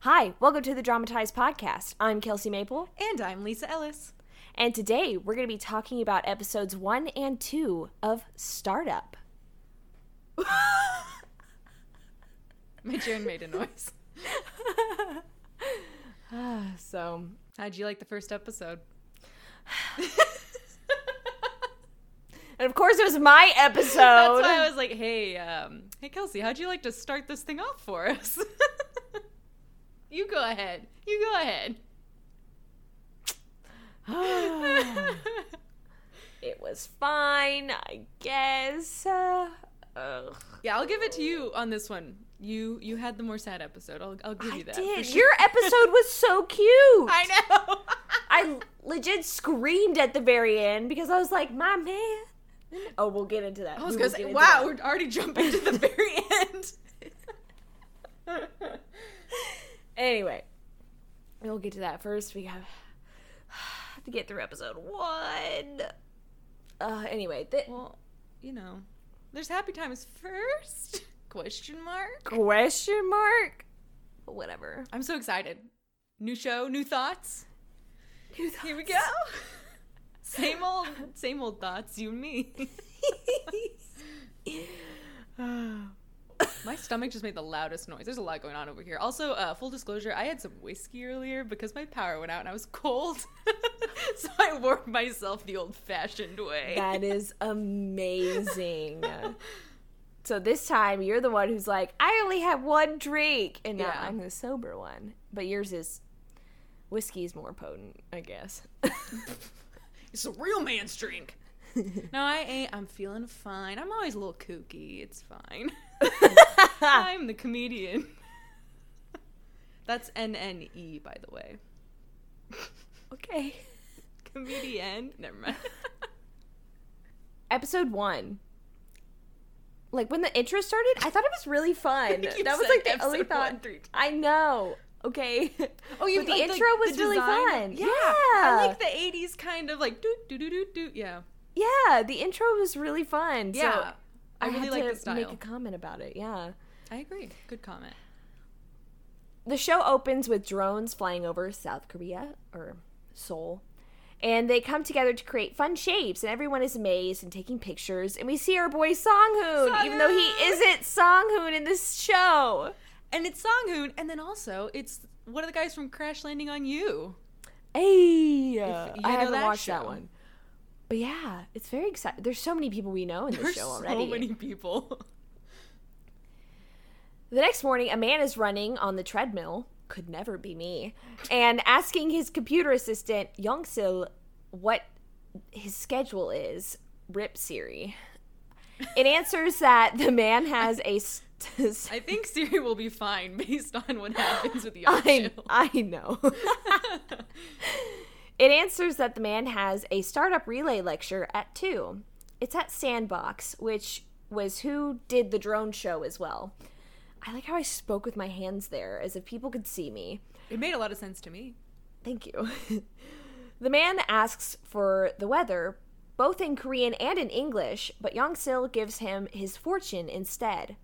Hi, welcome to the Dramatized Podcast. I'm Kelsey Maple, And I'm Lisa Ellis. and today we're going to be talking about episodes one and two of Startup. My Jaren made a noise. So, How'd you like the first episode? and of course, it was my episode. That's why I was like, hey, um, hey Kelsey, how'd you like to start this thing off for us? You go ahead. You go ahead. it was fine, I guess. Uh, yeah, I'll give it to you on this one. You you had the more sad episode. I'll I'll give I you that. did. sure. Your episode was so cute. I know. I legit screamed at the very end because I was like, my man. Oh, we'll get into that. I was We gonna say, wow, that. we're already jumping to the very end. Anyway, we'll get to that first. We have to get through episode one. Uh, anyway, th- well, you know, there's happy times first? Question mark. question mark. Whatever. I'm so excited. New show, new thoughts. Here we go. Same old, same old thoughts. You and me. My stomach just made the loudest noise. There's a lot going on over here. Also, uh, full disclosure, I had some whiskey earlier because my power went out and I was cold. so I warmed myself the old-fashioned way. That is amazing. so this time you're the one who's like, I only had one drink, and now Yeah. I'm the sober one. But yours is whiskey's more potent, I guess. It's a real man's drink. no, I ain't. I'm feeling fine. I'm always a little kooky. It's fine. I'm the comedian. That's N N E, by the way. okay. Comedian. Never mind. Episode one. Like when the intro started, I thought it was really fun. You that was said like the only episode thought. one three times. I know. Okay. Oh, you But the like, intro was really design? fun. Yeah. I like the 80s kind of like doo doo doo doo doo. Yeah. Yeah, the intro was really fun. so Yeah. I I really had like to the style. Make a comment about it. Yeah. I agree. Good comment. The show opens with drones flying over South Korea or Seoul. And they come together to create fun shapes, and everyone is amazed and taking pictures. And we see our boy Song Hoon, even though he isn't Song Hoon in this show. And it's Songhoon, and then also it's one of the guys from Crash Landing on You. Hey, you I haven't that watched that one, but yeah, it's very exciting. There's so many people we know in this show already. So many people. The next morning, a man is running on the treadmill, could never be me, and asking his computer assistant, Youngsil, what his schedule is. Rip Siri. It answers that the man has a. St- I think Siri will be fine based on what happens with the I. I know. it answers that the man has a startup relay lecture at 2. It's at Sandbox, which was who did the drone show as well. I like how I spoke with my hands there, as if people could see me. It made a lot of sense to me. Thank you. the man asks for the weather, both in Korean and in English, but Yongsil gives him his fortune instead.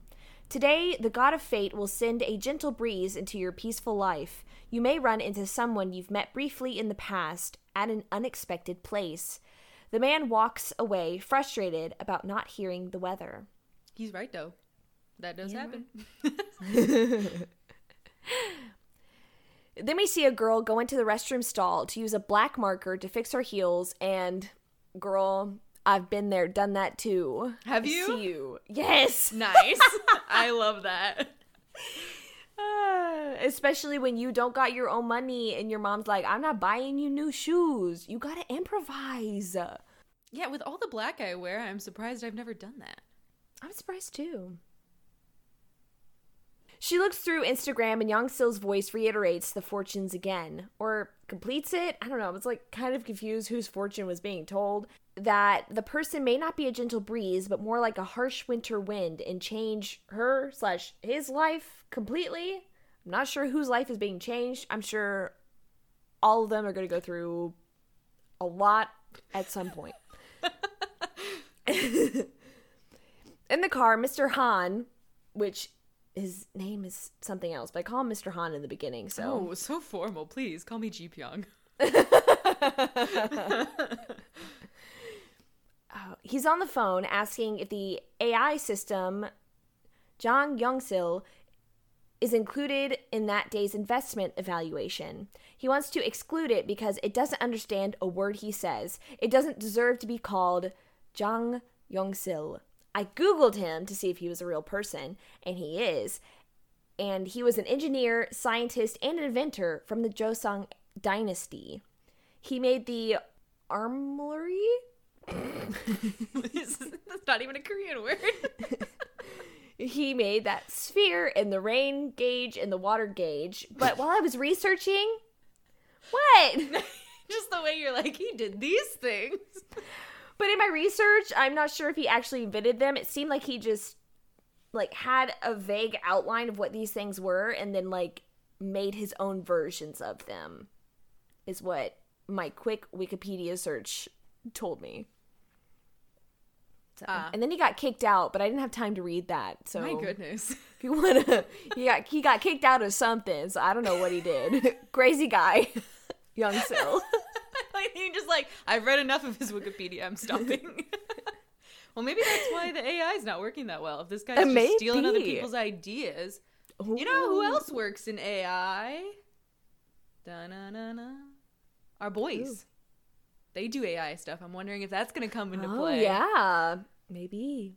Today, the god of fate will send a gentle breeze into your peaceful life. You may run into someone you've met briefly in the past at an unexpected place. The man walks away, frustrated about not hearing the weather. He's right though. That does Yeah, happen. Then we see a girl go into the restroom stall to use a black marker to fix her heels, and girl, I've been there, done that too. Have I you? See you? Yes. nice. I love that. Especially when you don't got your own money and your mom's like, "I'm not buying you new shoes. You gotta improvise." Yeah, with all the black I wear, I'm surprised I've never done that. I'm surprised too. She looks through Instagram and Youngsil's voice reiterates the fortunes again, or completes it. I don't know. I was like kind of confused whose fortune was being told. That the person may not be a gentle breeze, but more like a harsh winter wind and change her slash his life completely. I'm not sure whose life is being changed. I'm sure all of them are going to go through a lot at some point. In the car, Mr. Han, which his name is something else, but I call him Mr. Han in the beginning. So Oh, so formal. Please call me Ji Pyong. He's on the phone asking if the AI system, Jang Youngsil, is included in that day's investment evaluation. He wants to exclude it because it doesn't understand a word he says. It doesn't deserve to be called Jang Youngsil. I googled him to see if he was a real person, and he is. And he was an engineer, scientist, and inventor from the Joseon dynasty. He made the armory That's not even a Korean word. he made that sphere and the rain gauge and the water gauge. But while I was researching, what? Just the way you're like, he did these things. But in my research, I'm not sure if he actually invented them. It seemed like he just like had a vague outline of what these things were and then like made his own versions of them. Is what my quick Wikipedia search told me. So, Ah. and then he got kicked out, but I didn't have time to read that. So My goodness. If you wanna, he got he got kicked out of something, so I don't know what he did. Crazy guy, young Sil. like he just like, I've read enough of his Wikipedia. I'm stopping. well, maybe that's why the AI is not working that well. If this guy's It just stealing other people's ideas, you know who else works in AI? Da-na-na-na. Our boys. Ooh. They do AI stuff. I'm wondering if that's going to come into Oh play. yeah, maybe.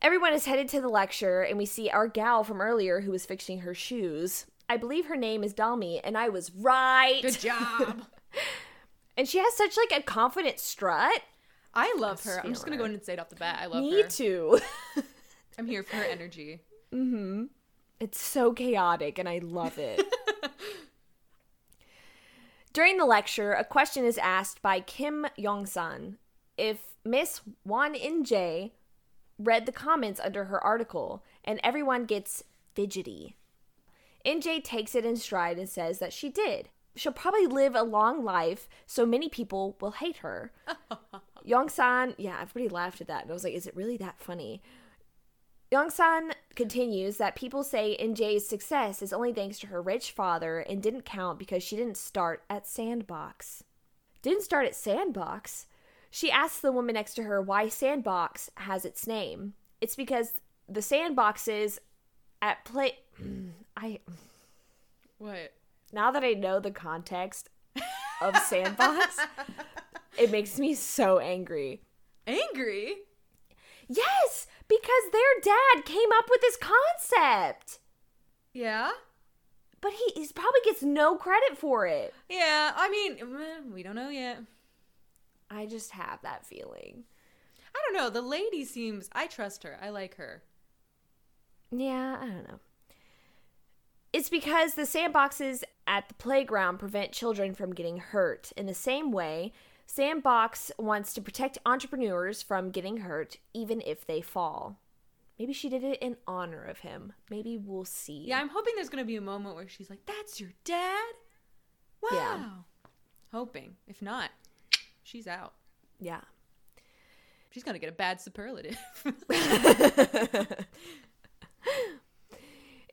Everyone is headed to the lecture, and we see our gal from earlier who was fixing her shoes. I believe her name is Dalmi, and I was right. Good job. And she has such like a confident strut. I love her. I'm just gonna go in and say it off the bat. I love Me her. Me too. I'm here for her energy. Mm-hmm. It's so chaotic and I love it. During the lecture, a question is asked by Kim Yong-san if Miss Wan In-jae read the comments under her article, and everyone gets fidgety. In-jae takes it in stride and says that she did. She'll probably live a long life, so many people will hate her. Yong-san, yeah, everybody laughed at that, and I was like, is it really that funny? Young-san continues that people say NJ's success is only thanks to her rich father and didn't count because she didn't start at Sandbox. Didn't start at Sandbox? She asks the woman next to her why Sandbox has its name. It's because the sandboxes at play I What? now that I know the context of Sandbox, it makes me so angry. Angry? Yes, because their dad came up with this concept. Yeah. But he he's probably gets no credit for it. Yeah. I mean, we don't know yet. I just have that feeling. I don't know. The lady seems. I trust her. I like her. Yeah, I don't know. It's because the sandboxes at the playground prevent children from getting hurt. In the same way, Sandbox wants to protect entrepreneurs from getting hurt, even if they fall. Maybe she did it in honor of him. Maybe we'll see. Yeah, I'm hoping there's gonna be a moment where she's like, "That's your dad." Wow. Yeah. Hoping. If not, she's out. Yeah. She's gonna get a bad superlative.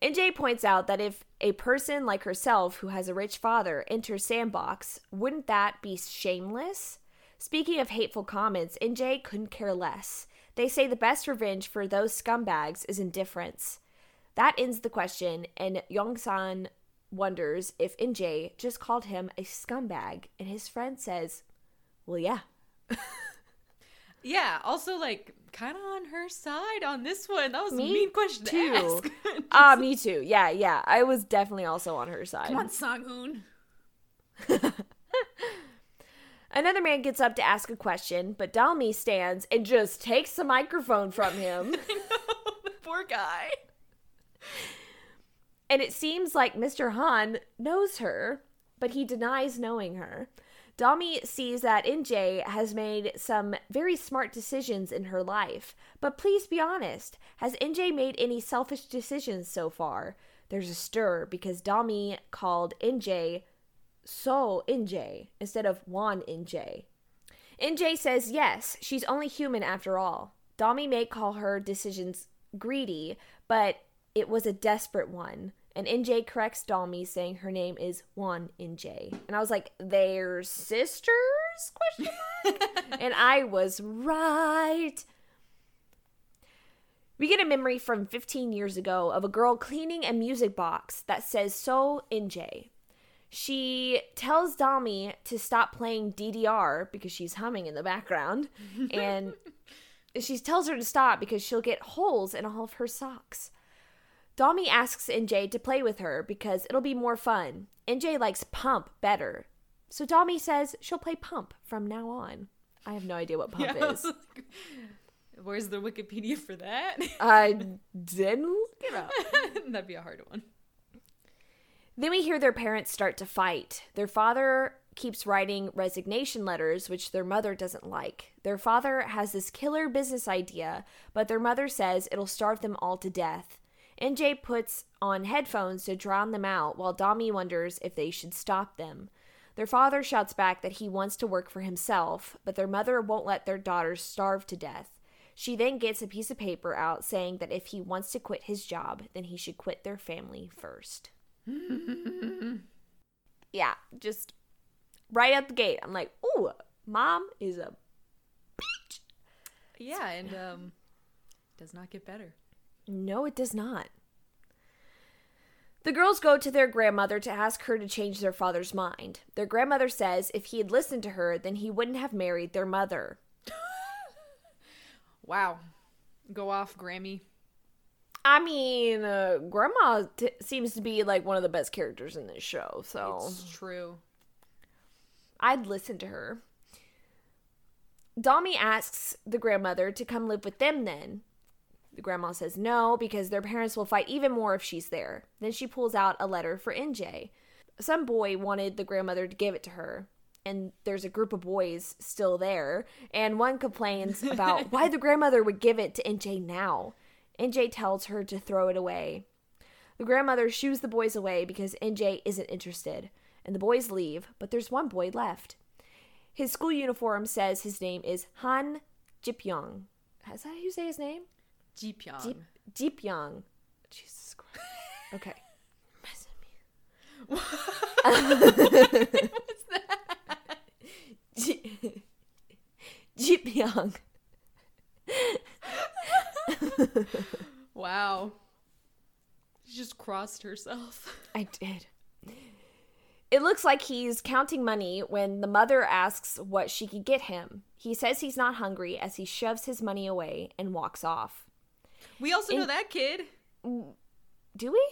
NJ points out that if a person like herself who has a rich father enters Sandbox, wouldn't that be shameless? Speaking of hateful comments, NJ couldn't care less. They say the best revenge for those scumbags is indifference. That ends the question, and Yongsan wonders if NJ just called him a scumbag, and his friend says, Well, yeah. yeah. Also, like, kind of on her side on this one. That was a mean question too. to ask. Ah, me too. Yeah, yeah. I was definitely also on her side. Come on, Sanghoon. Another man gets up to ask a question, but Dalmi stands and just takes the microphone from him. I know the poor guy. and it seems like Mr. Han knows her, but he denies knowing her. Dalmi sees that NJ has made some very smart decisions in her life, but please be honest, has NJ made any selfish decisions so far? There's a stir because Dalmi called NJ So NJ instead of Wan NJ. NJ says yes, she's only human after all. Dami may call her decisions greedy, but it was a desperate one. And NJ corrects Dalmi saying her name is Juan NJ. And I was like, they're sisters? Question mark. and I was right. We get a memory from 15 years ago of a girl cleaning a music box that says So NJ. She tells Dalmi to stop playing DDR because she's humming in the background. and she tells her to stop because she'll get holes in all of her socks. Dalmi asks NJ to play with her because it'll be more fun. NJ likes Pump better. So Dalmi says she'll play Pump from now on. I have no idea what Pump Yeah, is. like, Where's the Wikipedia for that? Uh, I didn't look it up. That'd be a hard one. Then we hear their parents start to fight. Their father keeps writing resignation letters, which their mother doesn't like. Their father has this killer business idea, but their mother says it'll starve them all to death. NJ puts on headphones to drown them out, while Dami wonders if they should stop them. Their father shouts back that he wants to work for himself, but their mother won't let their daughters starve to death. She then gets a piece of paper out saying that if he wants to quit his job, then he should quit their family first. yeah, just right out the gate. I'm like, ooh, mom is a bitch. Yeah, and um, does not get better. No, it does not. The girls go to their grandmother to ask her to change their father's mind. Their grandmother says if he had listened to her, then he wouldn't have married their mother. Wow, go off, Grammy. I mean, uh, grandma t- seems to be like one of the best characters in this show, so It's true. I'd listen to her. Dami asks the grandmother to come live with them then. The grandma says no because their parents will fight even more if she's there. Then she pulls out a letter for NJ. Some boy wanted the grandmother to give it to her, and there's a group of boys still there, and one complains about why the grandmother would give it to NJ now. NJ tells her to throw it away. The grandmother shoos the boys away because NJ isn't interested, and the boys leave, but there's one boy left. His school uniform says his name is Han Jipyong. Is that how you say his name? Jeepyeon. Deep Young. Jesus Christ. Okay. What's that? Je- Jeepyong. Wow. She just crossed herself. I did. It looks like he's counting money when the mother asks what she could get him. He says he's not hungry as he shoves his money away and walks off. We also know that kid. Do we?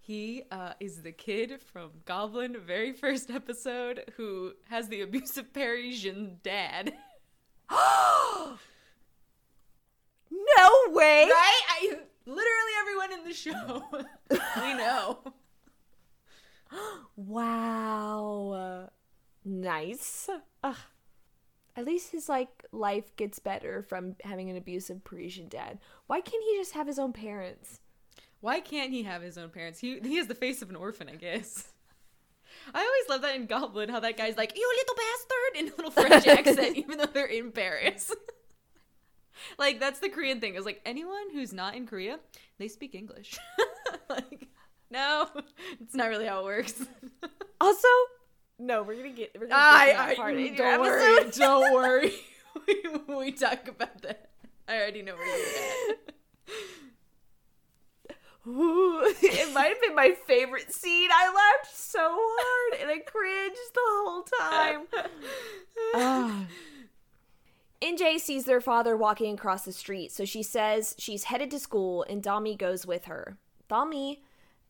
He uh, is the kid from Goblin, very first episode, who has the abusive Parisian dad. No way. Right? I literally everyone in the show. we know. Wow. Nice. Ugh. At least his like life gets better from having an abusive Parisian dad. Why can't he just have his own parents? Why can't he have his own parents? He he has the face of an orphan, I guess. I always love that in Goblin, how that guy's like, "You little bastard," in a little French accent, even though they're in Paris. like that's the Korean thing. Is like anyone who's not in Korea, they speak English. like, no, it's not really how it works. Also, no, we're gonna get we're gonna I, get I that part in your don't worry, don't worry. we, we talk about that. I already know where you're at. Ooh, it might have been my favorite scene. I laughed so hard and I cringed the whole time. Ah. NJ sees their father walking across the street, so she says she's headed to school and Dami goes with her. Dami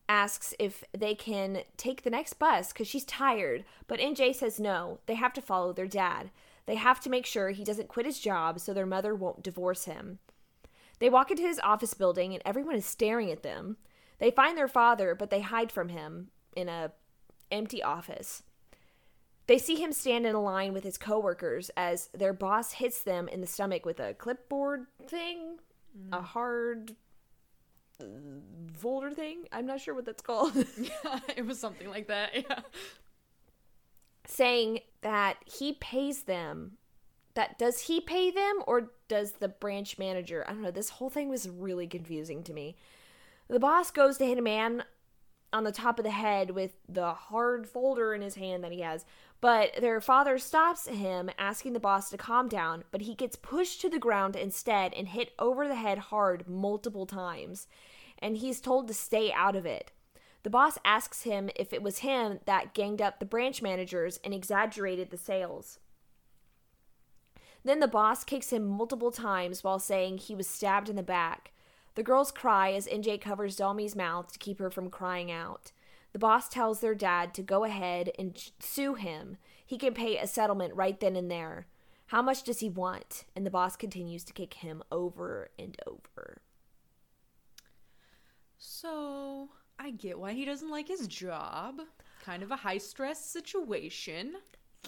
asks if they can take the next bus because she's tired, but NJ says no, they have to follow their dad. They have to make sure he doesn't quit his job so their mother won't divorce him. They walk into his office building and everyone is staring at them. They find their father, but they hide from him in a empty office. They see him stand in a line with his coworkers as their boss hits them in the stomach with a clipboard thing, a mm. hard folder thing. I'm not sure what that's called. Yeah, it was something like that. Yeah. Saying that he pays them. That does he pay them or does the branch manager. I don't know. This whole thing was really confusing to me. The boss goes to hit a man on the top of the head with the hard folder in his hand that he has. But their father stops him, asking the boss to calm down, but he gets pushed to the ground instead and hit over the head hard multiple times. And he's told to stay out of it. The boss asks him if it was him that ganged up the branch managers and exaggerated the sales. Then the boss kicks him multiple times while saying he was stabbed in the back. The girls cry as NJ covers Dalmi's mouth to keep her from crying out. The boss tells their dad to go ahead and sue him. He can pay a settlement right then and there. How much does he want? And the boss continues to kick him over and over. So, I get why he doesn't like his job. Kind of a high stress situation.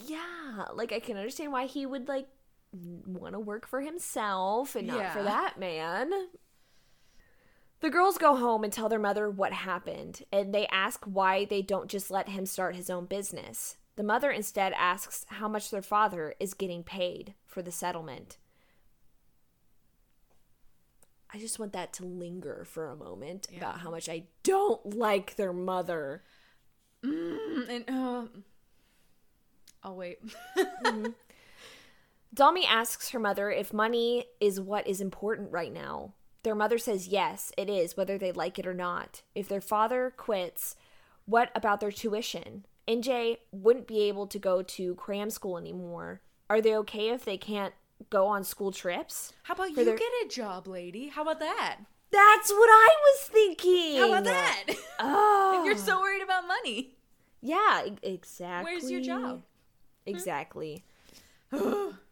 Yeah, like I can understand why he would like want to work for himself and not for that man. The girls go home and tell their mother what happened, and they ask why they don't just let him start his own business. The mother instead asks how much their father is getting paid for the settlement. I just want that to linger for a moment about how much I don't like their mother. Mm, and, uh, I'll wait. Dalmi asks her mother if money is what is important right now. Their mother says yes, it is, whether they like it or not. If their father quits, what about their tuition? NJ wouldn't be able to go to cram school anymore. Are they okay if they can't go on school trips? How about you their- get a job, lady? How about that? That's what I was thinking. How about that? Oh, if ah. you're so worried about money, yeah, exactly. where's your job? Exactly. Hmm?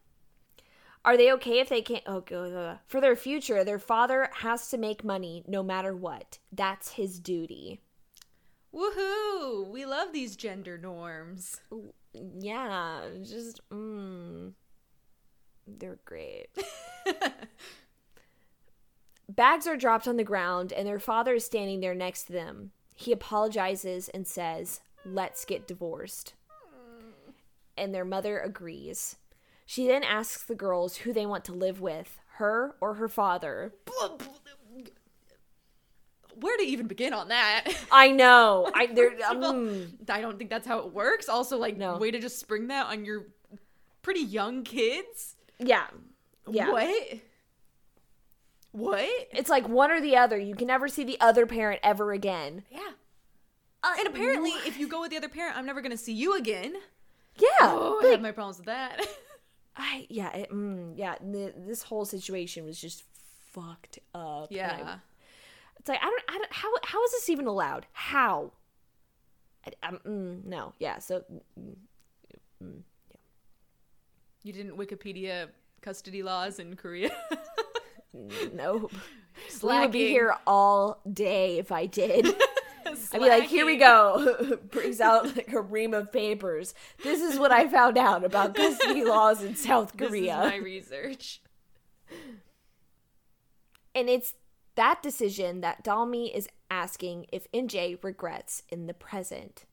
Are they okay if they can't? Oh, God. For their future, their father has to make money no matter what. That's his duty. Woohoo! We love these gender norms. Yeah, just, mm, they're great. Bags are dropped on the ground, and their father is standing there next to them. He apologizes and says, Let's get divorced. And their mother agrees. She then asks the girls who they want to live with, her or her father. Where to even begin on that? I know. I there. First of all, um, I don't think that's how it works. Also, like, No. way to just spring that on your pretty young kids. yeah, yeah. What? What? It's like one or the other. You can never see the other parent ever again. Yeah. Uh, and apparently, if you go with the other parent, I'm never gonna see you again. Yeah, Oh, I like, have my problems with that. I yeah, it, mm, yeah. th- this whole situation was just fucked up. and I- yeah. it's like I don't, I don't. How how is this even allowed? How? I, mm, no, yeah. So mm, You didn't Wikipedia custody laws in Korea. no, we would be here all day if I did. I'd be like, here we go. Brings out like a ream of papers. This is what I found out about custody laws in South This is Korea. my research. And it's that decision that Dalmi is asking if NJ regrets in the present.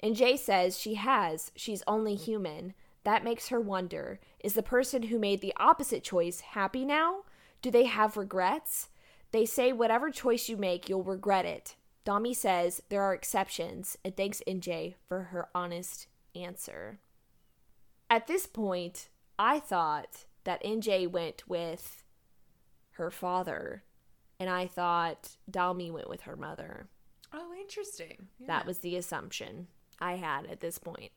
And Jay says she has. She's only human. That makes her wonder is the person who made the opposite choice happy now? Do they have regrets? They say whatever choice you make, you'll regret it. Dami says there are exceptions and thanks NJ for her honest answer. At this point, I thought that NJ went with her father, and I thought Dalmi went with her mother. Oh, interesting. That was the assumption I had at this point.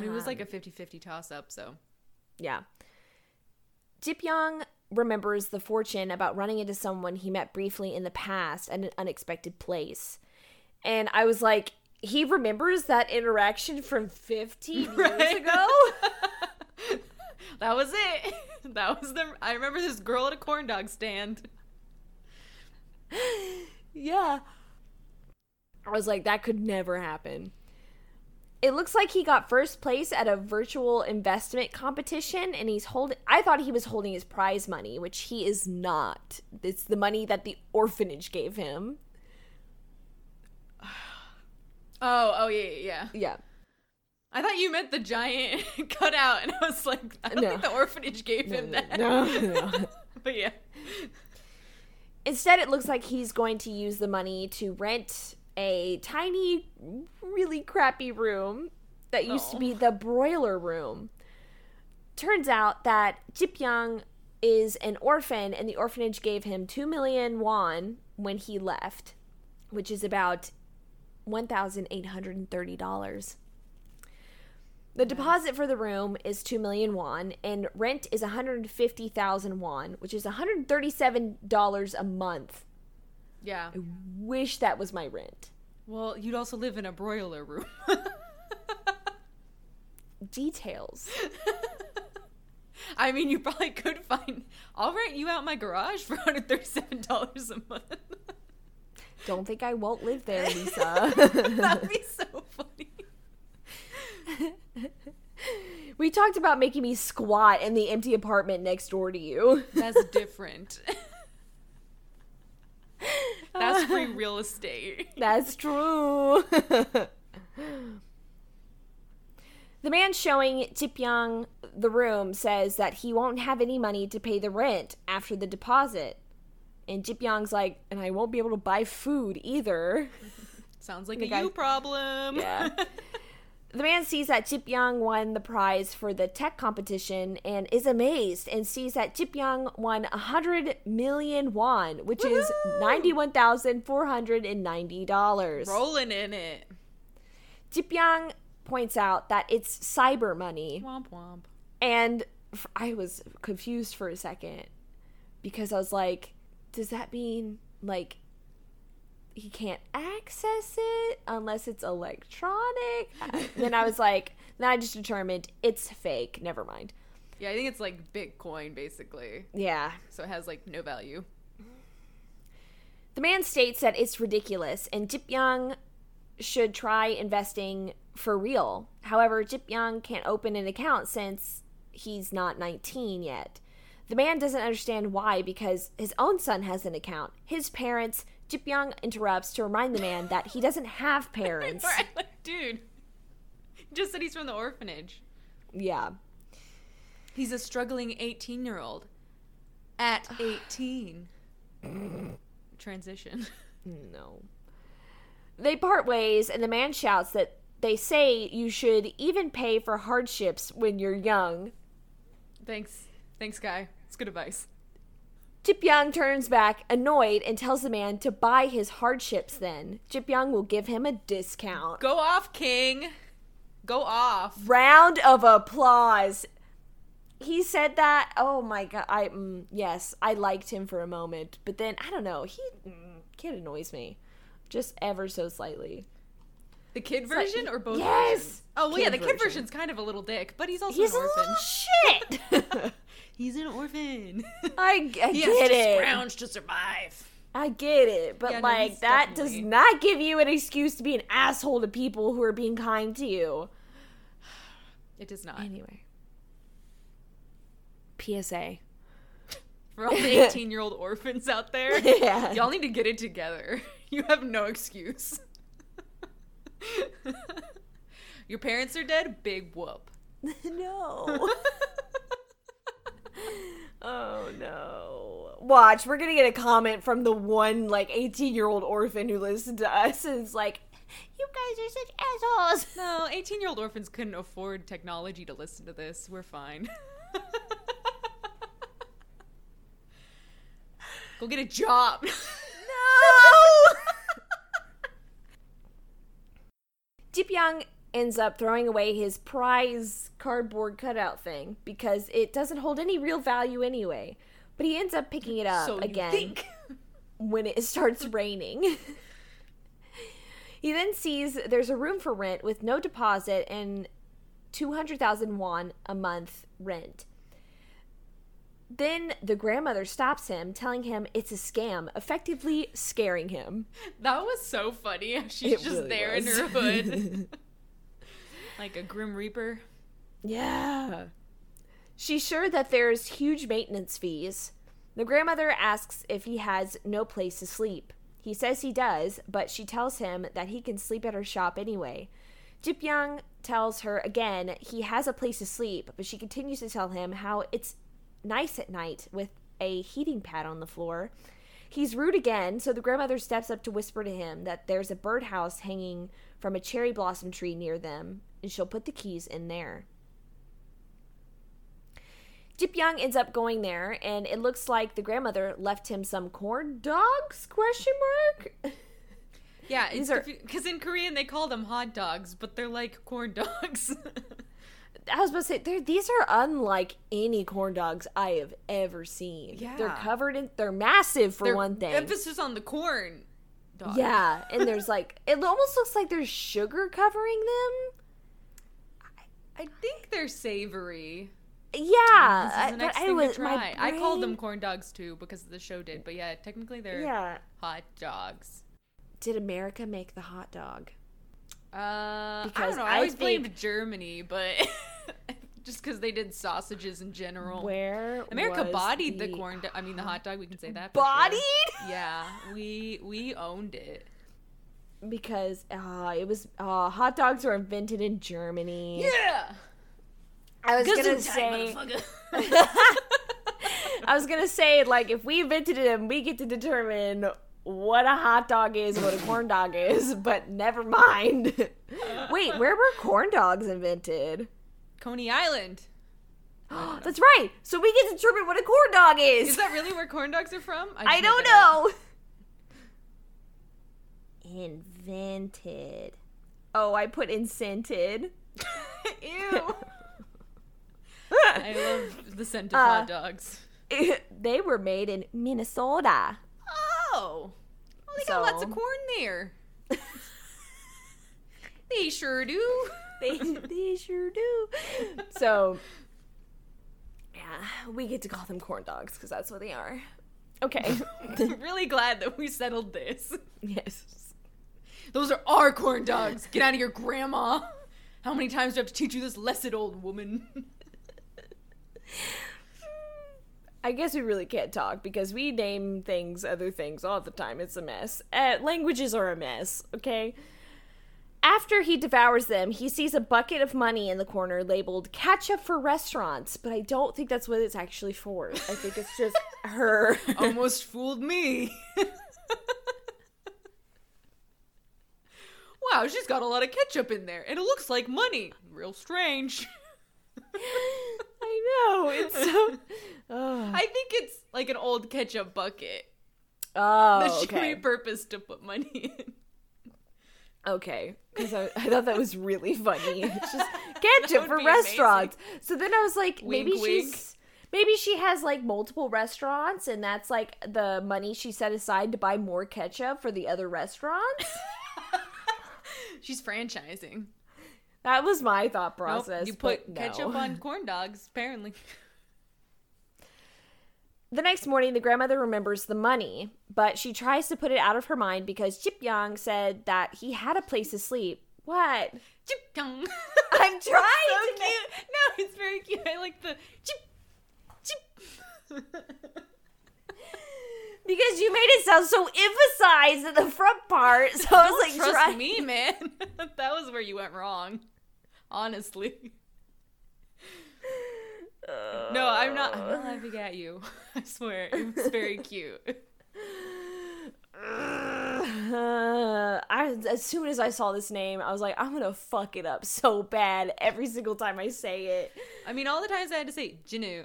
It was like Um, a 50-50 toss up, so Yeah. Jipyong remembers the fortune about running into someone he met briefly in the past at an unexpected place. And I was like, he remembers that interaction from 15 years ago? that was it. That was the I remember this girl at a corn dog stand. yeah. I was like, that could never happen. It looks like he got first place at a virtual investment competition and he's holding I thought he was holding his prize money, which he is not. It's the money that the orphanage gave him. Oh, oh yeah, yeah, yeah. I thought you meant the giant cutout, and I was like, I don't No. think the orphanage gave No, him no, that. no. but yeah. Instead, it looks like he's going to use the money to rent a tiny, really crappy room that used to be oh. the broiler room. Turns out that Jip Young is an orphan, and the orphanage gave him 2 million won when he left, which is about $1,830. The deposit for the room is 2 million won and rent is 150,000 won, which is $137 a month. Yeah. I wish that was my rent. Well, you'd also live in a broiler room. Details. I mean, you probably could find. I'll rent you out my garage for $137 a month. Don't think I won't live there, Lisa. That'd be so funny. we talked about making me squat in the empty apartment next door to you. That's different. That's free real estate. That's true. the man showing Jip Young the room says that he won't have any money to pay the rent after the deposit. And Jip Young's like, and I won't be able to buy food either. Sounds like a guy- you problem. Yeah. The man sees that Jip Young won the prize for the tech competition and is amazed and sees that Jip Young won 100 million won, which is $91,490. Rolling in it. Jip Young points out that it's cyber money. Womp womp. And I was confused for a second because I was like, does that mean like he can't access it unless it's electronic? Then I was like, then I just determined it's fake. Never mind. Yeah, I think it's like Bitcoin basically. Yeah. So it has like no value. The man states that it's ridiculous and Jip Young should try investing for real. However, Jip Young can't open an account since he's not 19 yet. The man doesn't understand why because his own son has an account. His parents, Jip Young interrupts to remind the man that he doesn't have parents. Right, like, dude. Just said he's from the orphanage. Yeah. He's a struggling 18 year old. At 18. Transition. No. They part ways, and the man shouts that they say you should even pay for hardships when you're young. Thanks. Thanks, guy. It's good advice. Jip Young turns back, annoyed, and tells the man to buy his hardships then. Jip Young will give him a discount. Go off, King. Go off. Round of applause. He said that. Oh my god. I mm, yes, I liked him for a moment, but then I don't know. He mm, kid annoys me, just ever so slightly. The kid like- version or both Yes! versions? Oh, well, yeah, the kid version. version's kind of a little dick, but he's also He's a an orphan. little shit. He's an orphan. I, I he get has to it. scrounge to survive. I get it, but Yeah, like he's that does not give you an excuse to be an asshole to people who are being kind to you. It does not. Anyway. PSA. For all the 18 year old orphans out there, Yeah. y'all need to get it together. You have no excuse. Your parents are dead, big whoop. no. oh no. Watch, we're gonna get a comment from the one like 18 year old orphan who listened to us and is like, You guys are such assholes. No, 18 year old orphans couldn't afford technology to listen to this. We're fine. Go get a job. No! Deep Young ends up throwing away his prize cardboard cutout thing because it doesn't hold any real value anyway. But he ends up picking it up so again when it starts raining. he then sees there's a room for rent with no deposit and 200,000 won a month rent. Then the grandmother stops him, telling him it's a scam, effectively scaring him. That was so funny. She's It just really there in her hood. like a Grim Reaper. Yeah. She's sure that there's huge maintenance fees. The grandmother asks if he has no place to sleep. He says he does, but she tells him that he can sleep at her shop anyway. Jip Young tells her again he has a place to sleep, but she continues to tell him how it's nice at night with a heating pad on the floor. He's rude again, so the grandmother steps up to whisper to him that there's a birdhouse hanging from a cherry blossom tree near them, and she'll put the keys in there. Jip Young ends up going there, and it looks like the grandmother left him some corn dogs? Question mark. Yeah, These are- because in Korean they call them hot dogs, but they're like corn dogs. I was about to say they're, these are unlike any corn dogs I have ever seen. Yeah, they're covered in. They're massive for They're- one thing. Emphasis on the corn. Dog. yeah, and there's like it almost looks like there's sugar covering them. I think they're savory. Yeah, I- the but I was my try. I called them corn dogs too because the show did, but yeah, technically they're Yeah. hot dogs. Did America make the hot dog? Uh, I Because don't know. I I always think- blamed Germany, but just because they did sausages in general. Where America bodied the, corn. Do- I mean, the hot dog. We can say that. for sure. Bodied? Yeah, we we owned it. Because uh, it was uh, hot dogs were invented in Germany. Yeah. I was gonna Gesundheit, say. I was gonna say, like, if we invented them, we get to determine what a hot dog is, what a corn dog is. But never mind. Wait, where were corn dogs invented? Coney Island. That's right. So we get to determine what a corn dog is. Is that really where corn dogs are from? just I don't that know. Invented. Oh, I put incented. Ew. I love the scent of Uh, hot dogs. they were made in Minnesota. Oh. Well, they got lots of corn there. they sure do. They, they sure do. So, yeah, we get to call them corn dogs because that's what they are. Okay. I'm really glad that we settled this. yes. Those are our corn dogs. Get out of here, Grandma. How many times do I have to teach you this lesson, old woman? I guess we really can't talk because we name things other things all the time. It's a mess. Uh, languages are a mess, okay? After he devours them, he sees a bucket of money in the corner labeled ketchup for restaurants, but I don't think that's what it's actually for. I think it's just her. Almost fooled me. wow, she's got a lot of ketchup in there, and it looks like money. Real strange. I know. It's so. Oh, I think it's like an old ketchup bucket oh that she okay. repurposed to put money in. Okay, because I, I thought that was really funny. It's just ketchup for restaurants. So then I was like, maybe Wink, she's maybe she has like multiple restaurants, and that's like the money she set aside to buy more ketchup for the other restaurants. She's franchising. that was my thought Nope, process. you put no. ketchup on corn dogs, apparently. The next morning, the grandmother remembers the money, but she tries to put it out of her mind because Chip Young said that he had a place to sleep. What? Chip chong. I'm trying so to cute. make- No, it's very cute. I like the chip chip. Because you made it sound so emphasized in the front part, so I was like, trust try- me, man. that was where you went wrong. Honestly. No, I'm not. I'm not laughing at you. I swear, it was very cute. Uh, I as soon as I saw this name, I was like, I'm gonna fuck it up so bad every single time I say it. I mean, all the times I had to say Jinu.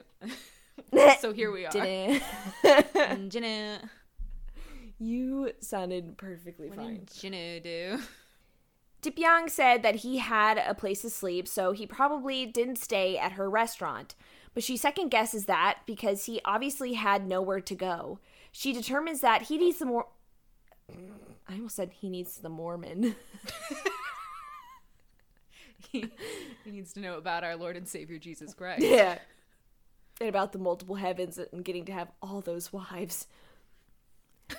so here we are. You sounded perfectly What fine. Jinu do? Dip Yang said that he had a place to sleep, so he probably didn't stay at her restaurant. But she second guesses that because he obviously had nowhere to go. She determines that he needs the more. I almost said he needs the Mormon. he, he needs to know about our Lord and Savior Jesus Christ. yeah. And about the multiple heavens and getting to have all those wives.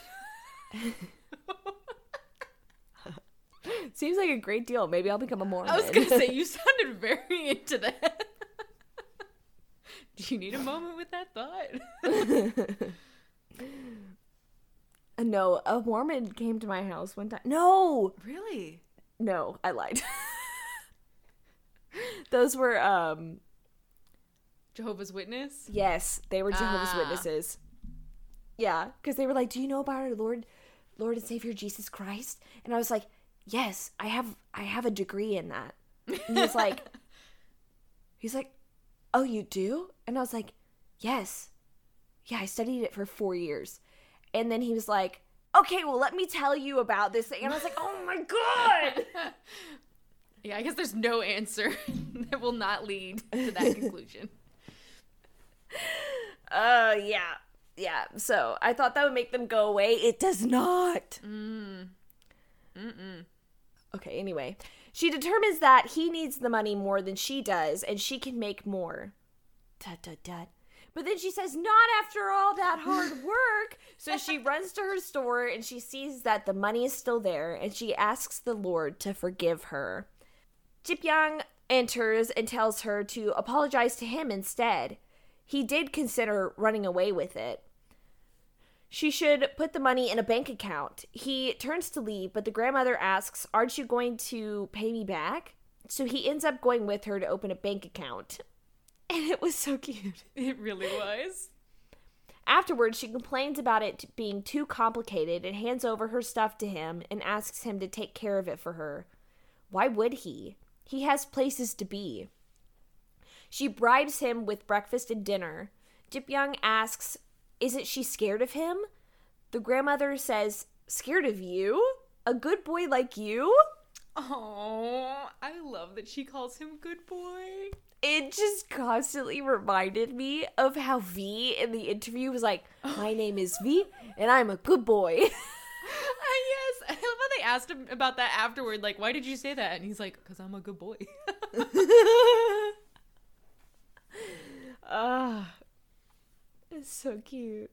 Seems like a great deal. Maybe I'll become a Mormon. I was gonna say you sounded very into that. Do you need a moment with that thought? no, a Mormon came to my house one time. No, really? no, I lied. Those were um Jehovah's Witness. yes, they were Jehovah's Ah. Witnesses. Yeah, because they were like, "Do you know about our Lord, Lord and Savior Jesus Christ?" And I was like, "Yes, I have. I have a degree in that." And he's like, he's like, "Oh, you do?" And I was like, "Yes, yeah, I studied it for four years." And then he was like, "Okay, well, let me tell you about this thing." And I was like, "Oh my god!" yeah, I guess there's no answer that will not lead to that conclusion. Uh, yeah, yeah. So I thought that would make them go away. It does not. Mm. Mm-mm. Okay, anyway. She determines that he needs the money more than she does, and she can make more. Dut, dut, dut. But then she says, not after all that hard work. so she runs to her store and she sees that the money is still there, and she asks the Lord to forgive her. Jipyong enters and tells her to apologize to him instead. He did consider running away with it. She should put the money in a bank account. He turns to leave, but the grandmother asks, Aren't you going to pay me back? So he ends up going with her to open a bank account. And it was so cute. It really was. Afterwards, she complains about it being too complicated and hands over her stuff to him and asks him to take care of it for her. Why would he? He has places to be. She bribes him with breakfast and dinner. Jipyoung asks, Isn't she scared of him? The grandmother says, Scared of you? A good boy like you? Oh, I love that she calls him good boy. It just constantly reminded me of how V in the interview was like, My name is V, and I'm a good boy. Ah, yes, I love how they asked him about that afterward. Like, why did you say that? And he's like, "Cause I'm a good boy." Ah, it's so cute.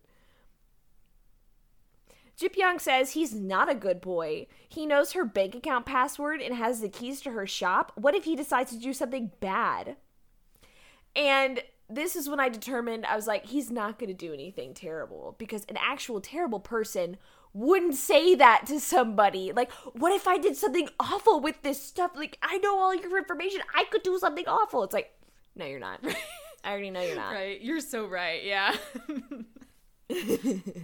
Jipyong says he's not a good boy. He knows her bank account password and has the keys to her shop. What if he decides to do something bad? And this is when I determined I was like, he's not going to do anything terrible because an actual terrible person wouldn't say that to somebody. Like, what if I did something awful with this stuff? Like, I know all your information. I could do something awful. It's like, no, you're not. I already know you're not. right, you're so right. Yeah.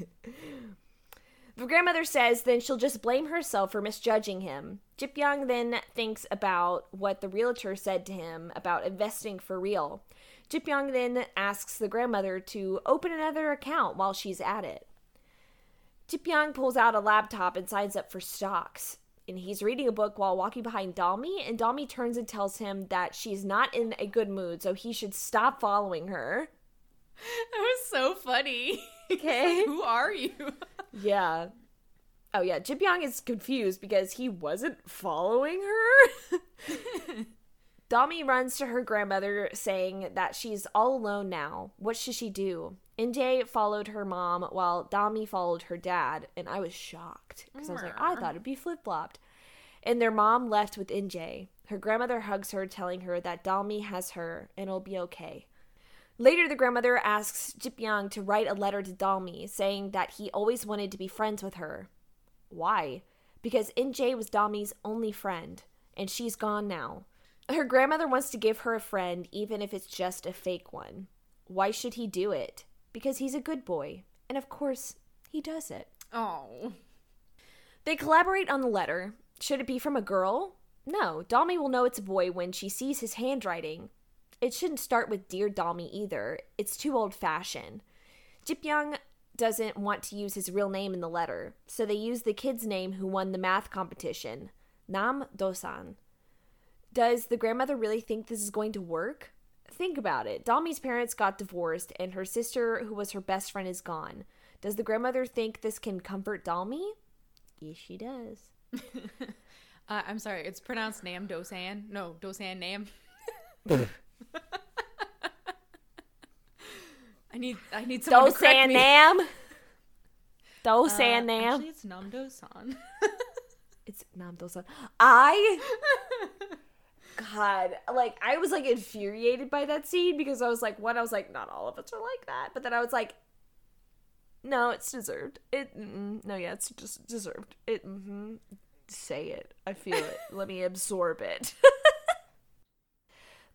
The grandmother says then she'll just blame herself for misjudging him. Jipyong then thinks about what the realtor said to him about investing for real. Jipyong then asks the grandmother to open another account while she's at it. Jipyong pulls out a laptop and signs up for stocks. And he's reading a book while walking behind Dalmi, and Dalmi turns and tells him that she's not in a good mood, so he should stop following her. that was so funny. Okay. Who are you? Yeah. Oh yeah, Jipyong is confused because he wasn't following her. Dami runs to her grandmother saying that she's all alone now. What should she do? NJ followed her mom while Dami followed her dad, and I was shocked because I was like, I thought it'd be flip flopped. And their mom left with NJ. Her grandmother hugs her, telling her that Dami has her and it'll be okay. Later, the grandmother asks Jipyong to write a letter to Dalmi saying that he always wanted to be friends with her. Why? Because NJ was Dalmi's only friend, and she's gone now. Her grandmother wants to give her a friend, even if it's just a fake one. Why should he do it? Because he's a good boy. And of course, he does it. Oh. They collaborate on the letter. Should it be from a girl? No, Dalmi will know it's a boy when she sees his handwriting. It shouldn't start with Dear Dalmi either. It's too old fashioned. Jipyong doesn't want to use his real name in the letter, so they use the kid's name who won the math competition, Nam Dosan. Does the grandmother really think this is going to work? Think about it. Dalmi's parents got divorced, and her sister, who was her best friend, is gone. Does the grandmother think this can comfort Dalmi? Yes, she does. Uh, I'm sorry, it's pronounced Nam Dosan. No, Dosan Nam. I need I need someone to correct Dosan me. Nam. Uh, Dosan Nam. Actually, it's Nam Dosan. It's Nam Dosan. I God, like I was like infuriated by that scene because I was like, one, I was like, not all of us are like that, but then I was like, no, it's deserved. It mm-mm, no, yeah, it's just deserved. It mm-hmm. say it. I feel it. Let me absorb it.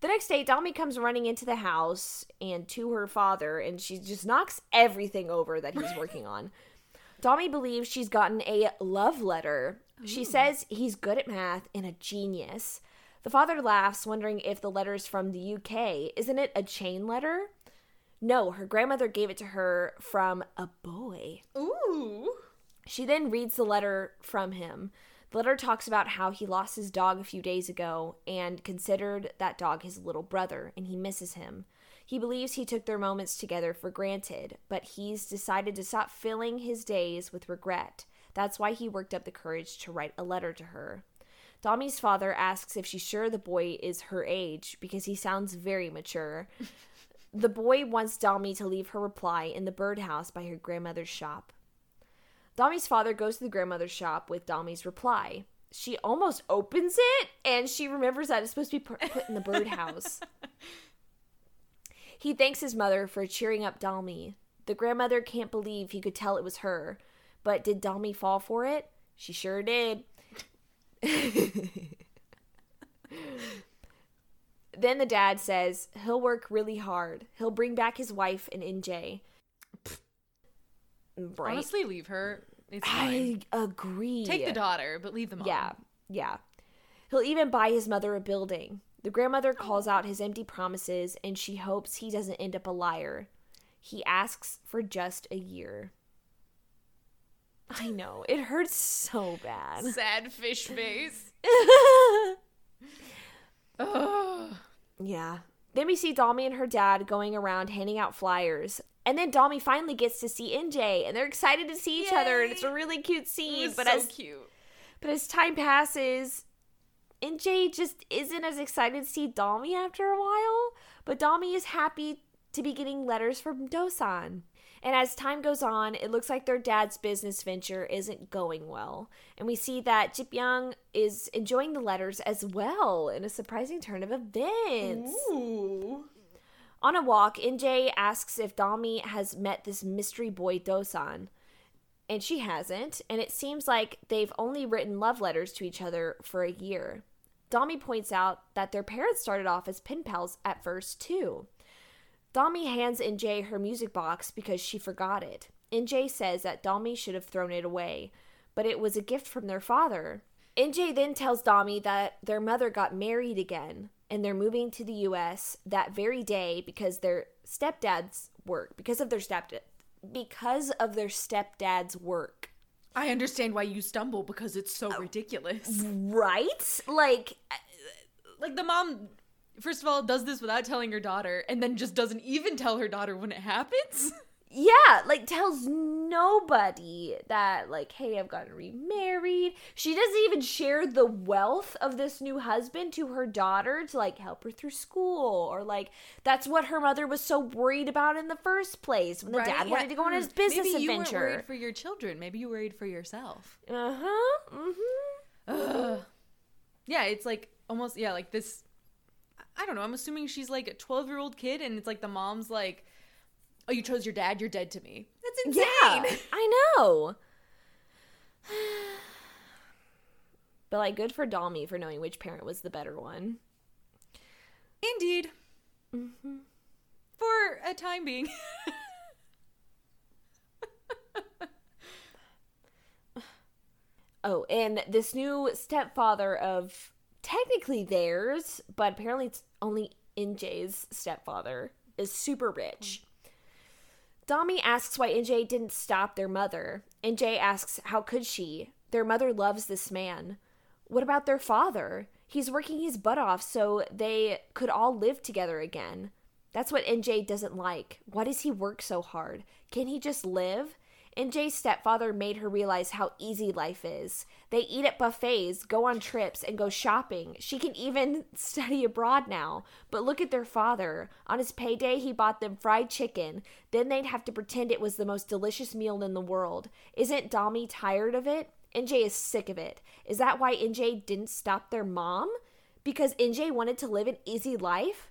The next day, Dami comes running into the house and to her father, and she just knocks everything over that he's working on. Dami believes she's gotten a love letter. She says he's good at math and a genius. The father laughs, wondering if the letter's from the UK. Isn't it a chain letter? No, her grandmother gave it to her from a boy. Ooh. She then reads the letter from him. The letter talks about how he lost his dog a few days ago and considered that dog his little brother, and he misses him. He believes he took their moments together for granted, but he's decided to stop filling his days with regret. That's why he worked up the courage to write a letter to her. Dami's father asks if she's sure the boy is her age because he sounds very mature. the boy wants Dami to leave her reply in the birdhouse by her grandmother's shop. Dami's father goes to the grandmother's shop with Dami's reply. She almost opens it and she remembers that it's supposed to be put in the birdhouse. he thanks his mother for cheering up Dami. The grandmother can't believe he could tell it was her. But did Dami fall for it? She sure did. then the dad says he'll work really hard. He'll bring back his wife and NJ. Right. Honestly, leave her. It's fine. I agree. Take the daughter, but leave the mom. Yeah, yeah. He'll even buy his mother a building. The grandmother calls out his empty promises and she hopes he doesn't end up a liar. He asks for just a year. I know, it hurts so bad. Sad fish face. Yeah. Then we see Dami and her dad going around handing out flyers. And then Dami finally gets to see NJ and they're excited to see each other and it's a really cute scene. But so as cute. but as time passes, NJ just isn't as excited to see Dami after a while. But Dami is happy to be getting letters from Dosan. And as time goes on, it looks like their dad's business venture isn't going well. And we see that Jip Young is enjoying the letters as well in a surprising turn of events. Ooh. On a walk, NJ asks if Dami has met this mystery boy Dosan. And she hasn't, and it seems like they've only written love letters to each other for a year. Dami points out that their parents started off as pen pals at first, too. Dami hands NJ her music box because she forgot it. NJ says that Dami should have thrown it away, but it was a gift from their father. NJ then tells Dami that their mother got married again and they're moving to the US that very day because their stepdad's work, because of their stepdad because of their stepdad's work. I understand why you stumble because it's so oh. ridiculous. Right? Like uh, Like the mom, first of all, does this without telling her daughter, and then just doesn't even tell her daughter when it happens. yeah, like tells nobody that like hey, I've gotten remarried. She doesn't even share the wealth of this new husband to her daughter to like help her through school or like that's what her mother was so worried about in the first place when the Right? dad Yeah. wanted to go on his Hmm. business Maybe you weren't adventure. worried for your children. Maybe you worried for yourself. Uh-huh. Mhm. Ugh. Yeah, it's like almost yeah, like this. I don't know. I'm assuming she's like a 12 year old kid, and it's like the mom's like, "Oh, you chose your dad. You're dead to me." That's insane. Yeah, I know. But like, good for Dalmy for knowing which parent was the better one. Indeed. Mm-hmm. For a time being. Oh, and this new stepfather of technically theirs, but apparently it's only NJ's stepfather, is super rich. Dami asks why NJ didn't stop their mother. NJ asks, How could she? Their mother loves this man. What about their father? He's working his butt off so they could all live together again. That's what NJ doesn't like. Why does he work so hard? Can he just live? NJ's stepfather made her realize how easy life is. They eat at buffets, go on trips, and go shopping. She can even study abroad now. But look at their father. On his payday, he bought them fried chicken. Then they'd have to pretend it was the most delicious meal in the world. Isn't Dami tired of it? NJ is sick of it. Is that why NJ didn't stop their mom? Because NJ wanted to live an easy life?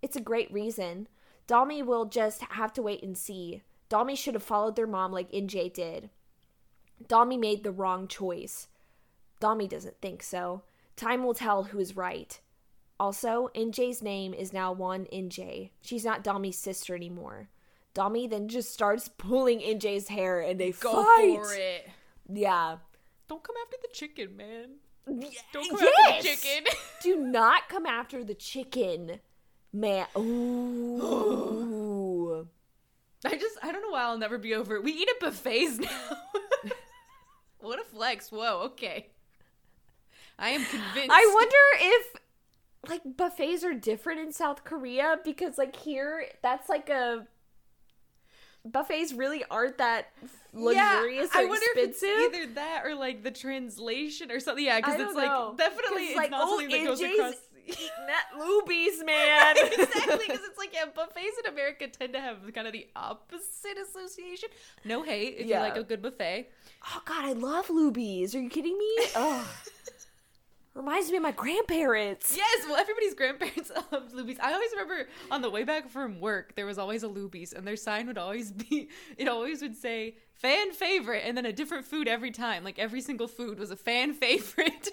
It's a great reason. Dami will just have to wait and see. Dami should have followed their mom like NJ did. Dami made the wrong choice. Dami doesn't think so. Time will tell who is right. Also, NJ's name is now Won NJ. She's not Dami's sister anymore. Dami then just starts pulling NJ's hair and they Go fight. for it. Yeah. Don't come after the chicken, man. Don't come yes! after the chicken. Do not come after the chicken, man. Ooh. I just I don't know why I'll never be over it. We eat at buffets now. what a flex. Whoa, okay. I am convinced. I wonder if like buffets are different in South Korea because like here that's like a buffets really aren't that luxurious yeah, or I wonder expensive. if it's either that or like the translation or something. Yeah, because it's know. like definitely it's like, not oh, something that goes across. Eating that Luby's, man. exactly, because it's like yeah, buffets in America tend to have kind of the opposite association. No hate if Yeah. you like a good buffet. oh god, I love Luby's. Are you kidding me? Oh. Reminds me of my grandparents. Yes, well, everybody's grandparents love Luby's. I always remember on the way back from work, there was always a Luby's, and their sign would always be, it always would say fan favorite, and then a different food every time. Like every single food was a fan favorite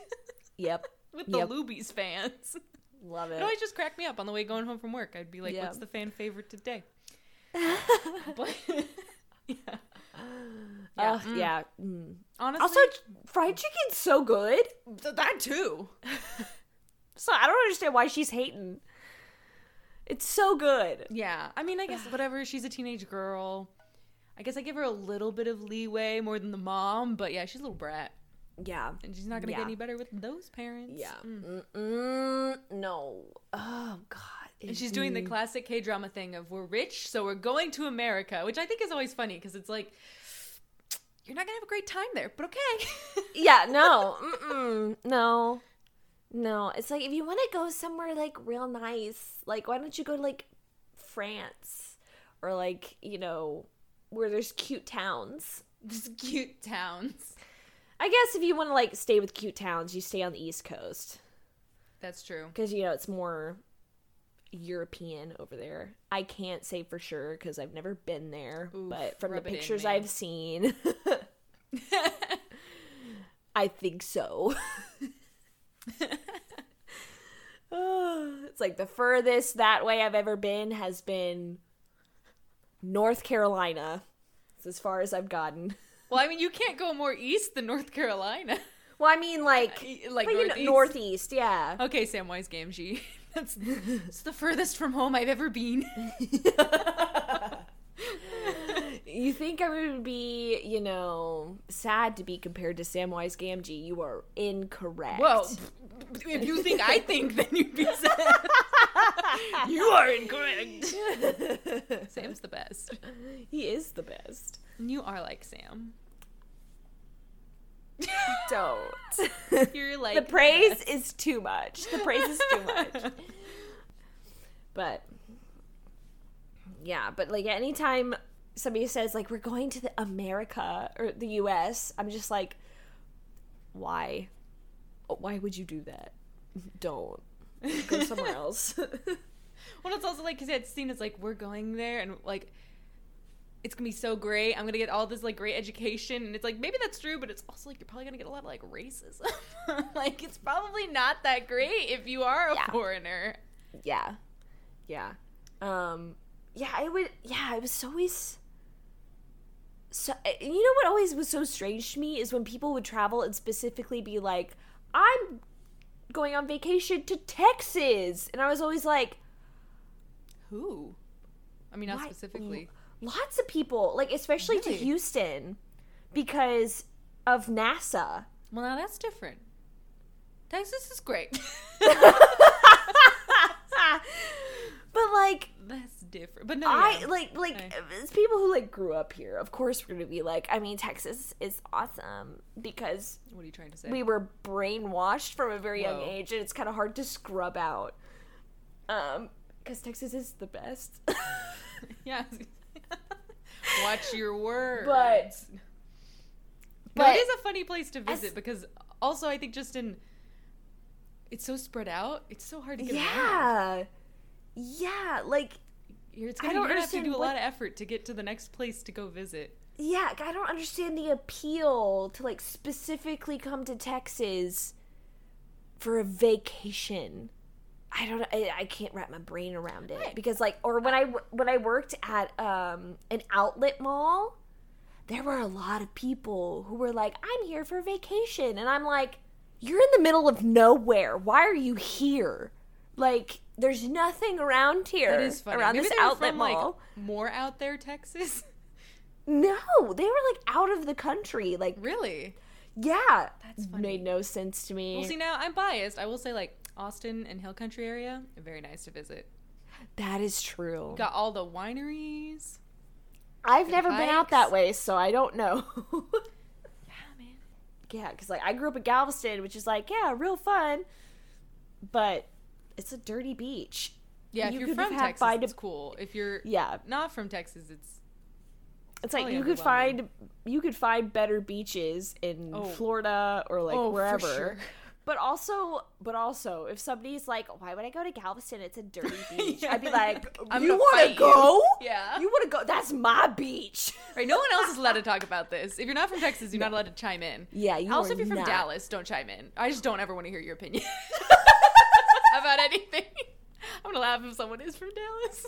Yep. With the Yep. Luby's fans. Love It it. always just cracked me up on the way going home from work. I'd be like, Yeah. what's the fan favorite today? but, yeah. Yeah. mm. yeah. Mm. Honestly, Also, fried chicken's so good. th- that too. So I don't understand why she's hating. It's so good. Yeah, I mean, I guess whatever. She's a teenage girl. I guess I give her a little bit of leeway more than the mom, but yeah, she's a little brat, Yeah. and she's not gonna Yeah. get any better with those parents. Yeah. Mm. Mm-mm, no. Oh God. And she's doing the classic K drama thing of we're rich, so we're going to America, which I think is always funny because it's like you're not gonna have a great time there, but okay. Yeah. No. Mm-mm, no. No. It's like if you want to go somewhere like real nice, like why don't you go to like France or like you know where there's cute towns. Just cute towns. I guess if you want to like stay with cute towns, you stay on the East Coast. That's true. because you know it's more European over there. I can't say for sure because I've never been there, Oof, but from the it in, pictures. I've seen, I think so. Oh, it's like the furthest that way I've ever been has been North Carolina. It's as far as I've gotten. well, I mean, you can't go more east than North Carolina. Well, I mean, like, uh, like but, you know, northeast. northeast, yeah. Okay, Samwise Gamgee. That's the furthest from home I've ever been. You think I would be, you know, sad to be compared to Samwise Gamgee? You are incorrect. Well, if you think I think, then you'd be sad. you are incorrect. Sam's the best. he is the best. You are like Sam. Don't. You're like the praise best. is too much. The praise is too much. But yeah, but like anytime somebody says like we're going to the America or the US, I'm just like why? Why would you do that? Don't. Go somewhere else. Well, it's also like because that scene is like we're going there and like it's gonna be so great. I'm gonna get all this like great education, and it's like maybe that's true, but it's also like you're probably gonna get a lot of like racism. like it's probably not that great if you are a Yeah. foreigner. yeah. Yeah. Um yeah, I would yeah, it was always so uh, you know what always was so strange to me is when people would travel and specifically be like, "I'm going on vacation to Texas." And I was always like, Who? I mean, not Why- specifically. Lots of people, like especially Really? to Houston because of NASA. Well, now that's different. Texas is great. But like that's different. But no, I yeah. like like Okay. it's people who like grew up here. Of course, we're gonna be like. I mean, Texas is awesome because What are you trying to say? we were brainwashed from a very young age, and it's kind of hard to scrub out. Um, because Texas is the best. yeah. Watch your words. But- no, it is a funny place to visit as- because also I think just in it's so spread out. It's so hard to get around. yeah, yeah, like You're, it's I gonna, don't you're gonna have to do a what- lot of effort to get to the next place to go visit. yeah. I don't understand the appeal to like specifically come to Texas for a vacation. I don't know. I, I can't wrap my brain around it because like, or when I when I worked at um an outlet mall, there were a lot of people who were like, "I'm here for vacation," and I'm like, "You're in the middle of nowhere. Why are you here? Like, there's nothing around here That is funny. around Maybe this outlet from, mall." like more out there, Texas. no, they were like out of the country. Like, really? yeah, That's funny. made no sense to me. Well, see now I'm biased. I will say like Austin and Hill Country area, very nice to visit. that is true. Got all the wineries. I've never been out that way, so I don't know. Yeah, man. yeah, because like I grew up in Galveston, which is like yeah, real fun, but it's a dirty beach. Yeah, if You you're from Texas, find a- it's cool. If you're Yeah, not from Texas, it's it's like you could find you could find better beaches in Oh. Florida or like Oh, for wherever. But also, but also, if somebody's like, "Why would I go to Galveston? It's a dirty beach," Yeah. I'd be like, I'm "You want to you." go? Yeah. you want to go? That's my beach." right. No one else is allowed to talk about this. If you're not from Texas, you're not allowed to chime in. Yeah, you also, if you're from not. Dallas, don't chime in. I just don't ever want to hear your opinion about anything. I'm gonna laugh if someone is from Dallas.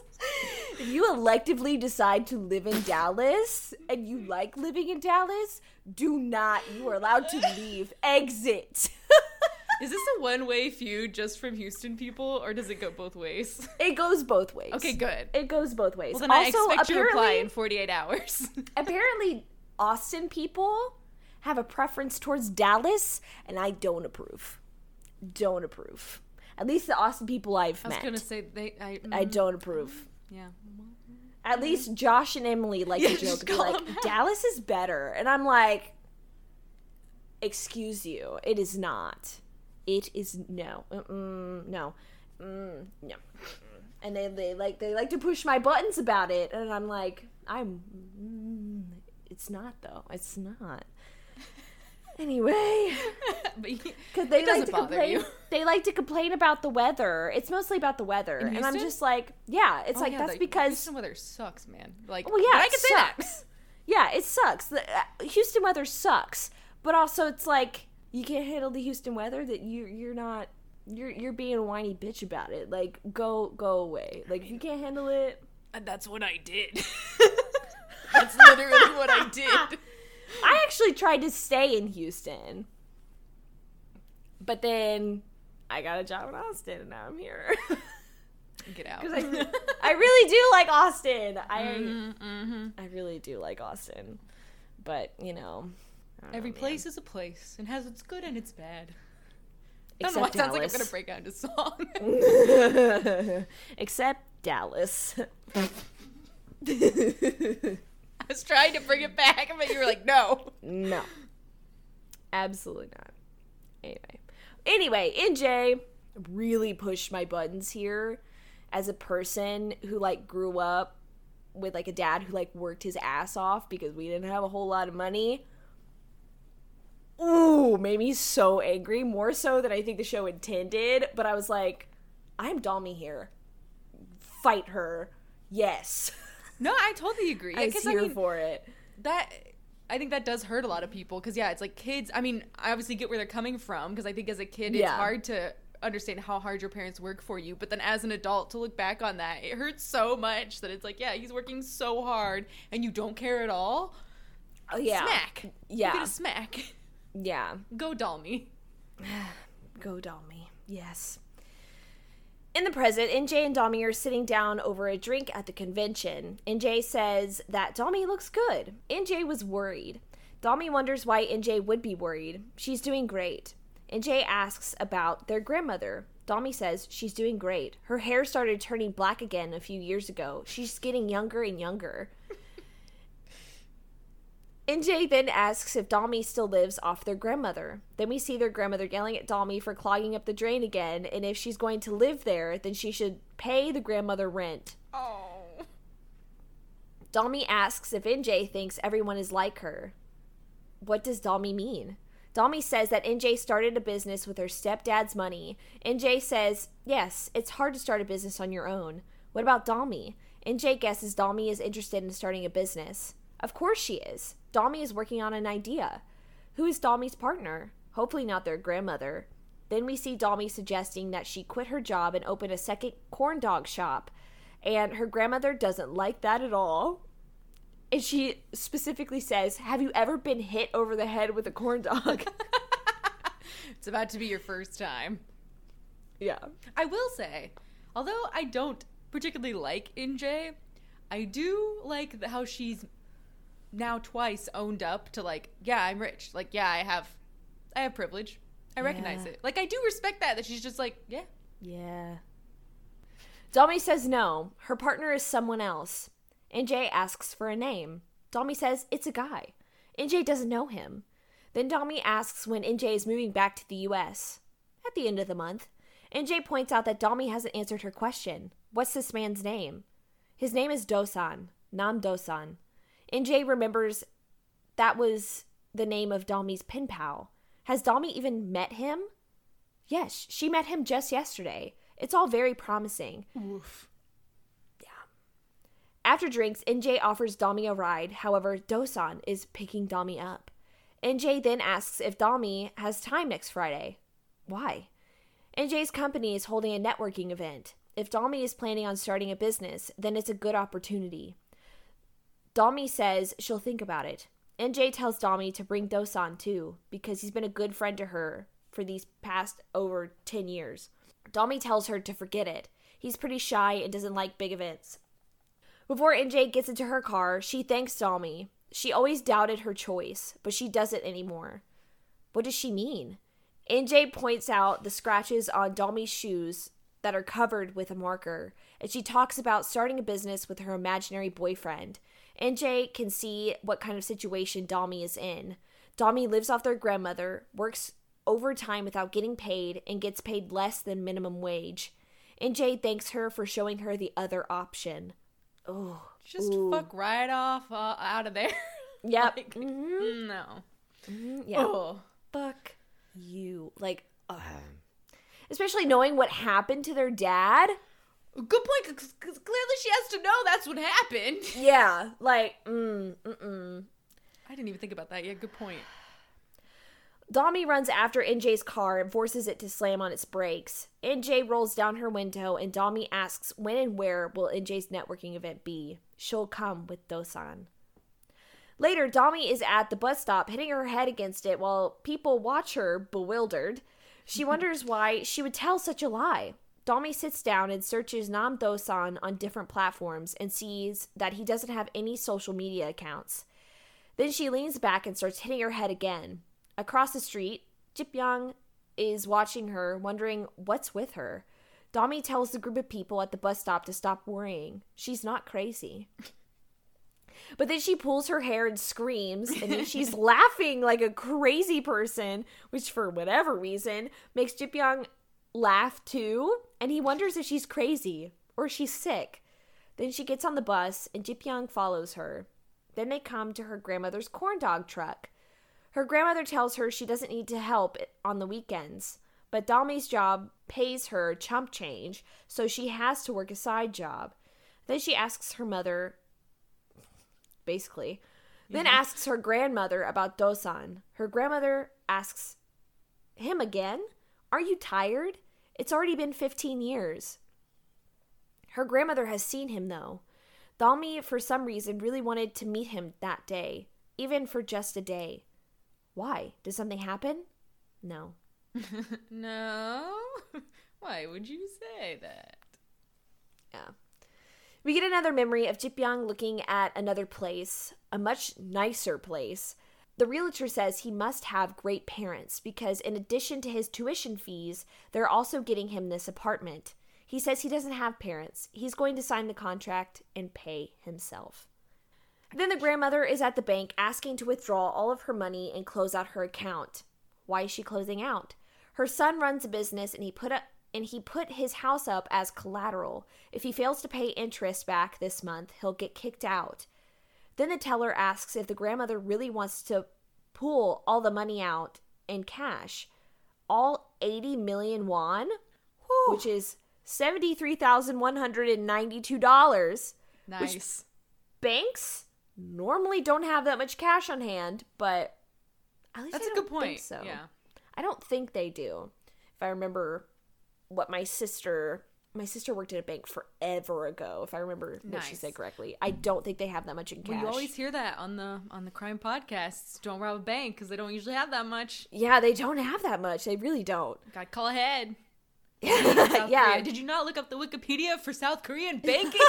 If you electively decide to live in Dallas and you like living in Dallas, do not. You are allowed to leave. Exit. Is this a one-way feud just from Houston people, or does it go both ways? it goes both ways. Okay, good. It goes both ways. Well, then I also, expect you to reply in 48 hours. apparently, Austin people have a preference towards Dallas, and I don't approve. Don't approve. At least the Austin people I've met. I was gonna say they. I, I mm, don't approve. Yeah. At least Josh and Emily like Yeah, to joke be like. Dallas is better. And I'm like, excuse you, it is not. It is no, Mm-mm, no, mm, no. And they, they like they like to push my buttons about it, and I'm like, I'm. Mm, it's not though. It's not. Anyway, because they It like to complain. you. They like to complain about the weather. It's mostly about the weather, and I'm just like, yeah. It's Oh, like yeah, that's the because Houston weather sucks, man. Like, well, yeah, I it can say that. sucks. Yeah, it sucks. The, uh, Houston weather sucks, but also it's like you can't handle the Houston weather. That you you're not you're you're being a whiny bitch about it. Like go go away. Like if you can't handle it, And that's what I did. that's literally what I did. I actually tried to stay in Houston, but then I got a job in Austin, and now I'm here. Get out. Because I, I really do like Austin. I mm-hmm. I really do like Austin, but you know, Every know, place is a place and has its good and its bad. I don't know sounds like I'm gonna break out into song. except Dallas. I was trying to bring it back, but you were like, no. no, absolutely not. Anyway, anyway, NJ really pushed my buttons here as a person who like grew up with like a dad who like worked his ass off because we didn't have a whole lot of money. Ooh, made me so angry, more so than I think the show intended. But I was like, I'm Dalmy here. Fight her. Yes. No, I totally agree. I was Because here I mean, for it. that I think that does hurt a lot of people because yeah, it's like kids. I mean, I obviously get where they're coming from because I think as a kid it's hard to understand how hard your parents work for you, but then as an adult to look back on that, it hurts so much that it's like, yeah, he's working so hard and you don't care at all. Oh, yeah. Smack. You Yeah. get a smack. Yeah. Go Dalmy. Go Dalmy. Yes. In the present, NJ and Dalmy are sitting down over a drink at the convention. NJ says that Dalmy looks good. NJ was worried. Dalmy wonders why NJ would be worried. She's doing great. NJ asks about their grandmother. Dalmy says she's doing great. Her hair started turning black again a few years ago. She's getting younger and younger. NJ then asks if Dalmy still lives off their grandmother. Then we see their grandmother yelling at Dalmy for clogging up the drain again, and if she's going to live there, then she should pay the grandmother rent. Oh. Dalmy asks if NJ thinks everyone is like her. What does Dalmy mean? Dalmy says that NJ started a business with her stepdad's money. NJ says, Yes, it's hard to start a business on your own. What about Dalmy? NJ guesses Dalmy is interested in starting a business. Of course she is. Dalmy is working on an idea. Who is Dalmy's partner? Hopefully not their grandmother. Then we see Dalmy suggesting that she quit her job and open a second corn dog shop. And her grandmother doesn't like that at all. And she specifically says, Have you ever been hit over the head with a corn dog? It's about to be your first time. yeah. I will say, although I don't particularly like NJ, I do like how she's now twice owned up to like, yeah, I'm rich. Like, yeah, I have, I have privilege. I recognize Yeah. it. Like, I do respect that. That she's just like, yeah, Yeah. Dalmy says no. Her partner is someone else. NJ asks for a name. Dalmy says it's a guy. NJ doesn't know him. Then Dalmy asks when NJ is moving back to the US. At the end of the month, NJ points out that Dalmy hasn't answered her question. What's this man's name? His name is Dosan, Nam Dosan. NJ remembers that was the name of Dalmy's pen pal. Has Dalmy even met him? Yes, she met him just yesterday. It's all very promising. Oof. Yeah. After drinks, NJ offers Dami a ride. However, Dosan is picking Dami up. NJ then asks if Dami has time next Friday. Why? NJ's company is holding a networking event. If Dami is planning on starting a business, then it's a good opportunity. Dami says she'll think about it. NJ tells Dami to bring Dosan too, because he's been a good friend to her for these past over 10 years. Dami tells her to forget it. He's pretty shy and doesn't like big events. Before NJ gets into her car, she thanks Dalmy. She always doubted her choice, but she doesn't anymore. What does she mean? NJ points out the scratches on Dalmy's shoes that are covered with a marker, and she talks about starting a business with her imaginary boyfriend. NJ can see what kind of situation Dalmy is in. Dalmy lives off their grandmother, works overtime without getting paid, and gets paid less than minimum wage. NJ thanks her for showing her the other option. Oh, Just Ooh. fuck right off uh, out of there. Yep. Like, Mhm. No. Mhm. Yeah. Oh. Fuck you. Like, especially knowing what happened to their dad. Good point, because clearly she has to know that's what happened. Yeah. Like, mm, mm-mm. I didn't even think about that. Yeah, good point. Dami runs after NJ's car and forces it to slam on its brakes. NJ rolls down her window and Dami asks when and where will NJ's networking event be. She'll come with Dosan. Later, Dami is at the bus stop hitting her head against it while people watch her bewildered. She wonders why she would tell such a lie. Dami sits down and searches Nam Dosan on different platforms and sees that he doesn't have any social media accounts. Then she leans back and starts hitting her head again. Across the street, Jipyong is watching her, wondering what's with her. Dami tells the group of people at the bus stop to stop worrying. She's not crazy. But then she pulls her hair and screams, and then she's laughing like a crazy person, which for whatever reason makes Jipyong laugh too. And he wonders if she's crazy or she's sick. Then she gets on the bus, and Jipyong follows her. Then they come to her grandmother's corn dog truck. Her grandmother tells her she doesn't need to help on the weekends, but Dalmi's job pays her chump change, so she has to work a side job. Then she asks her mother, basically, then mm-hmm. asks her grandmother about Dosan. Her grandmother asks him again, Are you tired? It's already been 15 years. Her grandmother has seen him, though. Dalmi, for some reason, really wanted to meet him that day, even for just a day. Why? Did something happen? No. no. Why would you say that? Yeah. We get another memory of Jipyong looking at another place, a much nicer place. The realtor says he must have great parents because, in addition to his tuition fees, they're also getting him this apartment. He says he doesn't have parents. He's going to sign the contract and pay himself. Then the grandmother is at the bank asking to withdraw all of her money and close out her account. Why is she closing out? Her son runs a business and he put up and he put his house up as collateral. If he fails to pay interest back this month, he'll get kicked out. Then the teller asks if the grandmother really wants to pull all the money out in cash. All 80 million won, which is $73,192. Nice. Banks normally don't have that much cash on hand, but at least That's I a don't good point. Think so Yeah. I don't think they do. If I remember what my sister my sister worked at a bank forever ago, if I remember what she said correctly. I don't think they have that much in Well, cash. you always hear that on the on the crime podcasts. Don't rob a bank because they don't usually have that much. yeah, they don't have that much. They really don't. Got call ahead. Yeah. Korea. Did you not look up the Wikipedia for South Korean banking?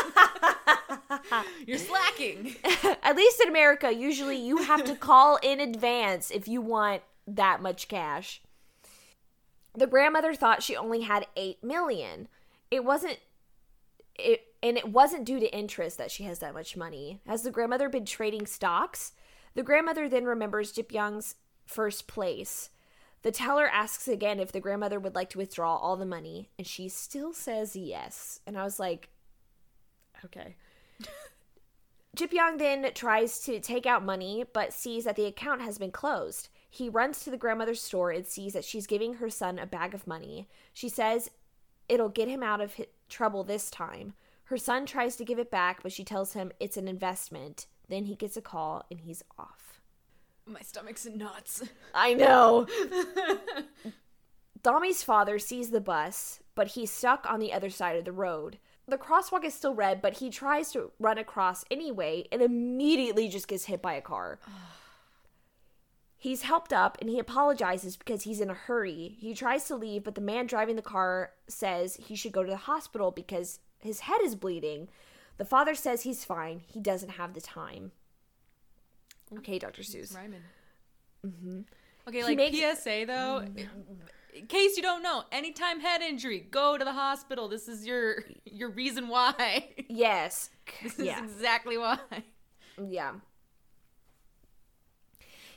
You're slacking. At least in America, usually you have to call in advance if you want that much cash. The grandmother thought she only had 8 million. It wasn't it and it wasn't due to interest that she has that much money. Has the grandmother been trading stocks? The grandmother then remembers Jip Young's first place. The teller asks again if the grandmother would like to withdraw all the money, and she still says yes. And I was like, okay. Jip Young then tries to take out money, but sees that the account has been closed. He runs to the grandmother's store and sees that she's giving her son a bag of money. She says it'll get him out of trouble this time. Her son tries to give it back, but she tells him it's an investment. Then he gets a call and he's off. My stomach's in knots. I know. Dami's father sees the bus, but he's stuck on the other side of the road. The crosswalk is still red, but he tries to run across anyway and immediately just gets hit by a car. He's helped up and he apologizes because he's in a hurry. He tries to leave, but the man driving the car says he should go to the hospital because his head is bleeding. The father says he's fine. He doesn't have the time. Okay, Dr. Seuss. Rhyming. Mm-hmm. Okay, He like makes- PSA though, mm-hmm. in case you don't know, anytime head injury, go to the hospital. This is your your reason why. Yes. This is Yeah. exactly why. Yeah.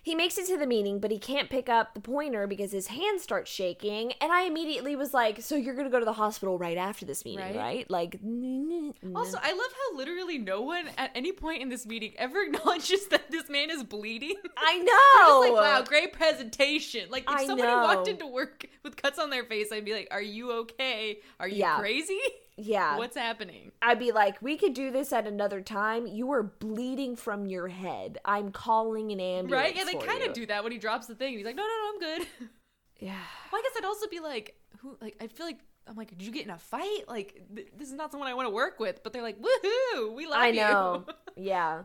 He makes it to the meeting, but he can't pick up the pointer because his hand starts shaking. And I immediately was like, "So you're gonna go to the hospital right after this meeting, Right. right?" Like, Also, I love how literally no one at any point in this meeting ever acknowledges that this man is bleeding. I know. like, wow, great presentation. Like, if I somebody walked into work with cuts on their face, I'd be like, "Are you okay? Are you Yeah. crazy? Yeah, What's happening?" I'd be like, "We could do this at another time. You are bleeding from your head. I'm calling an ambulance." Right? Yeah, they kind of do that when he drops the thing. He's like, "No, no, no, I'm good." Yeah. Well, I guess I'd also be like, who? Like, I feel like I'm like, did you get in a fight? Like, th- this is not someone I want to work with. But they're like, woohoo, we love I you. know. yeah.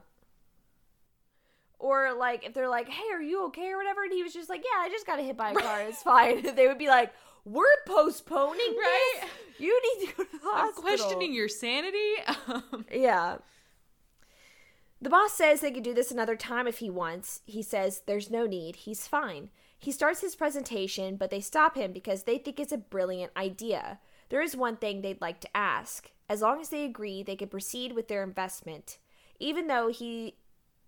Or like if they're like, "Hey, are you okay?" or whatever, and he was just like, "Yeah, I just got hit by a car. It's fine." they would be like, "We're postponing Right? this. You need to go to the hospital. I'm questioning your sanity. Um, Yeah. The boss says they could do this another time if he wants. He says there's no need. He's fine. He starts his presentation, but they stop him because they think it's a brilliant idea. There is one thing they'd like to ask. As long as they agree, they can proceed with their investment. Even though he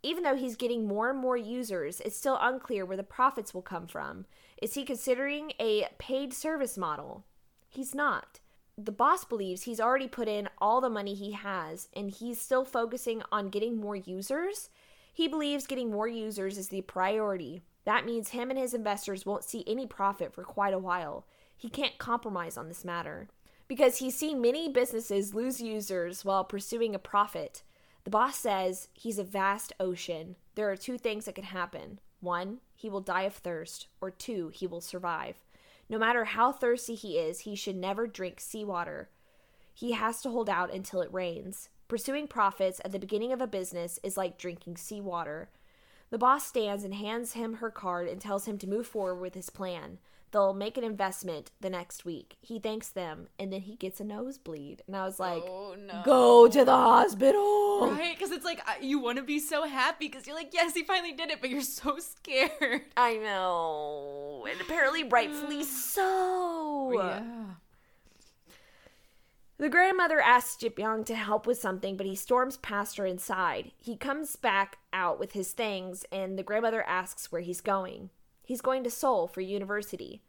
even though he's getting more and more users, it's still unclear where the profits will come from. Is he considering a paid service model? He's not. The boss believes he's already put in all the money he has and he's still focusing on getting more users. He believes getting more users is the priority. That means him and his investors won't see any profit for quite a while. He can't compromise on this matter because he's seen many businesses lose users while pursuing a profit. The boss says he's a vast ocean. There are two things that could happen. One, he will die of thirst, or two, he will survive. No matter how thirsty he is, he should never drink seawater. He has to hold out until it rains. Pursuing profits at the beginning of a business is like drinking seawater. The boss stands and hands him her card and tells him to move forward with his plan. They'll make an investment the next week. He thanks them and then he gets a nosebleed. And I was like, oh no. go to the hospital. Right? Because it's like you want to be so happy because you're like, yes, he finally did it, but you're so scared. I know. And apparently, rightfully so. Oh, yeah. The grandmother asks Jip Young to help with something, but he storms past her inside. He comes back out with his things, and the grandmother asks where he's going. He's going to Seoul for university.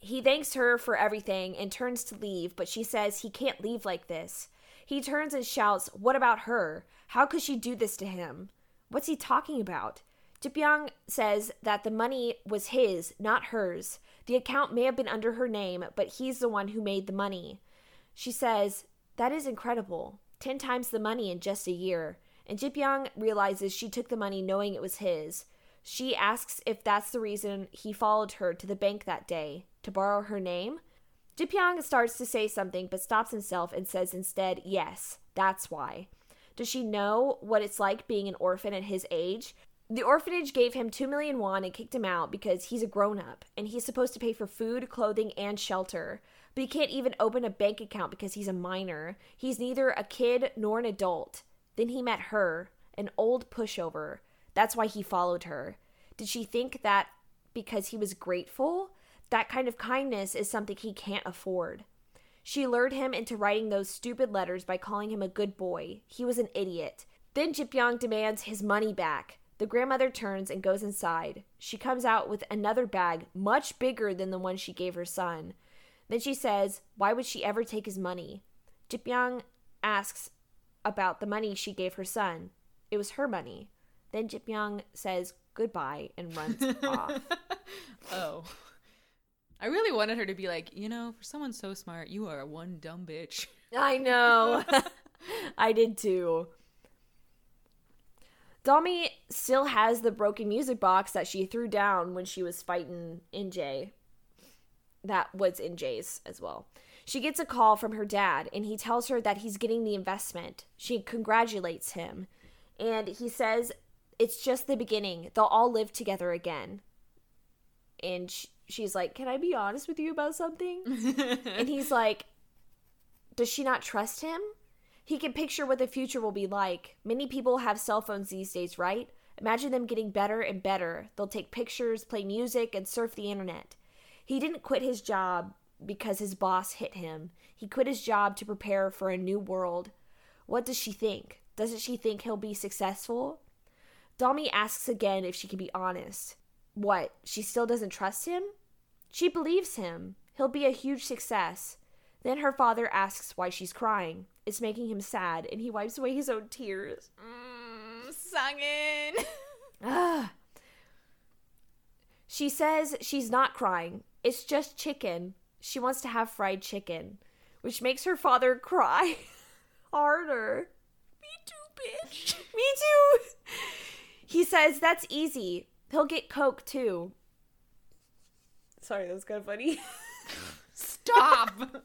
He thanks her for everything and turns to leave, but she says he can't leave like this. He turns and shouts, What about her? How could she do this to him? What's he talking about? Jipyong says that the money was his, not hers. The account may have been under her name, but he's the one who made the money. She says, That is incredible. Ten times the money in just a year. And Jipyong realizes she took the money knowing it was his. She asks if that's the reason he followed her to the bank that day to borrow her name. Jipyong starts to say something but stops himself and says instead, Yes, that's why. Does she know what it's like being an orphan at his age? The orphanage gave him 2 million won and kicked him out because he's a grown up and he's supposed to pay for food, clothing, and shelter. But he can't even open a bank account because he's a minor. He's neither a kid nor an adult. Then he met her, an old pushover. That's why he followed her. Did she think that because he was grateful? That kind of kindness is something he can't afford. She lured him into writing those stupid letters by calling him a good boy. He was an idiot. Then Jipyong demands his money back. The grandmother turns and goes inside. She comes out with another bag, much bigger than the one she gave her son. Then she says, Why would she ever take his money? Jipyong asks about the money she gave her son. It was her money. Then Jipyong says goodbye and runs off. Oh. I really wanted her to be like, you know, for someone so smart, you are one dumb bitch. I know. I did too. Dalmi still has the broken music box that she threw down when she was fighting NJ. That was NJ's as well. She gets a call from her dad and he tells her that he's getting the investment. She congratulates him and he says it's just the beginning. They'll all live together again. And sh- she's like, Can I be honest with you about something? and he's like, Does she not trust him? He can picture what the future will be like. Many people have cell phones these days, right? Imagine them getting better and better. They'll take pictures, play music, and surf the internet. He didn't quit his job because his boss hit him. He quit his job to prepare for a new world. What does she think? Doesn't she think he'll be successful? Dalmi asks again if she can be honest. What? She still doesn't trust him? She believes him. He'll be a huge success. Then her father asks why she's crying. It's making him sad, and he wipes away his own tears. Mm, Sungin. Ah. She says she's not crying. It's just chicken. She wants to have fried chicken, which makes her father cry harder. Me too, bitch. Me too. He says that's easy. He'll get Coke too. Sorry, that was kind of funny. Stop.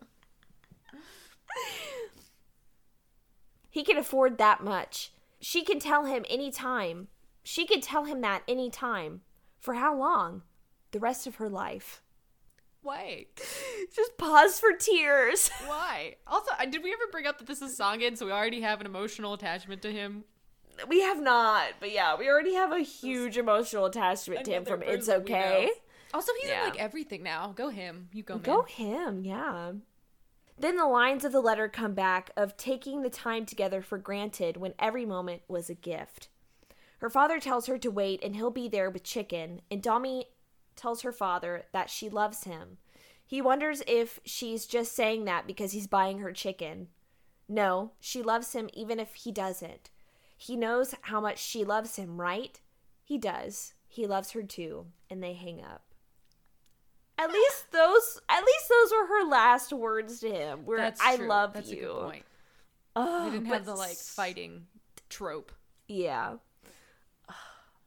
he can afford that much. She can tell him anytime. She can tell him that anytime. For how long? The rest of her life. Why? Just pause for tears. Why? Also, did we ever bring up that this is Songin, so we already have an emotional attachment to him? We have not, but yeah, we already have a huge emotional attachment to him from It's Okay. Also, he's Yeah. in like everything now. Go him. You go, man. Go him, yeah. Then the lines of the letter come back of taking the time together for granted when every moment was a gift. Her father tells her to wait and he'll be there with chicken, and Dalmi tells her father that she loves him. He wonders if she's just saying that because he's buying her chicken. No, she loves him even if he doesn't. He knows how much she loves him, right? He does. He loves her too, and they hang up. At least those at least those were her last words to him. Where That's I true. love That's you. a good point. Oh, They didn't have the like fighting trope. Yeah.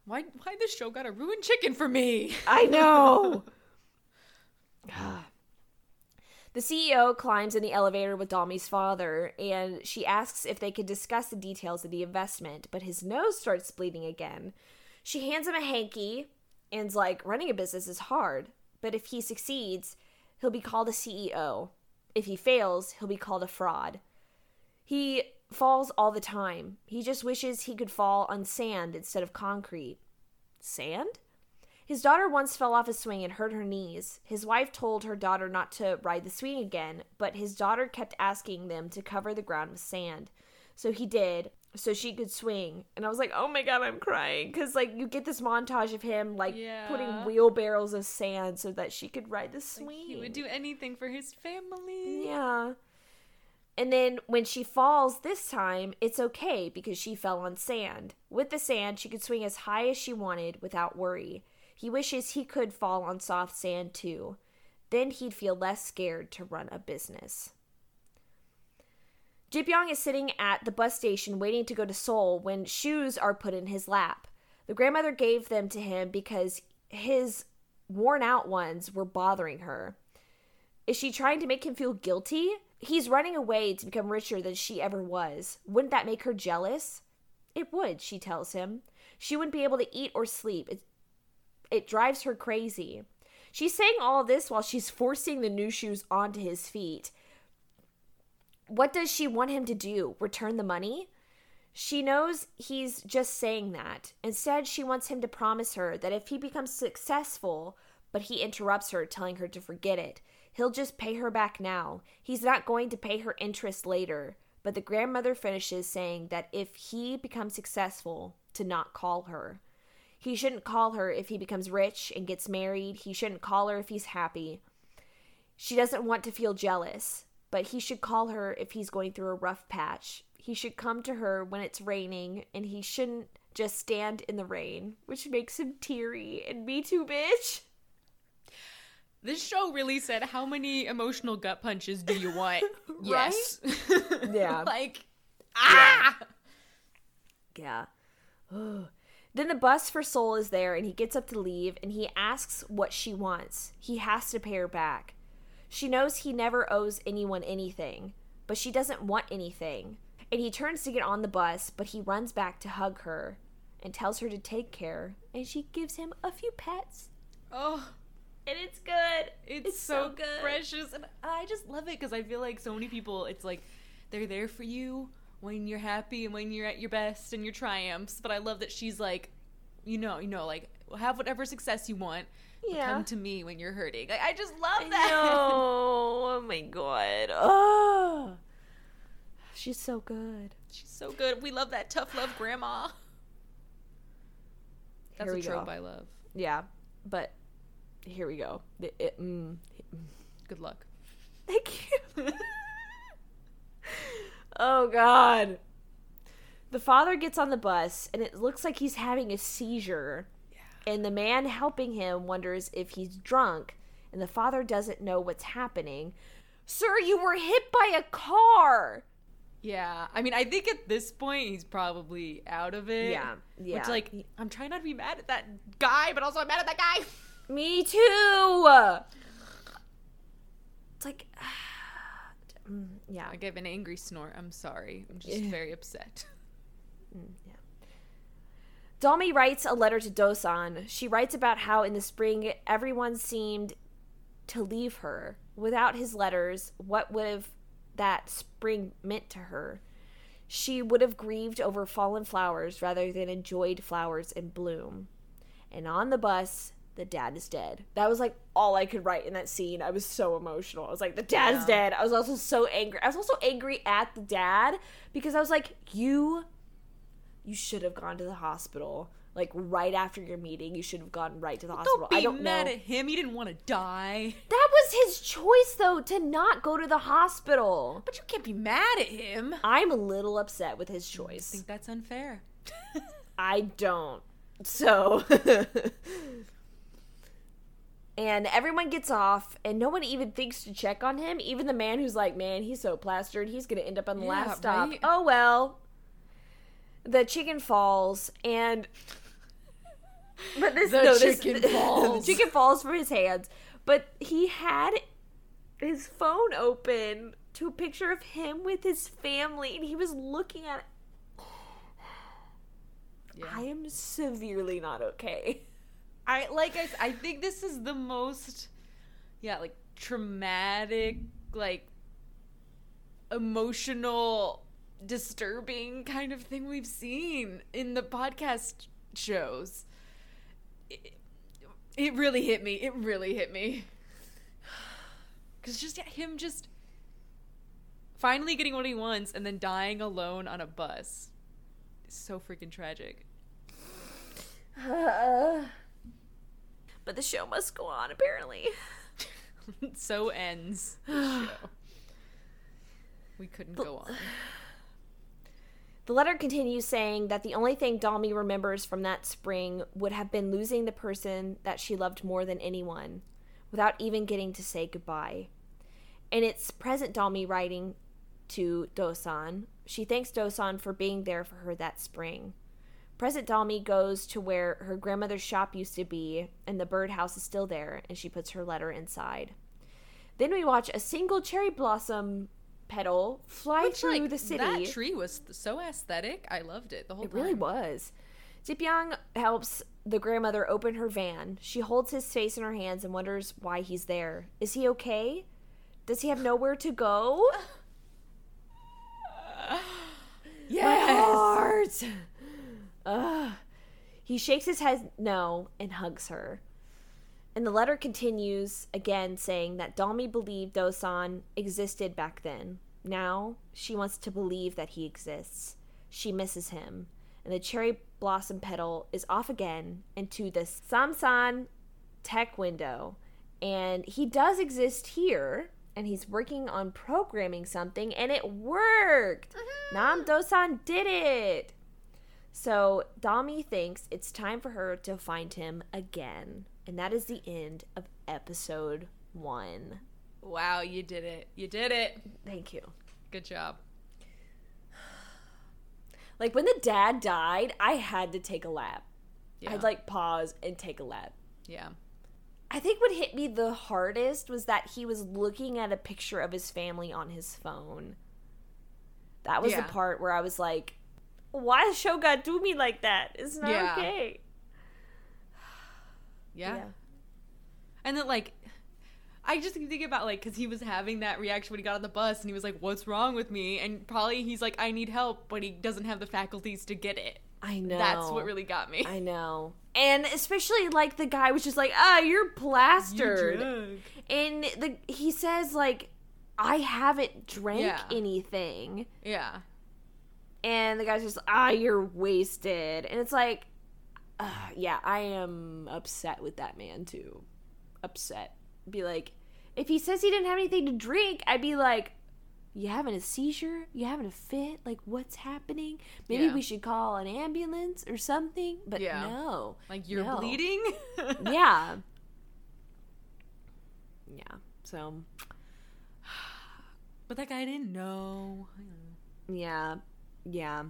Why? Why this show got a ruined chicken for me? I know. the CEO climbs in the elevator with Dalmi's father, and she asks if they can discuss the details of the investment, but his nose starts bleeding again. She hands him a hanky and's like, running a business is hard, but if he succeeds, he'll be called a CEO. If he fails, he'll be called a fraud. He falls all the time. He just wishes he could fall on sand instead of concrete. Sand? His daughter once fell off a swing and hurt her knees. His wife told her daughter not to ride the swing again, but his daughter kept asking them to cover the ground with sand. So he did, so she could swing. And I was like, oh my god, I'm crying. Because, like, you get this montage of him, like, putting wheelbarrows of sand so that she could ride the swing. He would do anything for his family. Yeah. And then when she falls this time, it's okay because she fell on sand. With the sand, she could swing as high as she wanted without worry. He wishes he could fall on soft sand too. Then he'd feel less scared to run a business. Jipyong is sitting at the bus station waiting to go to Seoul when shoes are put in his lap. The grandmother gave them to him because his worn out ones were bothering her. Is she trying to make him feel guilty? He's running away to become richer than she ever was. Wouldn't that make her jealous? It would, she tells him. She wouldn't be able to eat or sleep. It, it drives her crazy. She's saying all this while she's forcing the new shoes onto his feet. What does she want him to do? Return the money? She knows he's just saying that. Instead, she wants him to promise her that if he becomes successful, but he interrupts her, telling her to forget it, he'll just pay her back now. He's not going to pay her interest later. But the grandmother finishes saying that if he becomes successful, to not call her. He shouldn't call her if he becomes rich and gets married. He shouldn't call her if he's happy. She doesn't want to feel jealous, but he should call her if he's going through a rough patch. He should come to her when it's raining, and he shouldn't just stand in the rain, which makes him teary. And me too, bitch. This show really said, How many emotional gut punches do you want? Yes. Yeah. like, ah! Yeah. then the bus for Seoul is there and he gets up to leave and he asks what she wants. He has to pay her back. She knows he never owes anyone anything, but she doesn't want anything. And he turns to get on the bus, but he runs back to hug her and tells her to take care, and she gives him a few pets. Oh, And it's good. it's, so, good. precious. And I just love it because I feel like so many people, it's like they're there for you when you're happy and when you're at your best and your triumphs. But I love that she's like, you know, you know, like have whatever success you want. Yeah. Come to me when you're hurting. Like, I just love that. know. Oh my god. Oh. She's so good. She's so good. We love that tough love grandma. That's a trope go. I love. Yeah, but here we go. It- it- mm, Good luck. Thank you. oh God. The father gets on the bus and it looks like he's having a seizure. And the man helping him wonders if he's drunk, and the father doesn't know what's happening. Sir, you were hit by a car. Yeah, I mean, I think at this point he's probably out of it. Yeah, yeah. Which, like, I'm trying not to be mad at that guy, but also I'm mad at that guy. Me too. It's like, mm, yeah. I gave an angry snort. I'm sorry. I'm just very upset. Dalmi writes a letter to Dosan. She writes about how in the spring everyone seemed to leave her. Without his letters, what would have that spring meant to her? She would have grieved over fallen flowers rather than enjoyed flowers in bloom. And on the bus, the dad is dead. That was like all I could write in that scene. I was so emotional. I was like, the dad's Yeah. dead. I was also so angry. I was also angry at the dad because I was like, you you should have gone to the hospital. Like right after your meeting, you should have gone right to the hospital. Don't be I don't mad know. at him. He didn't want to die. That was his choice though to not go to the hospital. But you can't be mad at him. I'm a little upset with his choice. I think that's unfair. I don't. So And everyone gets off, and no one even thinks to check on him. Even the man who's like, man, he's so plastered, he's gonna end up on the Yeah, last stop. right? Oh well. The chicken falls, and but this The no, this- chicken falls. the chicken falls from his hands. But he had his phone open to a picture of him with his family, and he was looking at it. Yeah. I am severely not okay. I like I, I think this is the most yeah, like traumatic, like emotional disturbing kind of thing we've seen in the podcast shows. It, it really hit me. It really hit me. Cuz just yeah, him just finally getting what he wants and then dying alone on a bus. so freaking tragic. but the show must go on, apparently. so ends the show. We couldn't go on. The letter continues saying that the only thing Dalmi remembers from that spring would have been losing the person that she loved more than anyone, without even getting to say goodbye. And it's present Dalmi writing to Dosan. She thanks Dosan for being there for her that spring. Present Dalmi goes to where her grandmother's shop used to be, and the birdhouse is still there, and she puts her letter inside. Then we watch a single cherry blossom petal fly Which, through like, the city. That tree was so aesthetic. I loved it the whole It time. It really was. Jipyong helps the grandmother open her van. She holds his face in her hands and wonders why he's there. Is he okay? Does he have nowhere to go? My heart. Ugh. He shakes his head no and hugs her. And the letter continues again saying that Dalmi believed Dosan existed back then. Now she wants to believe that he exists. She misses him. And the cherry blossom petal is off again into the Samsan tech window. And he does exist here. And he's working on programming something, and it worked. Mm-hmm. Nam Dosan did it. So Dalmi thinks it's time for her to find him again. And that is the end of episode one. Wow, you did it. You did it. Thank you. Good job. Like when the dad died, I had to take a lap. Yeah. I'd like pause and take a lap. yeah. I think what hit me the hardest was that he was looking at a picture of his family on his phone. That was Yeah. the part where I was like, why God do me like that? It's not Yeah. okay. Yeah. And then like I just think about like because he was having that reaction when he got on the bus and he was like, "What's wrong with me?" And probably he's like, "I need help," but he doesn't have the faculties to get it. I know. That's what really got me. I know. And especially like the guy was just like, ah, you're plastered. and the he says like, I haven't drank Yeah. anything. Yeah. And the guy's just, ah, you're wasted. And it's like, uh, yeah, I am upset with that man too. Upset. Be like, if he says he didn't have anything to drink, I'd be like, you having a seizure? You having a fit? Like, what's happening? Maybe Yeah. we should call an ambulance or something. But Yeah. no. Like you're No. bleeding. Yeah. Yeah. So, But that guy didn't know. yeah. Yeah.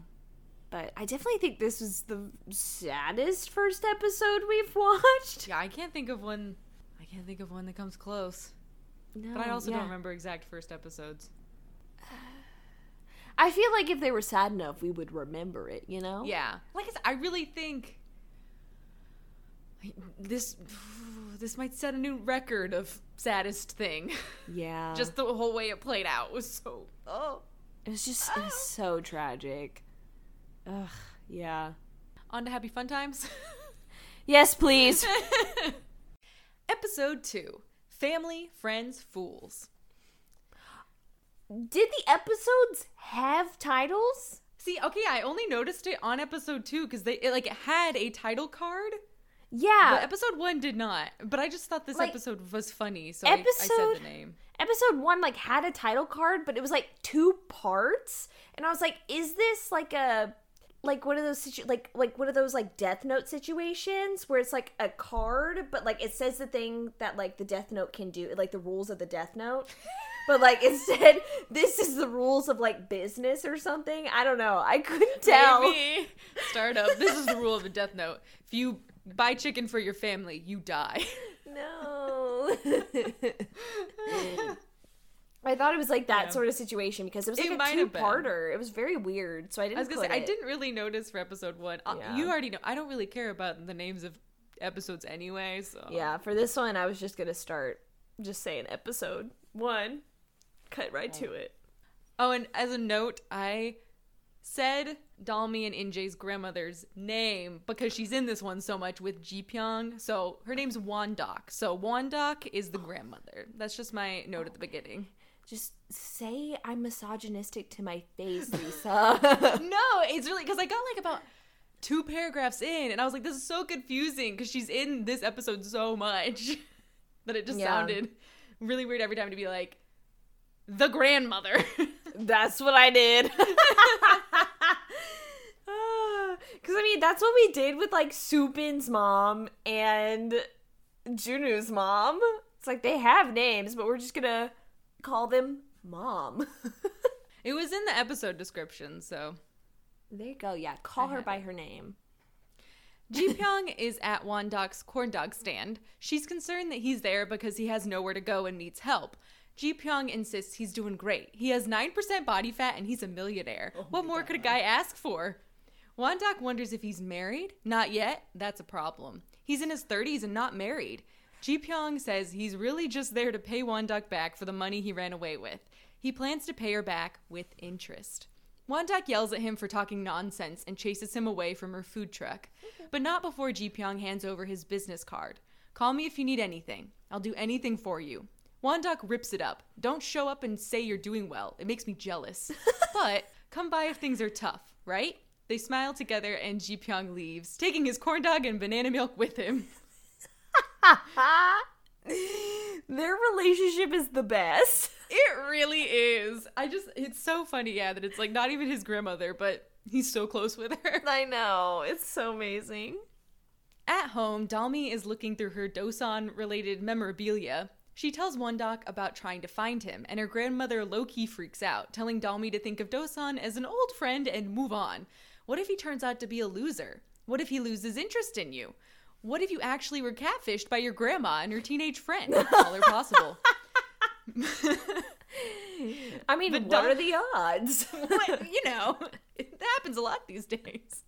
But I definitely think this was the saddest first episode we've watched. Yeah, I can't think of one. I can't think of one that comes close. No, But I also Oh, yeah. don't remember exact first episodes. I feel like if they were sad enough, we would remember it, you know? Yeah, like I said, I really think this this might set a new record of saddest thing. Yeah. Just the whole way it played out was so. Oh. it was just it was so tragic. Ugh, yeah. On to happy fun times. Yes, please. Episode two: Family, Friends, Fools. Did the episodes have titles? See, okay, I only noticed it on episode two because they it, like it had a title card. Yeah. But episode one did not. But I just thought this Like, episode was funny, so I, I said the name. episode one like had a title card but it was like two parts and i was like is this like a like one of those situ- like like one of those like death note situations where it's like a card but like it says the thing that like the death note can do like the rules of the death note but like instead this is the rules of like business or something i don't know i couldn't tell Maybe. Startup. This is the rule of a death note. If you buy chicken for your family, you die. no I thought it was like that Yeah. sort of situation because it was It like a have been. two-parter. It was very weird, so I didn't. I was gonna say I didn't really notice for episode one. Uh, Yeah. You already know. I don't really care about the names of episodes anyway. So Yeah, for this one, I was just gonna start just saying episode one, cut right to it. Oh, and as a note, I said Dalmi and Injae's grandmother's name because she's in this one so much with Ji Pyong. So her name's Wondok. So Wondok is the grandmother. That's just my note at the beginning. Just say I'm misogynistic to my face, Lisa. No, it's really because I got like about two paragraphs in, and I was like, "This is so confusing" because she's in this episode so much that it just Yeah. sounded really weird every time to be like the grandmother. that's what I did. Because I mean, that's what we did with like Supin's mom and Junu's mom. It's like they have names, but we're just gonna call them mom. it was in the episode description, so there you go. Yeah, call I her by her name. Ji Pyong is at Wondok's corn dog stand. She's concerned that he's there because he has nowhere to go and needs help. Ji Pyong insists he's doing great. He has 9% body fat and he's a millionaire. Oh what more could a guy ask for? Wondok wonders if he's married. Not yet. That's a problem. He's in his 30s and not married. Ji Pyong says he's really just there to pay Wondok back for the money he ran away with. He plans to pay her back with interest. Wondok yells at him for talking nonsense and chases him away from her food truck. But not before Ji Pyong hands over his business card. Call me if you need anything. I'll do anything for you. Wondok rips it up. Don't show up and say you're doing well. It makes me jealous. but come by if things are tough, right? They smile together and Ji Pyong leaves, taking his corn dog and banana milk with him. Their relationship is the best. It really is. I just, it's so funny, yeah, that it's like not even his grandmother, but he's so close with her. I know. It's so amazing. At home, Dalmi is looking through her Dosan related memorabilia. She tells Wondok about trying to find him, and her grandmother Loki freaks out, telling Dalmi to think of Dosan as an old friend and move on. What if he turns out to be a loser? What if he loses interest in you? What if you actually were catfished by your grandma and her teenage friend? All are possible. I mean, But what are the odds? what, you know, it happens a lot these days.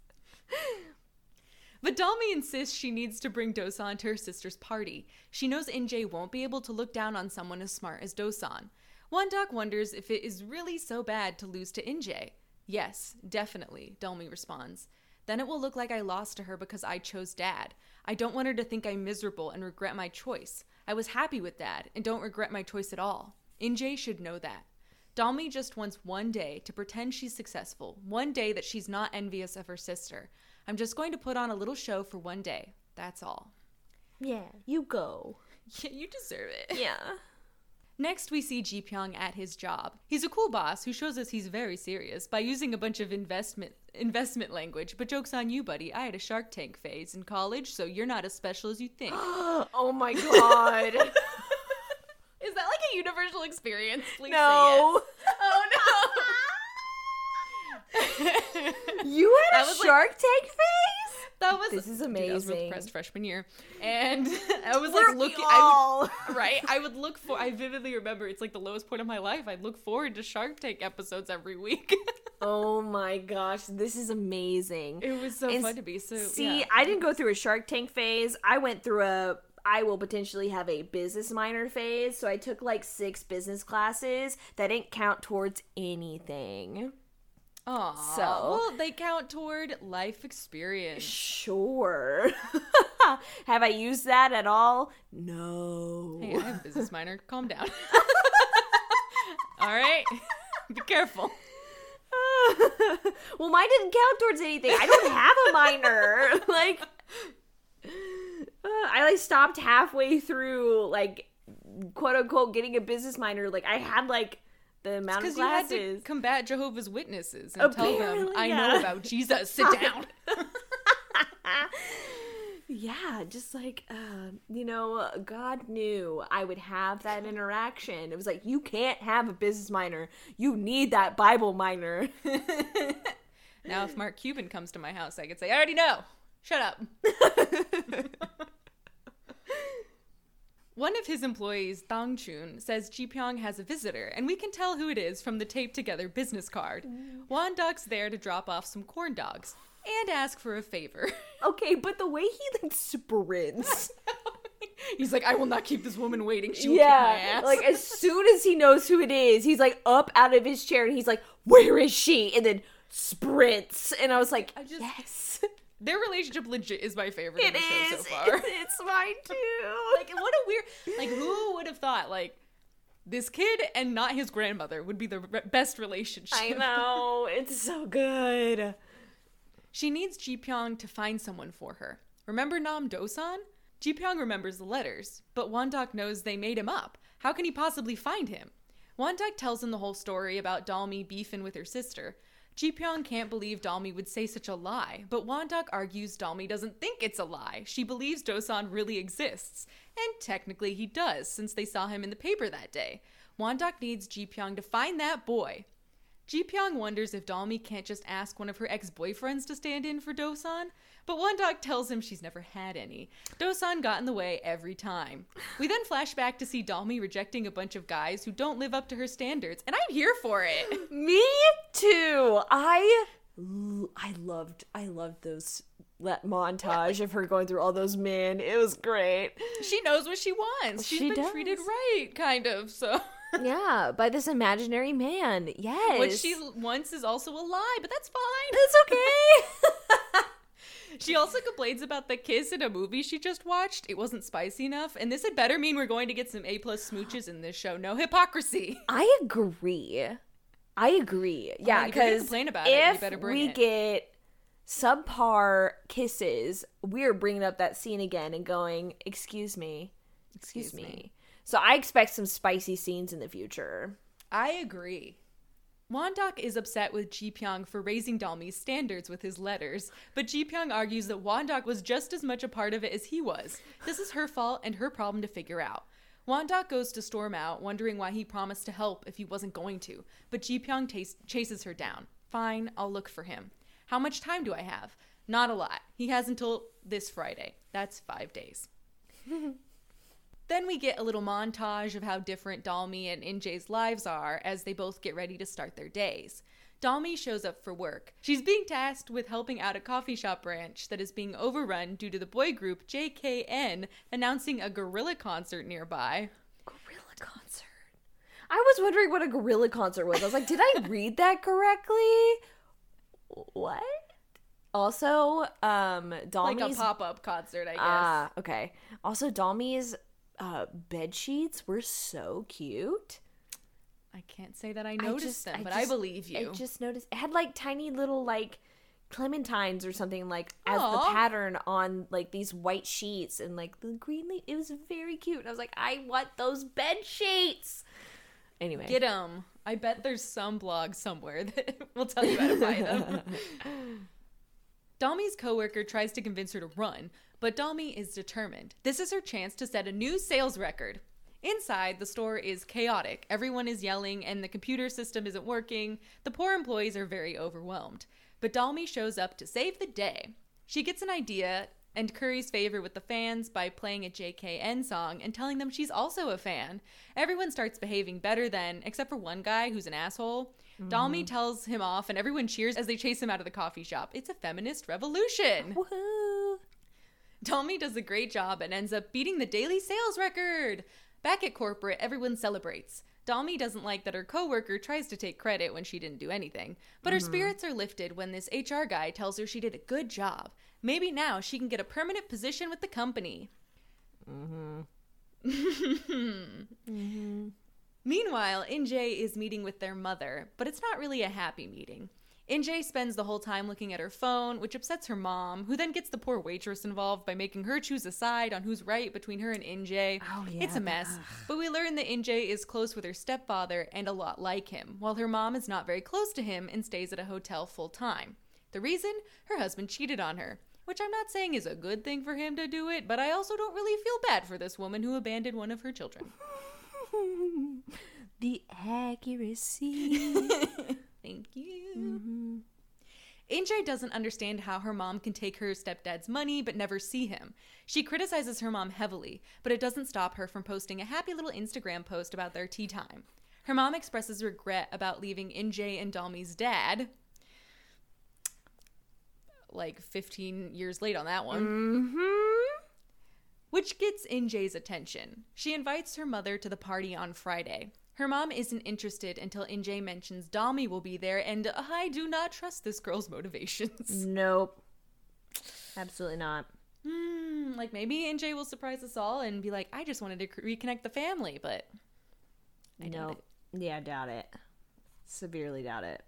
But Dalmi insists she needs to bring Dosan to her sister's party. She knows NJ won't be able to look down on someone as smart as Dosan. Wondok wonders if it is really so bad to lose to NJ. Yes, definitely, Dalmi responds. Then it will look like I lost to her because I chose dad. I don't want her to think I'm miserable and regret my choice. I was happy with dad and don't regret my choice at all. NJ should know that. Dalmi just wants one day to pretend she's successful, one day that she's not envious of her sister. I'm just going to put on a little show for one day. That's all. yeah, you go. Yeah, you deserve it. Yeah. Next, we see Ji Pyong at his job. He's a cool boss who shows us he's very serious by using a bunch of investment investment language. But jokes on you, buddy. I had a Shark Tank phase in college, so you're not as special as you think. oh my god. Is that like a universal experience? Please no. say yes. Oh no. You had That a was like- Shark Tank phase? That was This is Dude, I was really depressed freshman year, and I was like looking. I would, right, I would look for. I vividly remember it's like the lowest point of my life. I'd look forward to Shark Tank episodes every week. oh my gosh, this is amazing. it was so And fun to be so. See, yeah. I didn't go through a Shark Tank phase. I went through a I will potentially have a business minor phase. So I took like six business classes that didn't count towards anything. Aw, so- well, they count toward life experience. Sure. have I used that at all? No. Hey, I have a business minor. Calm down. All right, be careful. well, mine didn't count towards anything. I don't have a minor. like, uh, I like stopped halfway through, like, quote unquote, getting a business minor. Like, I had like the amount of Because you had to combat Jehovah's Witnesses and tell them, "I yeah. know about Jesus. Sit down." yeah, just like, uh, you know, God knew I would have that interaction. It was like, you can't have a business minor. You need that Bible minor. Now, if Mark Cuban comes to my house, I could say, I already know. Shut up. One of his employees, Dong Chun, says Ji Pyong has a visitor, and we can tell who it is from the taped together business card. Wondok's there to drop off some corn dogs and ask for a favor. okay, but the way he like sprints. He's like, I will not keep this woman waiting. She will yeah, ass. like as soon as he knows who it is, he's like up out of his chair and he's like, "Where is she?" And then sprints, and I was like, I just- "Yes, Their relationship legit is my favorite in it the show is. so far. It's mine too." like what a weird like who would have thought like this kid and not his grandmother would be the re- best relationship I know it's so good. she needs ji pyong to find someone for her remember nam dosan ji pyong remembers the letters but wondok knows they made him up how can he possibly find him wondok tells him the whole story about dalmi beefing with her sister Ji Pyong can't believe Dalmi would say such a lie, but Wondok argues Dalmi doesn't think it's a lie. She believes Dosan really exists. And technically he does, since they saw him in the paper that day. Wondok needs Ji Pyong to find that boy. Ji Pyong wonders if Dalmi can't just ask one of her ex boyfriends to stand in for Dosan, but Wondok tells him she's never had any. Dosan got in the way every time. We then flash back to see Dalmi rejecting a bunch of guys who don't live up to her standards, and I'm here for it. Me too. I I loved I loved those that montage of her going through all those men. It was great. She knows what she wants. She's She been does. treated right, kind of, so. yeah, by this imaginary man. Yes. What she wants is also a lie, but that's fine. It's okay. She also complains about the kiss in a movie she just watched. It wasn't spicy enough, and this had better mean we're going to get some A plus smooches in this show. No hypocrisy. I agree. I agree. Yeah, because it, you if bring we it. get subpar kisses, we're bringing up that scene again and going, "Excuse me, excuse, Excuse me. me. So I expect some spicy scenes in the future. I agree. Wondok is upset with Ji Pyong for raising Dalmi's standards with his letters, but Ji Pyong argues that Wondok was just as much a part of it as he was. This is her fault and her problem to figure out. Wondok goes to storm out, wondering why he promised to help if he wasn't going to, but Ji Pyong tas- chases her down. Fine, I'll look for him. How much time do I have? Not a lot. He has until this Friday. That's five days. Then we get a little montage of how different Dalmi and Injay's lives are as they both get ready to start their days. Dalmi shows up for work. She's being tasked with helping out a coffee shop branch that is being overrun due to the boy group JKN announcing a gorilla concert nearby. Gorilla concert. I was wondering what a gorilla concert was. I was like, did I read that correctly? What? Also, um, Dalmi's Like a pop up concert, I guess. Ah, okay. Also, Dalmi's uh, bed sheets were so cute. I can't say that I I noticed just- them, I but just- I believe you. I just noticed it had like tiny little like clementines or something like as the pattern on like these white sheets and like the green leaf. It was very cute. And I was like, I want those bed sheets. Anyway, Get them. I bet there's some blog somewhere that will tell you how to buy them. Dalmi's coworker tries to convince her to run, but Dalmi is determined. This is her chance to set a new sales record. Inside, the store is chaotic. Everyone is yelling, and the computer system isn't working. The poor employees are very overwhelmed. But Dalmi shows up to save the day. She gets an idea and curries favor with the fans by playing a JKN song and telling them she's also a fan. Everyone starts behaving better then, except for one guy who's an asshole. Dalmi mm-hmm. tells him off, and everyone cheers as they chase him out of the coffee shop. It's a feminist revolution. woohoo! Dalmi does a great job and ends up beating the daily sales record. Back at corporate, everyone celebrates. Dalmi doesn't like that her coworker tries to take credit when she didn't do anything, but her mm-hmm. spirits are lifted when this HR guy tells her she did a good job. Maybe now she can get a permanent position with the company. Mm-hmm. Meanwhile, Injay is meeting with their mother, but it's not really a happy meeting. Injay spends the whole time looking at her phone, which upsets her mom, who then gets the poor waitress involved by making her choose a side on who's right between her and Injay. Oh, yeah. It's a mess, but we learn that Injay is close with her stepfather and a lot like him, while her mom is not very close to him and stays at a hotel full time. The reason? Her husband cheated on her. Which I'm not saying is a good thing for him to do it, but I also don't really feel bad for this woman who abandoned one of her children. the accuracy. Thank you. Injay doesn't understand how her mom can take her stepdad's money but never see him. She criticizes her mom heavily, but it doesn't stop her from posting a happy little Instagram post about their tea time. Her mom expresses regret about leaving Injay and Dalmi's dad. Like 15 years late on that one. mm-hmm. Which gets Injay's attention. She invites her mother to the party on Friday. Her mom isn't interested until Injay mentions Dalmi will be there, and I do not trust this girl's motivations. Nope. Absolutely not. Hmm, like maybe Injay will surprise us all and be like, I just wanted to reconnect the family, but I doubt nope. Yeah, doubt it. Severely doubt it.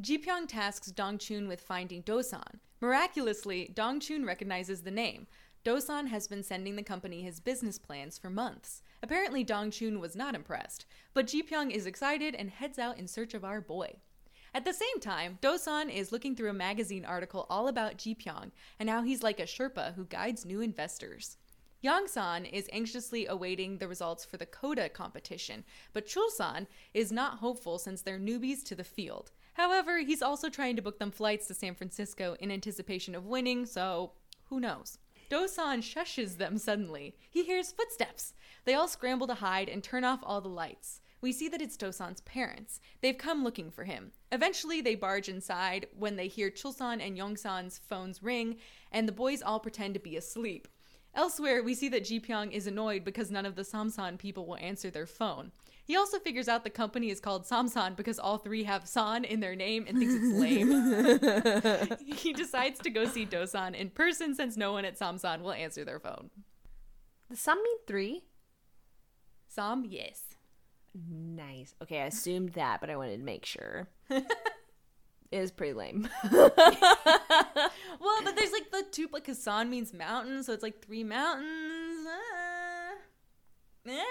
Jipyong tasks Dongchun with finding Dosan. Miraculously, Dongchun recognizes the name. Dosan has been sending the company his business plans for months. Apparently, Dongchun was not impressed, but Jipyong is excited and heads out in search of our boy. At the same time, Dosan is looking through a magazine article all about Jipyong and how he's like a Sherpa who guides new investors. Yongsan is anxiously awaiting the results for the Coda competition, but Chulsan is not hopeful since they're newbies to the field. However, he's also trying to book them flights to San Francisco in anticipation of winning, so who knows? Dosan shushes them suddenly. He hears footsteps. They all scramble to hide and turn off all the lights. We see that it's Dosan's parents. They've come looking for him. Eventually, they barge inside when they hear Chulsan and Yongsan's phones ring, and the boys all pretend to be asleep. Elsewhere, we see that Ji Pyong is annoyed because none of the Samsan people will answer their phone. He also figures out the company is called Samsan because all three have San in their name and thinks it's lame. he decides to go see Dosan in person since no one at Samsan will answer their phone. Does some mean three? Sam, yes. Nice. Okay, I assumed that, but I wanted to make sure. it was pretty lame. Well, but there's like the two, because San means mountain, so it's like three mountains. Eh.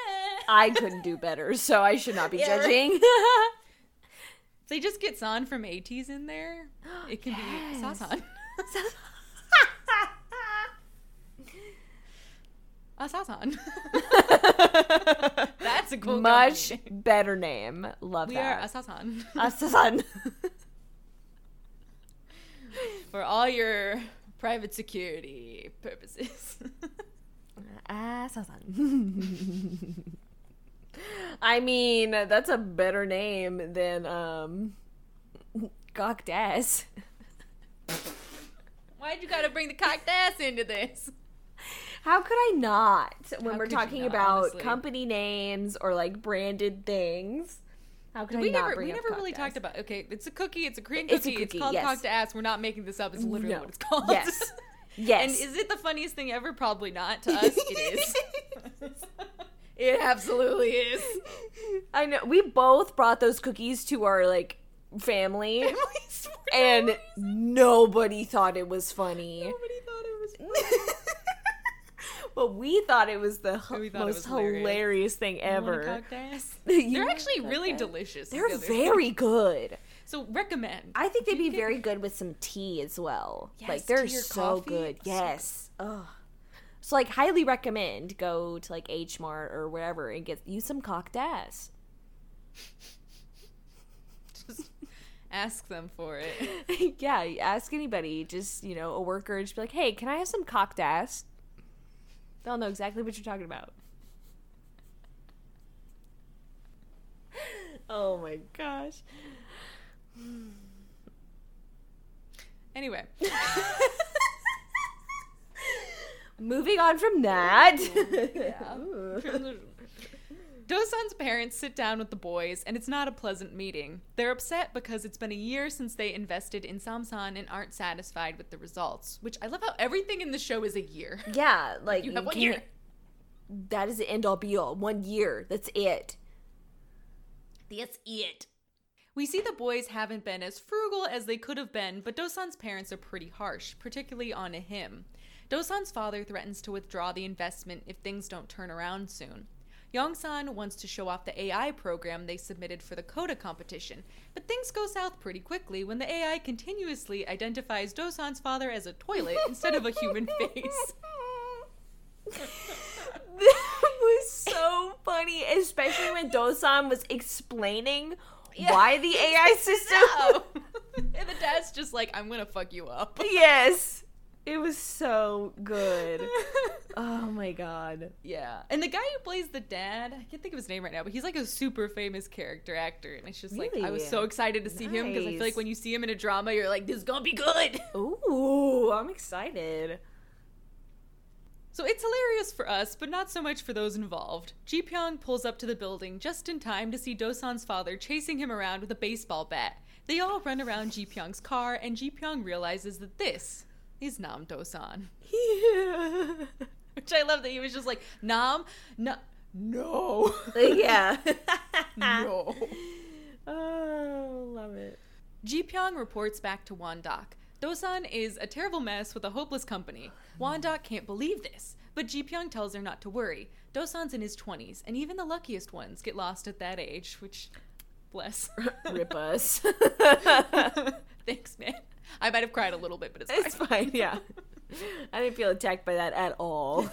I couldn't do better, so I should not be Yeah, right. judging. If they just get San from ATs in there, it can be Yes. Sasan. Asasan. That's a cool Much company better name. Love We are that. Asasan. Asasan. For all your private security purposes. Asasan. I mean, that's a better name than um Gokdas. Why'd you gotta bring the cocked ass into this? How could I not when How we're talking not, about honestly? company names or like branded things? How could we I not never bring we never really talked about okay, it's a cookie, it's a Korean It's a cookie, it's, called yes. cocked ass. We're not making this up, it's literally No. what it's called. Yes. Yes. And is it the funniest thing ever? Probably not. To us, it is. it absolutely is. I know we both brought those cookies to our like family, and nobody thought it was funny. Nobody thought it was funny. but we thought it was the h- most was hilarious. hilarious. thing You want a ever. They're actually really delicious. They're the other thing. very good. So recommend. I think they'd be very good with some tea as well. Yes, like they're so good. So Yes. Ugh. So like highly recommend go to like H Mart or wherever and get use some cocked ass. Just ask them for it. yeah, ask anybody, just you know, a worker, just be like, "Hey, can I have some cocked ass?" They'll know exactly what you're talking about. oh my gosh. Anyway, Moving on from that. Dosan's parents sit down with the boys, and it's not a pleasant meeting. They're upset because it's been a year since they invested in Samsan and aren't satisfied with the results. Which I love how everything in the show is a year. yeah, like You have one year. That is the end all be all. One year. That's it. That's it. We see the boys haven't been as frugal as they could have been, but Dosan's parents are pretty harsh, particularly on him. Dosan's father threatens to withdraw the investment if things don't turn around soon. Yongsan wants to show off the AI program they submitted for the Coda competition, but things go south pretty quickly when the AI continuously identifies Dosan's father as a toilet instead of a human face. that was so funny, especially when Dosan was explaining Yeah. why the AI system. And the dad's just like, I'm gonna fuck you up. yes, it was so good. Oh my god. Yeah. And the guy who plays the dad, I can't think of his name right now, but he's like a super famous character actor. And it's just like, I was so excited to see him because I feel like when you see him in a drama, you're like, this is gonna be good. Ooh, I'm excited. So it's hilarious for us, but not so much for those involved. Ji Pyong pulls up to the building just in time to see Dosan's father chasing him around with a baseball bat. They all run around Ji Pyong's car, and Ji Pyong realizes that this is Nam Dosan. Yeah. Which I love that he was just like, Nam, no, no, yeah. no. Oh, love it. Ji Pyong reports back to Wondok. Dosan is a terrible mess with a hopeless company. Wondok can't believe this, but Ji Pyong tells her not to worry. Dosan's in his 20s, and even the luckiest ones get lost at that age, which, bless. Rip us. Thanks, man. I might have cried a little bit, but it's it's fine. fine, yeah. I didn't feel attacked by that at all.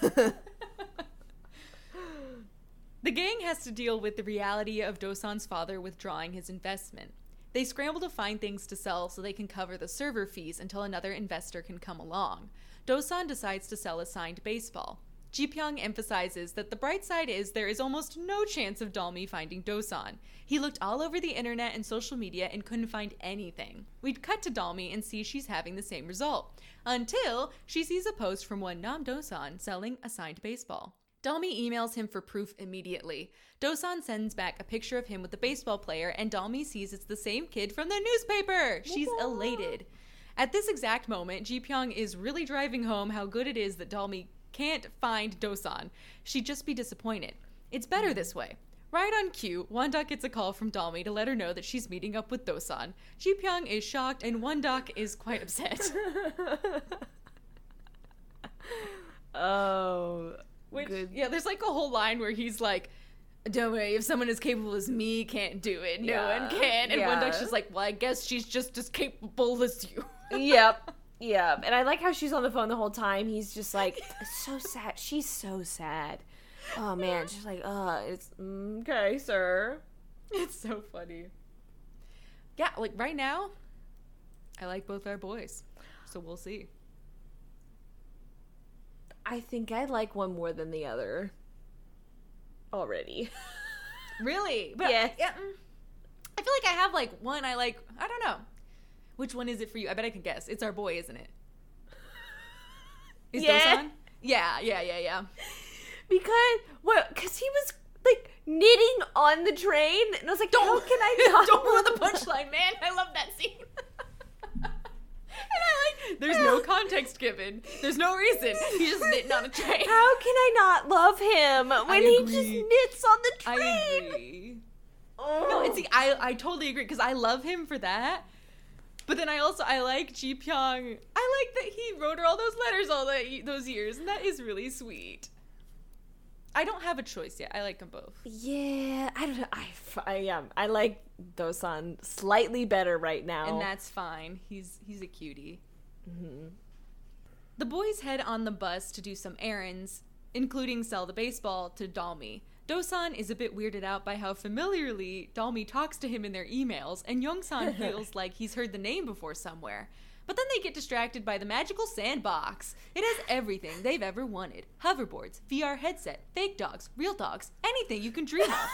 The gang has to deal with the reality of Dosan's father withdrawing his investment. They scramble to find things to sell so they can cover the server fees until another investor can come along. Dosan decides to sell a signed baseball. Ji-pyong emphasizes that the bright side is there is almost no chance of Dalmi finding Dosan. He looked all over the internet and social media and couldn't find anything. We'd cut to Dalmi and see she's having the same result. Until she sees a post from one Nam Dosan selling a signed baseball. Dalmi emails him for proof immediately. Dosan sends back a picture of him with the baseball player, and Dalmi sees it's the same kid from the newspaper. She's elated. At this exact moment, Ji Pyong is really driving home how good it is that Dalmi can't find Dosan. She'd just be disappointed. It's better this way. Right on cue, Wondok gets a call from Dalmi to let her know that she's meeting up with Dosan. Ji Pyong is shocked, and Wondok is quite upset. oh, Which, good. yeah, there's like a whole line where he's like, "Don't worry, if someone as capable as me can't do it, no Yeah, one can." And yeah. Wondok's just like, "Well, I guess she's just as capable as you." yep. Yep. And I like how she's on the phone the whole time. He's just like so sad. She's so sad. Oh man, she's like, uh, it's mm, okay, sir. it's so funny. Yeah, like right now, I like both our boys, so we'll see. I think I like one more than the other. Already. Really? Yes. Yeah. mm. I feel like I have like one I like. I don't know. Which one is it for you? I bet I can guess. It's our boy, isn't it? Is Yeah. Dosan? Yeah, yeah, yeah, yeah. because what? Because he was like knitting on the train, and I was like, how can I not? don't ruin the punchline, man. I love that scene. I like. There's no context given. There's no reason. He's just knitting on a train. How can I not love him when he just knits on the I train? agree. Oh. No, it's I I totally agree because I love him for that. But then I also I like Ji Pyong. I like that he wrote her all those letters all that those years, and that is really sweet. I don't have a choice yet. I like them both. Yeah, I don't know. I, I am. I like Dosan slightly better right now. and that's fine. He's he's a cutie. Mm-hmm. The boys head on the bus to do some errands, including sell the baseball to Dalmi. Dosan is a bit weirded out by how familiarly Dalmi talks to him in their emails, and Yongsan feels like he's heard the name before somewhere. But then they get distracted by the magical sandbox. It has everything they've ever wanted hoverboards, VR headset, fake dogs, real dogs, anything you can dream of.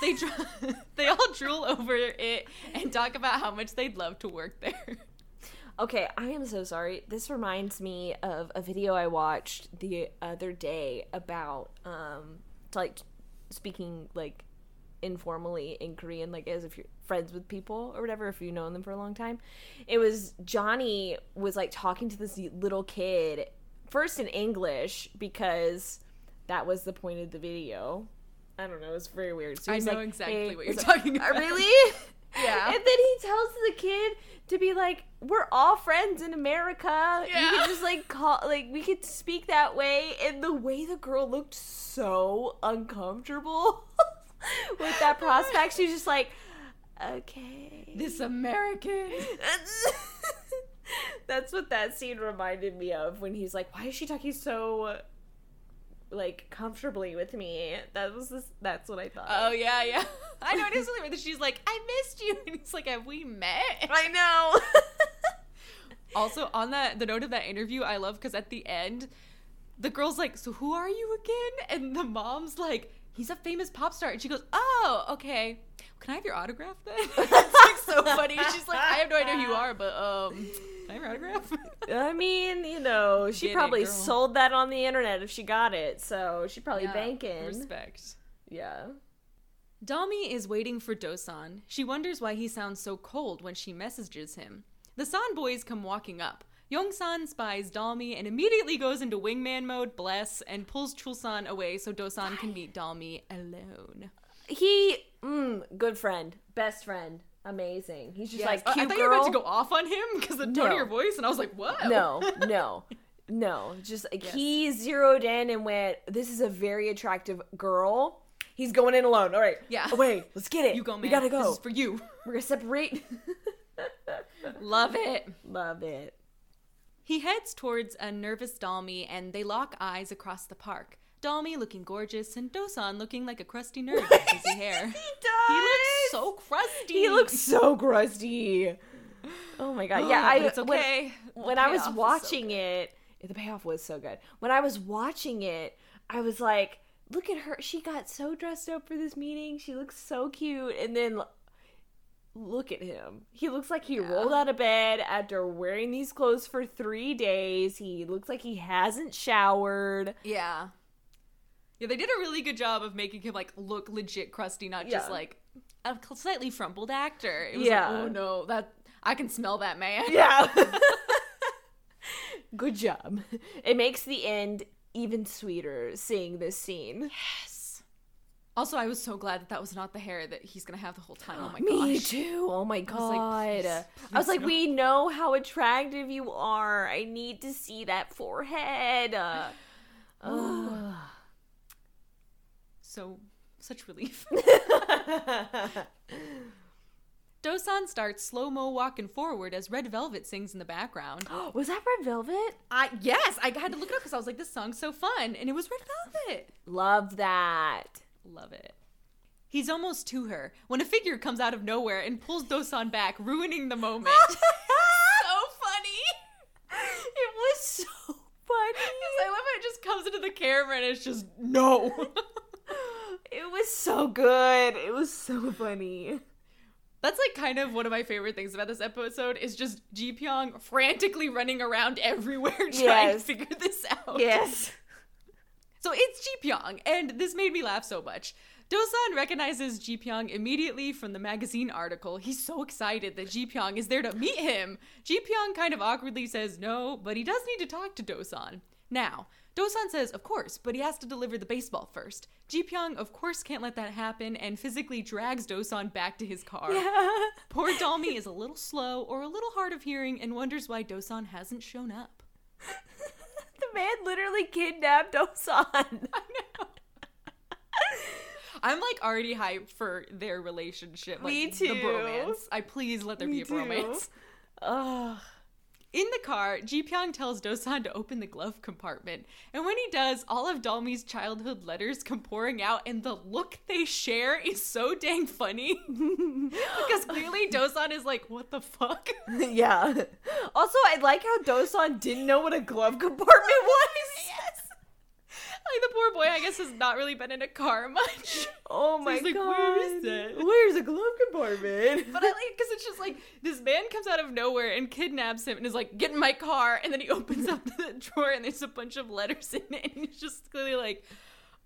They, dr- they all drool over it and talk about how much they'd love to work there. Okay, I am so sorry. This reminds me of a video I watched the other day about um like speaking like informally in Korean, like as if you're friends with people or whatever, if you've known them for a long time. It was Johnny was like talking to this little kid first in English because that was the point of the video. I don't know, it's very weird. So I know like, exactly hey- what you're talking about. Really? Yeah. And then he tells the kid to be like, "We're all friends in America. You can just like call, like we could speak that way." And the way the girl looked so uncomfortable with that prospect, she's just like, "Okay." This American. That's what that scene reminded me of when he's like, "Why is she talking so?" Like comfortably with me. That was this. That's what I thought. Oh yeah, yeah. I know it is really weird that she's like, I missed you, and he's like, Have we met? I know. Also, on that the note of that interview, I love because at the end, the girl's like, "So who are you again?" And the mom's like, "He's a famous pop star," and she goes, "Oh, okay. Can I have your autograph then?" it's like so funny. She's like, "I have no idea who you are, but um, can I have your autograph?" I mean, you know, she Get probably girl. sold that on the internet if she got it, so she probably Yeah, banking. Respect. Yeah. Dalmi is waiting for Dosan. She wonders why he sounds so cold when she messages him. The San boys come walking up. Yongsan spies Dalmi and immediately goes into wingman mode, bless, and pulls Chulsan away so Dosan can meet Dalmi alone. He, mm, good friend, best friend, amazing. He's just like I- cute I thought girl. you were about to go off on him because the tone No. of your voice, and I was like, "What?" no, no, no. Just like Yes. he zeroed in and went. This is a very attractive girl. He's going in alone. All right. Yeah. Away. Let's get it. you go, man. We gotta go. This is for you. We're gonna separate. Love it. Love it. He heads towards a nervous Dalmi and they lock eyes across the park. Dalmi looking gorgeous and Dosan looking like a crusty nerd with frizzy hair. he does. He looks so crusty. He looks so crusty. Oh my god! Yeah, oh, I. it's when- okay. When, The I was is so watching it, the payoff was so good. When I was watching it, I was like, "Look at her! She got so dressed up for this meeting. She looks so cute." And then look at him. He looks like he Yeah. rolled out of bed after wearing these clothes for three days. He looks like he hasn't showered. Yeah. Yeah, they did a really good job of making him like look legit crusty, not just Yeah. like a slightly frumpled actor. It was Yeah. like, oh no, that I can smell that man. Yeah. Good job. It makes the end even sweeter seeing this scene. Yes. Also, I was so glad that that was not the hair that he's gonna have the whole time. Oh my gosh. Me gosh. too. Oh my god. was like, I was like, no. we know how attractive you are. I need to see that forehead. Uh. So such relief. Dosan starts slow mo walking forward as Red Velvet sings in the background. was that Red Velvet? I yes, I had to look it up because I was like, this song's so fun, and it was Red Velvet. Love that. Love it. He's almost to her when a figure comes out of nowhere and pulls Dosan back, ruining the moment. so funny. It was so funny. I love how it just comes into the camera and it's just no. It was so good. It was so funny. That's like kind of one of my favorite things about this episode is just Ji Pyong frantically running around everywhere trying to figure this out. Yes. So it's Ji Pyong, and this made me laugh so much. Dosan recognizes Ji Pyong immediately from the magazine article. He's so excited that Ji Pyong is there to meet him. Ji Pyong kind of awkwardly says no, but he does need to talk to Dosan. Now, Dosan says, of course, but he has to deliver the baseball first. Ji Pyong, of course, can't let that happen and physically drags Dosan back to his car. Yeah. Poor Dalmi is a little slow or a little hard of hearing and wonders why Dosan hasn't shown up. the man literally kidnapped Dosan. I know. I'm like already hyped for their relationship. Like, Me The too. bromance. I please let there Me be a too. bromance. Ugh. In the car, Ji Pyong tells Dosan to open the glove compartment. And when he does, all of Dalmi's childhood letters come pouring out, and the look they share is so dang funny. because clearly Dosan is like, what the fuck? yeah. Also, I like how Dosan didn't know what a glove compartment was. Like the poor boy, I guess, has not really been in a car much. Oh my he's like, god. "Where is that?" Where's a glove compartment? But I like because it's just like this man comes out of nowhere and kidnaps him and is like, "Get in my car," and then he opens up the drawer and there's a bunch of letters in it, and he's just clearly like,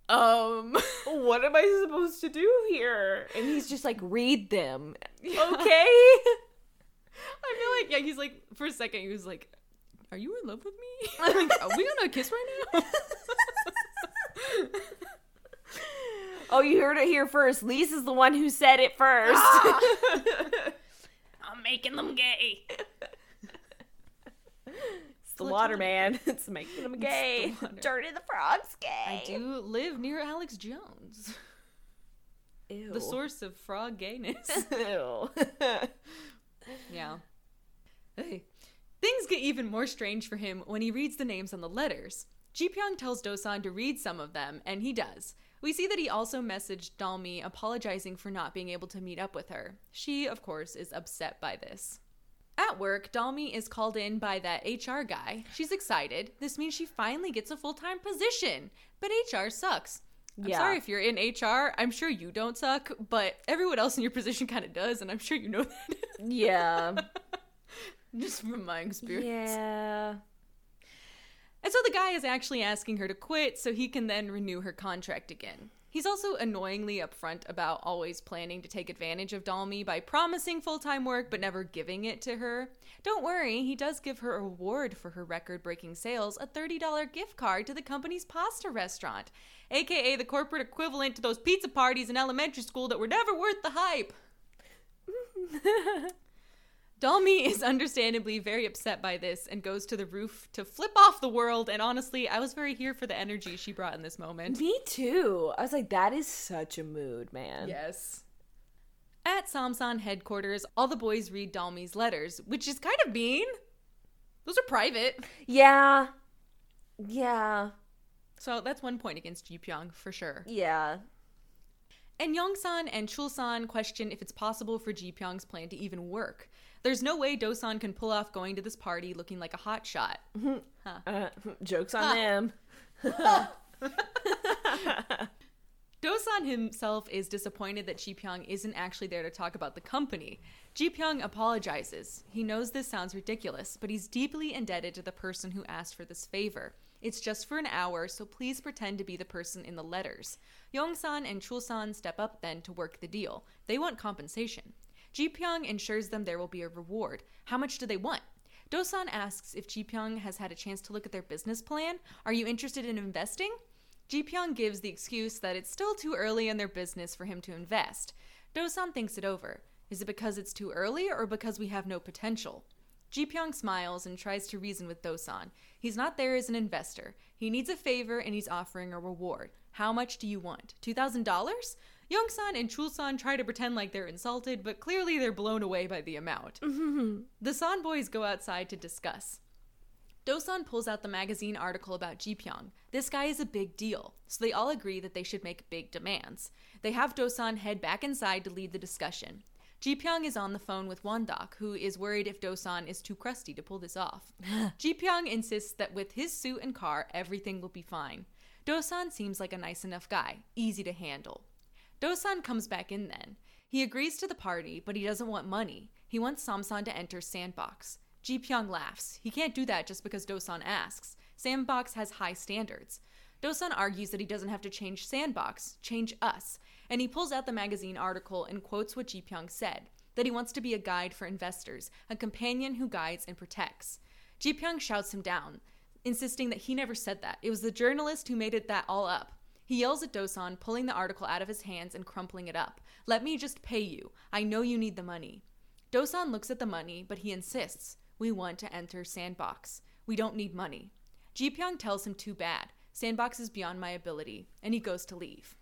"Um, what am I supposed to do here? And he's just like, read them. Yeah. Okay. I feel like yeah." He's like, for a second, he was like, "Are you in love with me? like, are we gonna kiss right now?" oh, you heard it here first. Lisa's the one who said it first. I'm making them gay. it's the water man. It's making them gay. water. Dirty the frog's gay. I do live near Alex Jones, Ew. the source of frog gayness. Ew. Yeah. Hey. Things get even more strange for him when he reads the names on the letters. Ji Pyong tells Dosan to read some of them, and he does. We see that he also messaged Dalmi apologizing for not being able to meet up with her. She, of course, is upset by this. At work, Dalmi is called in by that HR guy. She's excited. This means she finally gets a full time position. But HR sucks. I'm Yeah. sorry if you're in HR. I'm sure you don't suck, but everyone else in your position kind of does, and I'm sure you know that. yeah. Just from my experience. Yeah. And so the guy is actually asking her to quit so he can then renew her contract again. He's also annoyingly upfront about always planning to take advantage of Dalmi by promising full time work but never giving it to her. Don't worry, he does give her a reward for her record breaking sales a $30 gift card to the company's pasta restaurant, aka the corporate equivalent to those pizza parties in elementary school that were never worth the hype. Dalmi is understandably very upset by this and goes to the roof to flip off the world. And honestly, I was very here for the energy she brought in this moment. Me too. I was like, that is such a mood, man. Yes. At Samsan headquarters, all the boys read Dalmi's letters, which is kind of mean. Those are private. Yeah. Yeah. So that's one point against Ji Pyong for sure. Yeah. And Yongsan and Chulsan question if it's possible for Ji Pyong's plan to even work. There's no way Dosan can pull off going to this party looking like a hot shot. Uh, jokes on them. Dosan himself is disappointed that Ji Pyong isn't actually there to talk about the company. Ji Pyong apologizes. He knows this sounds ridiculous, but he's deeply indebted to the person who asked for this favor. It's just for an hour, so please pretend to be the person in the letters. Yongsan and Chulsan step up then to work the deal. They want compensation. Ji Pyong ensures them there will be a reward. How much do they want? Dosan asks if Ji Pyong has had a chance to look at their business plan. Are you interested in investing? Ji Pyong gives the excuse that it's still too early in their business for him to invest. Dosan thinks it over. Is it because it's too early or because we have no potential? Ji Pyong smiles and tries to reason with Dosan. He's not there as an investor. He needs a favor and he's offering a reward. How much do you want? $2,000? Yongsan and Chulsan try to pretend like they're insulted, but clearly they're blown away by the amount. the San boys go outside to discuss. Dosan pulls out the magazine article about Ji Pyong. This guy is a big deal, so they all agree that they should make big demands. They have Dosan head back inside to lead the discussion. Ji Pyong is on the phone with Wondok, who is worried if Dosan is too crusty to pull this off. Ji Pyong insists that with his suit and car, everything will be fine. Dosan seems like a nice enough guy, easy to handle. Dosan comes back in then. He agrees to the party, but he doesn't want money. He wants Samsan to enter Sandbox. Ji Pyong laughs. He can't do that just because Dosan asks. Sandbox has high standards. Dosan argues that he doesn't have to change Sandbox, change us, and he pulls out the magazine article and quotes what Ji Pyong said that he wants to be a guide for investors, a companion who guides and protects. Ji Pyong shouts him down, insisting that he never said that. It was the journalist who made it that all up. He yells at Dosan, pulling the article out of his hands and crumpling it up. Let me just pay you. I know you need the money. Dosan looks at the money, but he insists. We want to enter Sandbox. We don't need money. Ji tells him too bad. Sandbox is beyond my ability, and he goes to leave.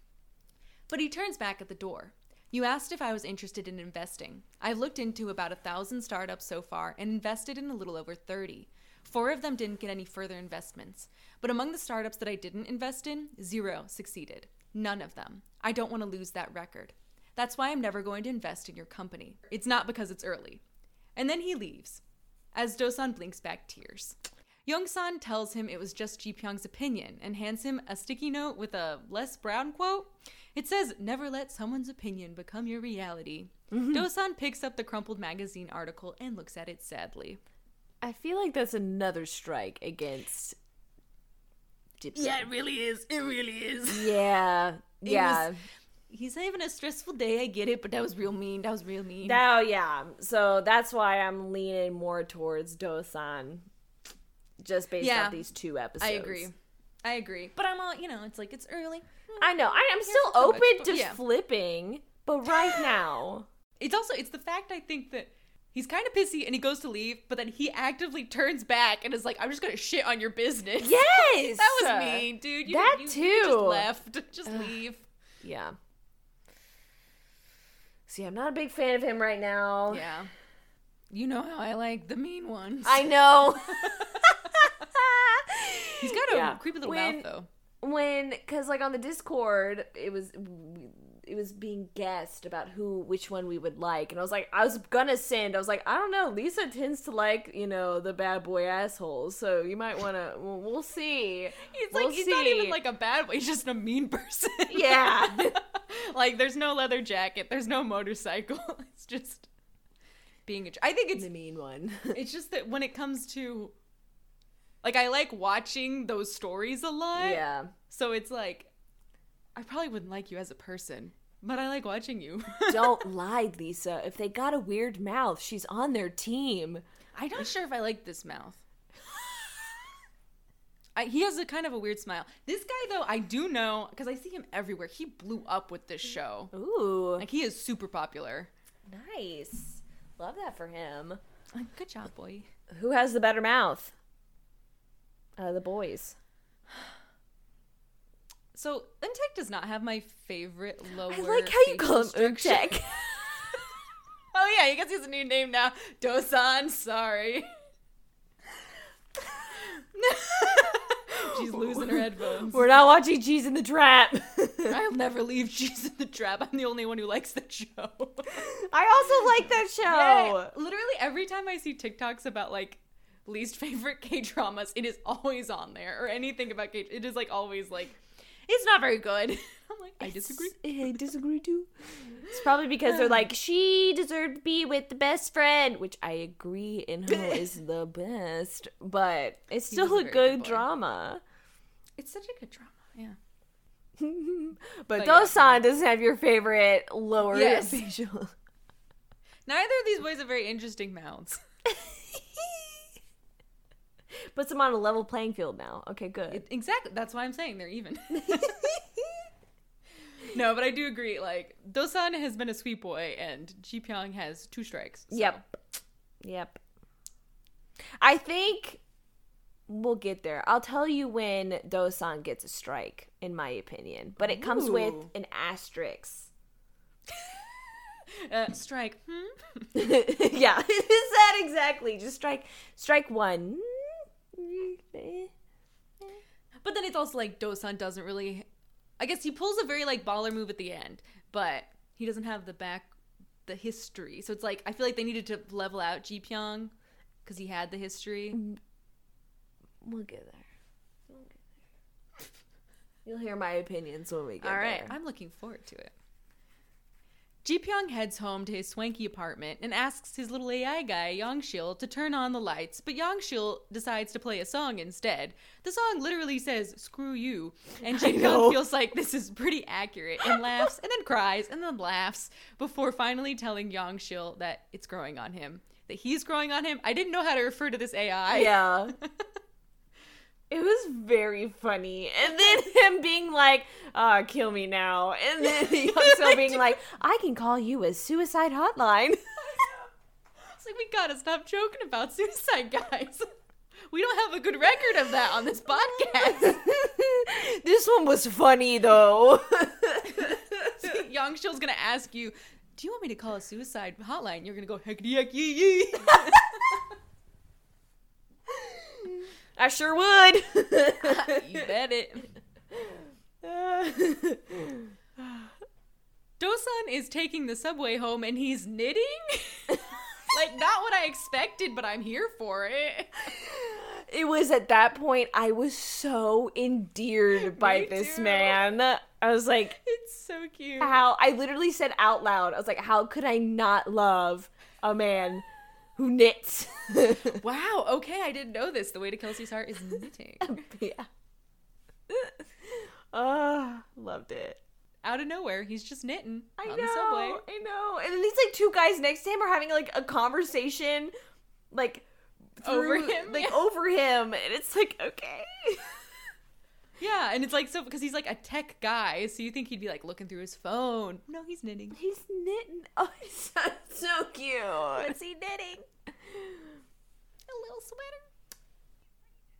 But he turns back at the door. You asked if I was interested in investing. I've looked into about a thousand startups so far and invested in a little over 30. Four of them didn't get any further investments. But among the startups that I didn't invest in, zero succeeded. None of them. I don't want to lose that record. That's why I'm never going to invest in your company. It's not because it's early. And then he leaves. As Dosan blinks back tears. Yongsan tells him it was just Ji Pyong's opinion and hands him a sticky note with a Les Brown quote. It says, Never let someone's opinion become your reality. Mm-hmm. Dosan picks up the crumpled magazine article and looks at it sadly. I feel like that's another strike against. Yeah, it really is. It really is. Yeah. Yeah. He's having a stressful day. I get it, but that was real mean. That was real mean. Now, oh, yeah. So that's why I'm leaning more towards Dosan, just based Yeah. off these two episodes. I agree. I agree. But I'm all, you know, it's like it's early. Hmm. I know. I, I'm still so much, open but to yeah. flipping, but right now, It's also it's the fact I think that he's kind of pissy and he goes to leave, but then he actively turns back and is like, "I'm just gonna shit on your business." yes, that was mean, dude. You, That you, you just too. left. Just leave. Yeah. See, I'm not a big fan of him right now. Yeah. You know how I like the mean ones. I know. He's got a Yeah. creepy little When- mouth though. when because like on the discord it was it was being guessed about who which one we would like and i was like i was gonna send i was like i don't know lisa tends to like you know the bad boy assholes so you might want to we'll, we'll see He's We'll like he's not even like a bad boy. He's just a mean person. Yeah. like there's no leather jacket. There's no motorcycle. It's just being a. I think it's the mean one it's just that when it comes to like I like watching those stories a lot. yeah So it's like I probably wouldn't like you as a person, but I like watching you. don't lie lisa if they got a weird mouth she's on their team I'm not sure if I like this mouth. I, he has a kind of a weird smile. This guy, though, I do know because I see him everywhere. He blew up with this show. ooh Like he is super popular. nice love that for him good job, boy. who has the better mouth uh, the boys So Untek does not have my favorite lower. i like how you call him. Umtek. Oh yeah, you guess he has a new name now. Dosan. Sorry. She's losing her headphones. We're not watching Cheese in the Trap. I'll never leave Cheese in the Trap. I'm the only one who likes that show. I also like that show. Yeah, literally every time I see TikToks about like least favorite K dramas, it is always on there. Or anything about K, it is like always like it's not very good. I'm like, I disagree. I disagree too. It's probably because they're um, like, she deserved to be with the best friend, which I agree in who is the best, but it's He still a a good boy. drama. It's such a good drama. Yeah. but But Dosan doesn't have your favorite lower Yes. facial. Neither of these boys have very interesting mouths. Puts them on a level playing field now. Okay, good. It- exactly. That's why I'm saying they're even. no, but I do agree. Like Dosan has been a sweet boy, and Ji Pyong has two strikes. so- Yep. Yep. I think we'll get there. I'll tell you when Dosan gets a strike, in my opinion. But it comes with an asterisk. Uh, strike. Hmm? yeah, it's that exactly. Just strike strike one. But then it's also like Dosan doesn't really. I guess he pulls a very like baller move at the end, but he doesn't have the back, the history. So it's like I feel like they needed to level out Ji Pyong because he had the history. Mm. We'll get there. We'll get there. You'll hear my opinions when we get there. All right, there. I'm looking forward to it. Ji Pyong heads home to his swanky apartment and asks his little AI guy, Yongshil, to turn on the lights, but Yongshil decides to play a song instead. The song literally says, screw you, and Ji. Pyong feels like this is pretty accurate and laughs and then cries and then laughs before finally telling Yongshil that it's growing on him. That he's growing on him. I didn't know how to refer to this AI. Yeah. It was very funny. And then him being like, ah, kill me now. And then Yongshil being like, I can call you a suicide hotline. It's like we gotta stop joking about suicide guys. We don't have a good record of that on this podcast. this one was funny though. Yongshil's gonna ask you, "Do you want me to call a suicide hotline?" You're gonna go heck yee yee. I sure would. you bet it. Dosan is taking the subway home and he's knitting. like not what I expected, but I'm here for it. it was at that point I was so endeared by Me this too. man. I was like, It's so cute. how I literally said out loud, I was like, how could I not love a man who knits? Wow. Okay, I didn't know this. The way to Kelsey's heart is knitting. yeah. Ah, loved it. Out of nowhere, he's just knitting I on know. the subway. I know. And then these like two guys next to him are having like a conversation, like Over him, like yeah. over him, and it's like okay. Yeah, and it's like so because he's like a tech guy, so you think he'd be like looking through his phone. No, he's knitting. He's knitting. Oh, it's so, so cute. What's he knitting? A little sweater.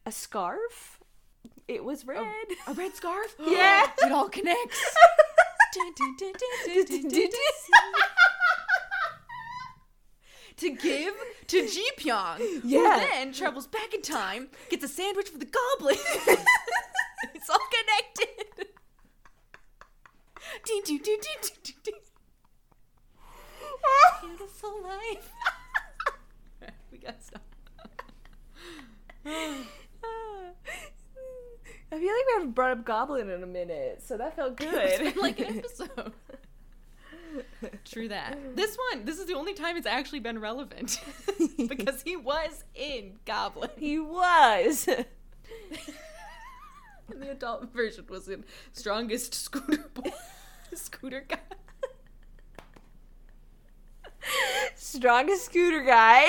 A scarf. It was red. A red scarf? Yeah. it all connects. To give to Ji Pyong, who Yeah. then travels back in time, gets a sandwich for the goblin. it's all connected. Ding, ding, ding, ding, ding, ding, ding. Beautiful life. we gotta stop. I feel like we haven't brought up Goblin in a minute, so that felt good. It's been like an episode. True that. This one, this is the only time it's actually been relevant because he was in Goblin. he was. And the adult version was in Strongest Scooter Boy. Scooter guy. Strongest scooter guy.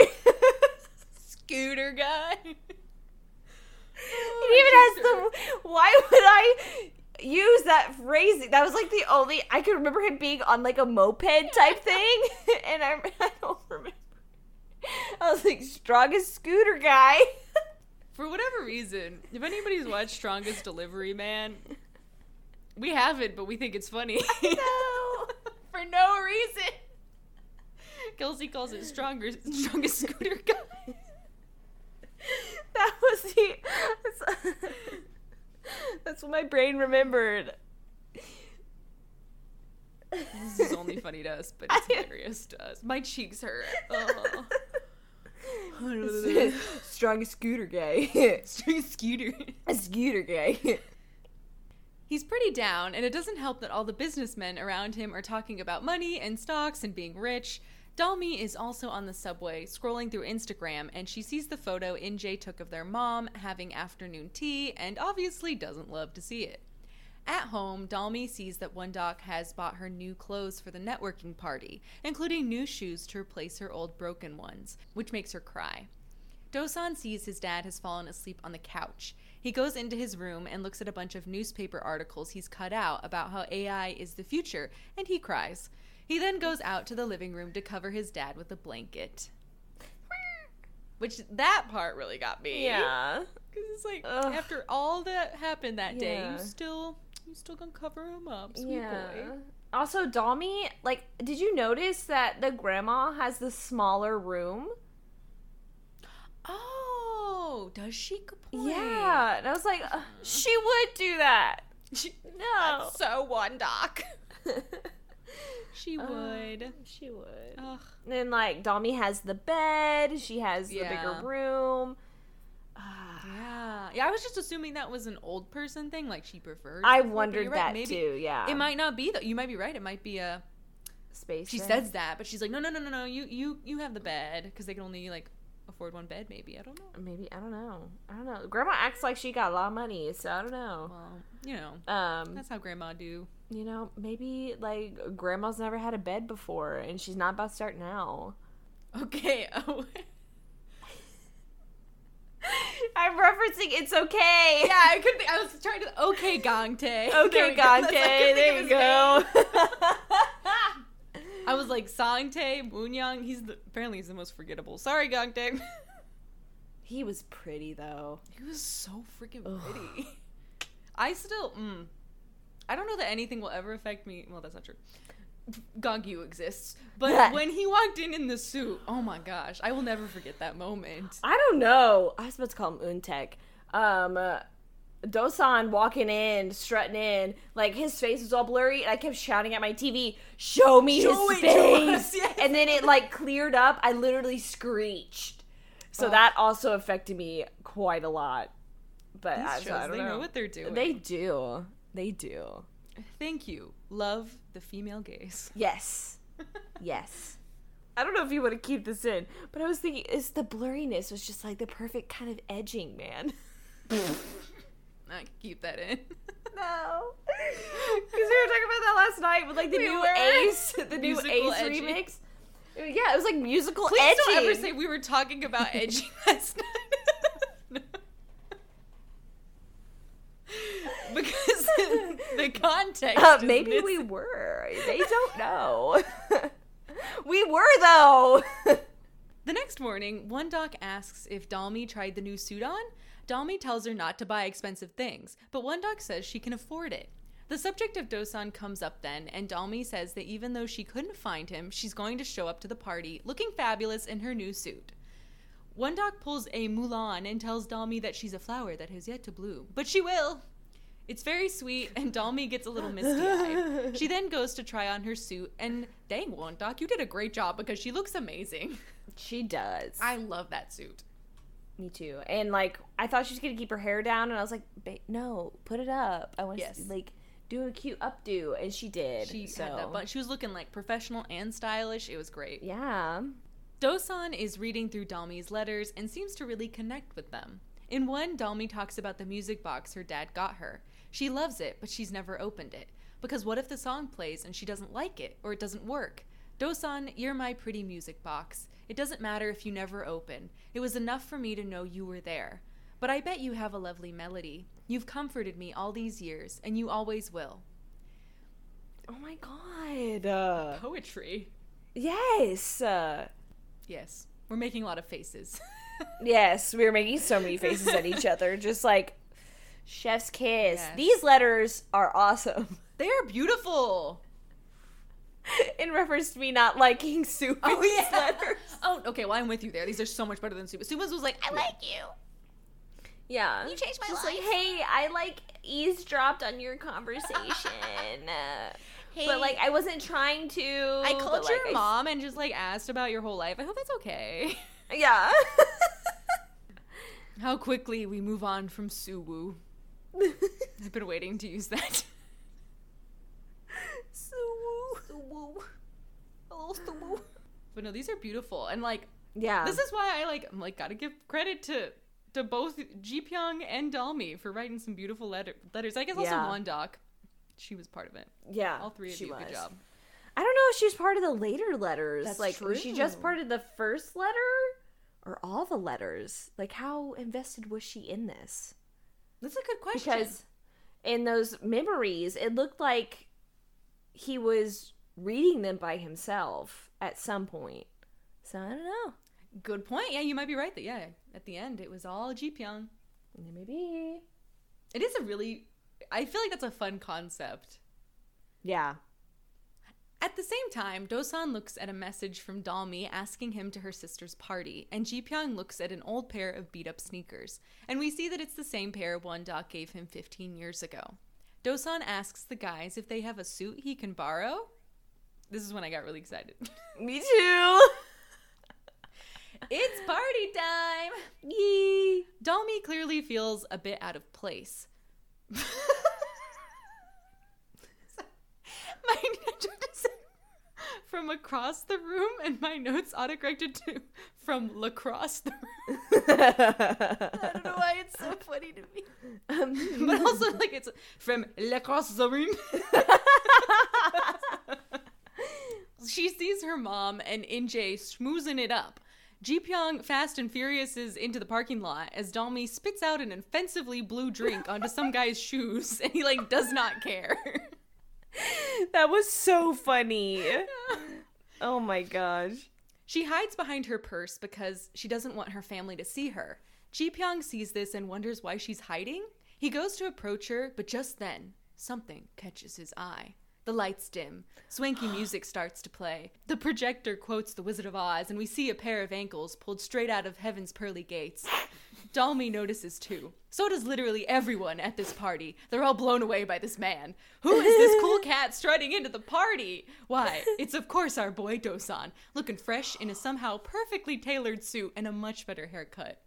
Scooter guy. It even has the. Why would I use that phrase? That was like the only I could remember him being on like a moped type thing, and I, I don't remember. I was like strongest scooter guy. For whatever reason, if anybody's watched Strongest Delivery Man, we haven't, but we think it's funny. No. For no reason. Kelsey calls it stronger, strongest scooter guy. that was the. That's what my brain remembered. This is only funny to us, but it's hilarious to us. My cheeks hurt. Oh. Strong scooter gay. Straight scooter. A scooter gay. He's pretty down, and it doesn't help that all the businessmen around him are talking about money and stocks and being rich. Dalmi is also on the subway, scrolling through Instagram, and she sees the photo NJ took of their mom having afternoon tea and obviously doesn't love to see it. At home, Dalmi sees that Wondok has bought her new clothes for the networking party, including new shoes to replace her old broken ones, which makes her cry. Dosan sees his dad has fallen asleep on the couch. He goes into his room and looks at a bunch of newspaper articles he's cut out about how AI is the future, and he cries. He then goes out to the living room to cover his dad with a blanket. Which that part really got me. Yeah. Because it's like Ugh. after all that happened that day, you still you still gonna cover him up, sweet Yeah. boy. Also, Dalmi, like, did you notice that the grandma has the smaller room? Oh, does she? Point. Yeah. And I was like, uh, she would do that. She, No. That's so Wondok. She Uh, would. she would. Ugh. And then, like, Dalmi has the bed. She has the bigger room. Ah, Yeah. Yeah, I was just assuming that was an old person thing, like she prefers. I wondered right, that maybe too. Yeah. It might not be though. You might be right. It might be a. space. She thing. says that, but she's like, no, no, no, no, no. You, you, you have the bed because they can only like afford one bed. Maybe I don't know. Maybe I don't know. I don't know. Grandma acts like she got a lot of money, so I don't know. Well, you know, Um, that's how grandma do. you know, maybe like grandma's never had a bed before, and she's not about to start now. Okay. Oh. I'm referencing it's okay. yeah, I could. Think, I was trying to. Okay, Gongte. Okay, we go. That's- Gante. I couldn't think There you go. I was like Sangte, Moonyang. He's the, apparently he's the most forgettable. Sorry, Gongte. he was pretty though. He was so freaking pretty. I still, mm, I don't know that anything will ever affect me. Well, that's not true. Gong Yoo exists, but when he walked in in the suit, oh my gosh, I will never forget that moment. I don't know. I was about to call him Untek. Um, uh, Dosan walking in, strutting in, like his face was all blurry, and I kept shouting at my TV, "Show me Show his to us, face!" yes. And then it like cleared up. I literally screeched. So Oh. that also affected me quite a lot. But I, so I don't they know. know. what they're doing. They do. They do. Thank you. Love the female gaze. Yes. yes. I don't know if you want to keep this in, but I was thinking, is the blurriness was just like the perfect kind of edging, man. I can keep that in. No, because we were talking about that last night with like the We new were. Ace, the new Musical Ace edging. remix. Yeah, it was like musical Please edging. don't ever say we were talking about edging last night. Because the context. Uh, maybe we were. They don't know. we were though. The next morning, Wondok asks if Dalmi tried the new suit on. Dalmi tells her not to buy expensive things, but Wondok says she can afford it. The subject of Dosan comes up then, and Dalmi says that even though she couldn't find him, she's going to show up to the party looking fabulous in her new suit. Wondok pulls a Mulan and tells Dalmi that she's a flower that has yet to bloom, but she will. It's very sweet, and Dalmi gets a little misty eyed. She then goes to try on her suit, and dang, Wondok, you did a great job because she looks amazing. she does. I love that suit. Me too. And like, I thought she was gonna keep her hair down, and I was like, "Ba- "No, put it up. I want Yes. to like do a cute updo," and she did. She so. had that bun. She was looking like professional and stylish. It was great. Yeah. Dosan is reading through Dalmi's letters and seems to really connect with them. In one, Dalmi talks about the music box her dad got her. She loves it, but she's never opened it. Because what if the song plays and she doesn't like it or it doesn't work? Dosan, you're my pretty music box. It doesn't matter if you never open. It was enough for me to know you were there. But I bet you have a lovely melody. You've comforted me all these years, and you always will. Oh my god. Uh, Poetry. yes. Uh, Yes. We're making a lot of faces. yes. We were making so many faces at each other, just like chef's kiss. Yes. These letters are awesome. they are beautiful. In reference to me not liking Subi's letters. Oh, okay. Well, I'm with you there. These are so much better than Suba. Suba's was like, I like you. Yeah. You changed my Just life. like, hey, I like eavesdropped on your conversation. Uh, But like I wasn't trying to. I but, called like, your I- mom and just like asked about your whole life. I hope that's okay. Yeah. How quickly we move on from Suwu. I've been waiting to use that. Hello. But no, these are beautiful. And like yeah. this is why I like I'm like gotta give credit to to both Ji Pyong and Dalmi for writing some beautiful letter, letters. I guess also Yeah. Wondok. She was part of it. yeah. All three of you, was. good job. I don't know if she's part of the later letters. That's like was she just part of the first letter or all the letters? Like how invested was she in this? That's a good question. Because in those memories, it looked like he was reading them by himself at some point. So I don't know. good point. Yeah, you might be right that yeah, at the end it was all Ji Pyong. Maybe. It is a really I feel like that's a fun concept. Yeah. At the same time, Dosan looks at a message from Dalmi asking him to her sister's party, and Ji Pyong looks at an old pair of beat up sneakers, and we see that it's the same pair Wondok gave him 15 years ago. Dosan asks the guys if they have a suit he can borrow. This is when I got really excited. Me too. it's party time! Yee. Dalmi clearly feels a bit out of place. my from across the room, and my notes autocorrected to from lacrosse the room. I don't know why it's so funny to me, Um, but also like it's from lacrosse the room. she sees her mom and Injae schmoozing it up. Ji Pyong fast and furious is into the parking lot as Dalmi spits out an offensively blue drink onto some guy's shoes, and he like does not care. that was so funny. Oh my gosh. She hides behind her purse because she doesn't want her family to see her. Ji Pyong sees this and wonders why she's hiding. He goes to approach her, but just then, something catches his eye. The lights dim. Swanky music starts to play. The projector quotes The Wizard of Oz, and we see a pair of ankles pulled straight out of heaven's pearly gates. Dalmi notices too. So does literally everyone at this party. They're all blown away by this man. Who is this cool cat strutting into the party? Why, it's of course our boy Dosan, looking fresh in a somehow perfectly tailored suit and a much better haircut.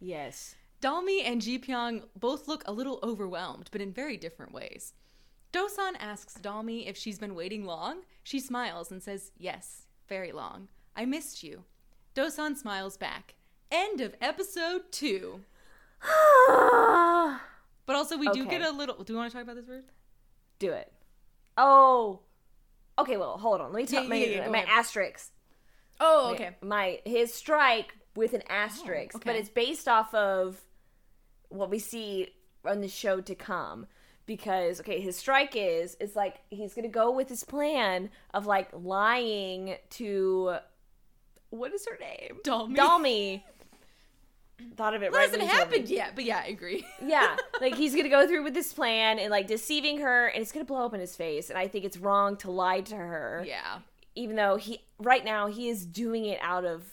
Yes. Dalmi and Ji Pyong both look a little overwhelmed, but in very different ways. Dosan asks Dalmi if she's been waiting long. She smiles and says, Yes, very long. I missed you. Dosan smiles back. End of episode two. But also, we do Okay. get a little. Do you want to talk about this word? Do it. Oh. Okay, well, hold on. Let me Yeah, tell my, yeah, yeah, my ahead. asterisks. Oh, My- My his strike with an oh, asterisk, but okay. it's based off of what we see on the show to come. Because okay, his strike is it's like he's gonna go with his plan of like lying to what is her name? Dalmi. Dalmi. Thought of it That right. hasn't happened yet, but yeah, I agree. Yeah, like he's gonna go through with this plan and like deceiving her, and it's gonna blow up in his face. And I think it's wrong to lie to her, yeah. even though he right now he is doing it out of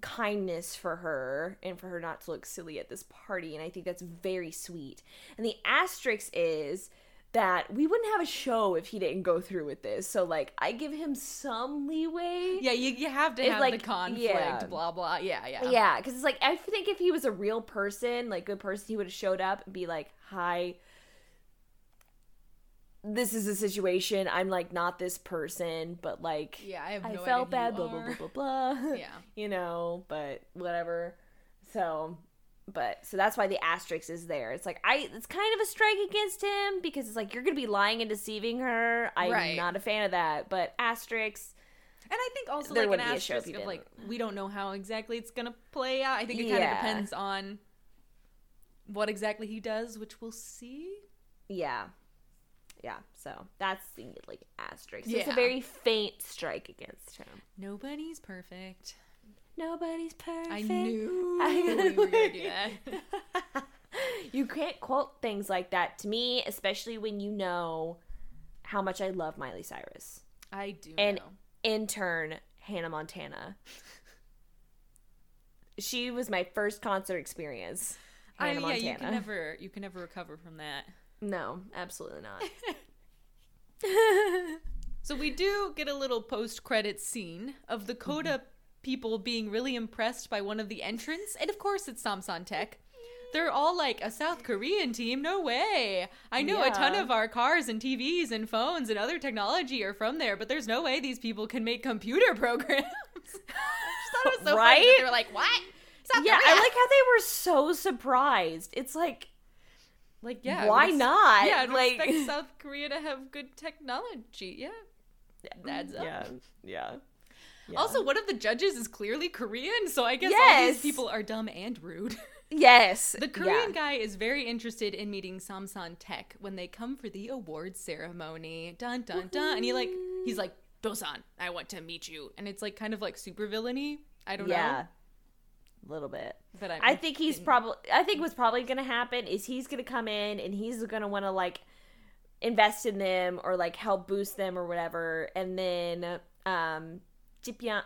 kindness for her and for her not to look silly at this party. And I think that's very sweet. And the asterisk is that we wouldn't have a show if he didn't go through with this. So like I give him some leeway. Yeah, you, you have to It's have like- the conflict, yeah. blah, blah. Yeah, yeah. Yeah, because it's like I think if he was a real person, like good person, he would have showed up and be like, "Hi, this is a situation. I'm like not this person, but like Yeah, I have I felt bad, blah blah blah blah blah. Yeah. you know, but whatever. So, but so that's why the asterisk is there. It's like I, it's kind of a strike against him because it's like you're gonna be lying and deceiving her. I'm Right. not a fan of that. But asterisk, And I think also like an wouldn't be a asterisk of like we don't know how exactly it's gonna play out. I think it kind of depends on what exactly he does, which we'll see. yeah, yeah. So that's the like asterisk. So It's a very faint strike against him. Nobody's perfect. Nobody's perfect. I knew I- we were gonna do that. you can't quote things like that to me, especially when you know how much I love Miley Cyrus. I do And know. intern Hannah Montana. she was my first concert experience. I, Hannah yeah, Montana. you can never you can never recover from that. No, absolutely not. So we do get a little post credit scene of the Coda mm-hmm. People being really impressed by one of the entrants, and of course it's Samsan Tech. They're all like a South Korean team. No way. I know a ton of our cars and TVs and phones and other technology are from there, but there's no way these people can make computer programs. Just thought it was so Right? they were like, "What? South yeah, I like how they were so surprised. It's like, like yeah. Why ex- not? Yeah, I'd like, expect South Korea to have good technology. Yeah, that adds up. yeah, yeah. Yeah. Also, one of the judges is clearly Korean, so I guess all these people are dumb and rude. yes, The Korean yeah. guy is very interested in meeting Samsan Tech when they come for the award ceremony. Dun dun dun. And he like he's like, Dosan, I want to meet you. And it's like kind of like super villainy. I don't yeah, know. Yeah. A little bit. But I, I think he's probably. I think what's probably going to happen is he's going to come in and he's going to want to like invest in them or like help boost them or whatever, and then um, Jipyong.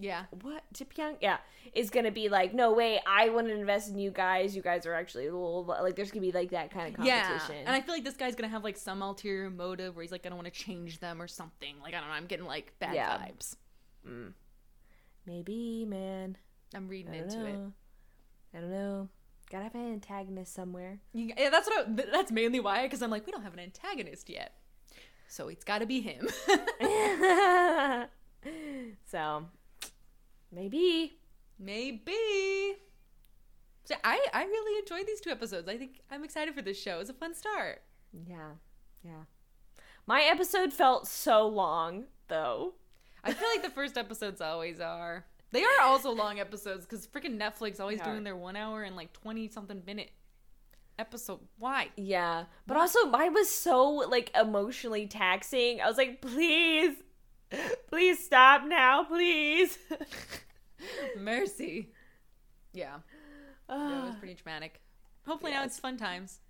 Yeah. What Jipyong? Yeah, is going to be like, no way, I want to invest in you guys. You guys are actually a little like. There's going to be like that kind of competition. Yeah. And I feel like this guy's gonna have like some ulterior motive where he's like, I don't want to change them or something. Like, I don't know, I'm getting like bad Yeah. vibes. Mm. Maybe, man. I'm reading into it. I don't know. Gotta have an antagonist somewhere. Yeah, that's what. I, that's mainly why, because I'm like, we don't have an antagonist yet, so it's got to be him. so, maybe. Maybe. So I I really enjoyed these two episodes. I think I'm excited for this show. It was a fun start. Yeah. Yeah. My episode felt so long, though. I feel like the first episodes always are. They are also long episodes because freaking Netflix always doing their one hour and like twenty something minute episode. Why? Yeah. But also, mine was so, like, emotionally taxing. I was like, please, please stop now, please. Mercy. Yeah, yeah, it was pretty dramatic. Hopefully now it's fun times.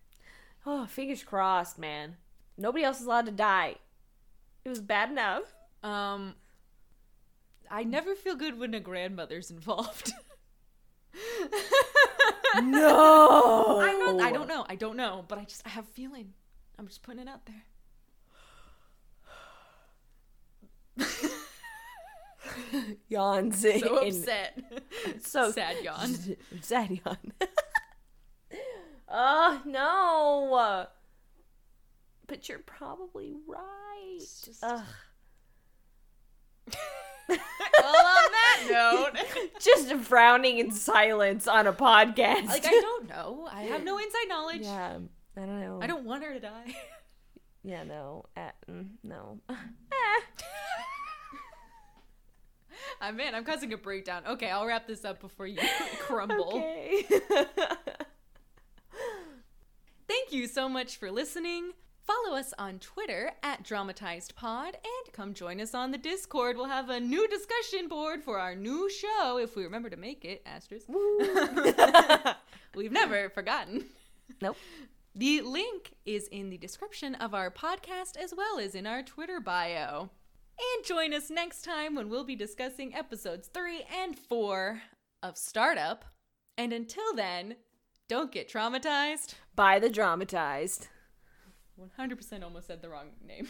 Oh, fingers crossed, man. Nobody else is allowed to die. It was bad enough. Um, I never feel good when a grandmother's involved. No. I'm not. I don't know. I don't know. But I just. I have a feeling. I'm just putting it out there. Yawns. So in- upset. So sad yawn. Sad yawn. oh no! But you're probably right. just- Ugh. well, on that note, Just frowning in silence on a podcast. like I don't know. I have no inside knowledge. yeah, I don't know. I don't want her to die. Yeah, no, uh, no. Ah, man, I'm causing a breakdown. Okay, I'll wrap this up before you crumble. okay. Thank you so much for listening. Follow us on Twitter at DramatizedPod and come join us on the Discord. We'll have a new discussion board for our new show if we remember to make it. Asterisk. We've never forgotten. nope. The link is in the description of our podcast as well as in our Twitter bio. And join us next time when we'll be discussing episodes 3 and 4 of Startup. And until then, don't get traumatized. By the dramatized. 100% almost said the wrong name.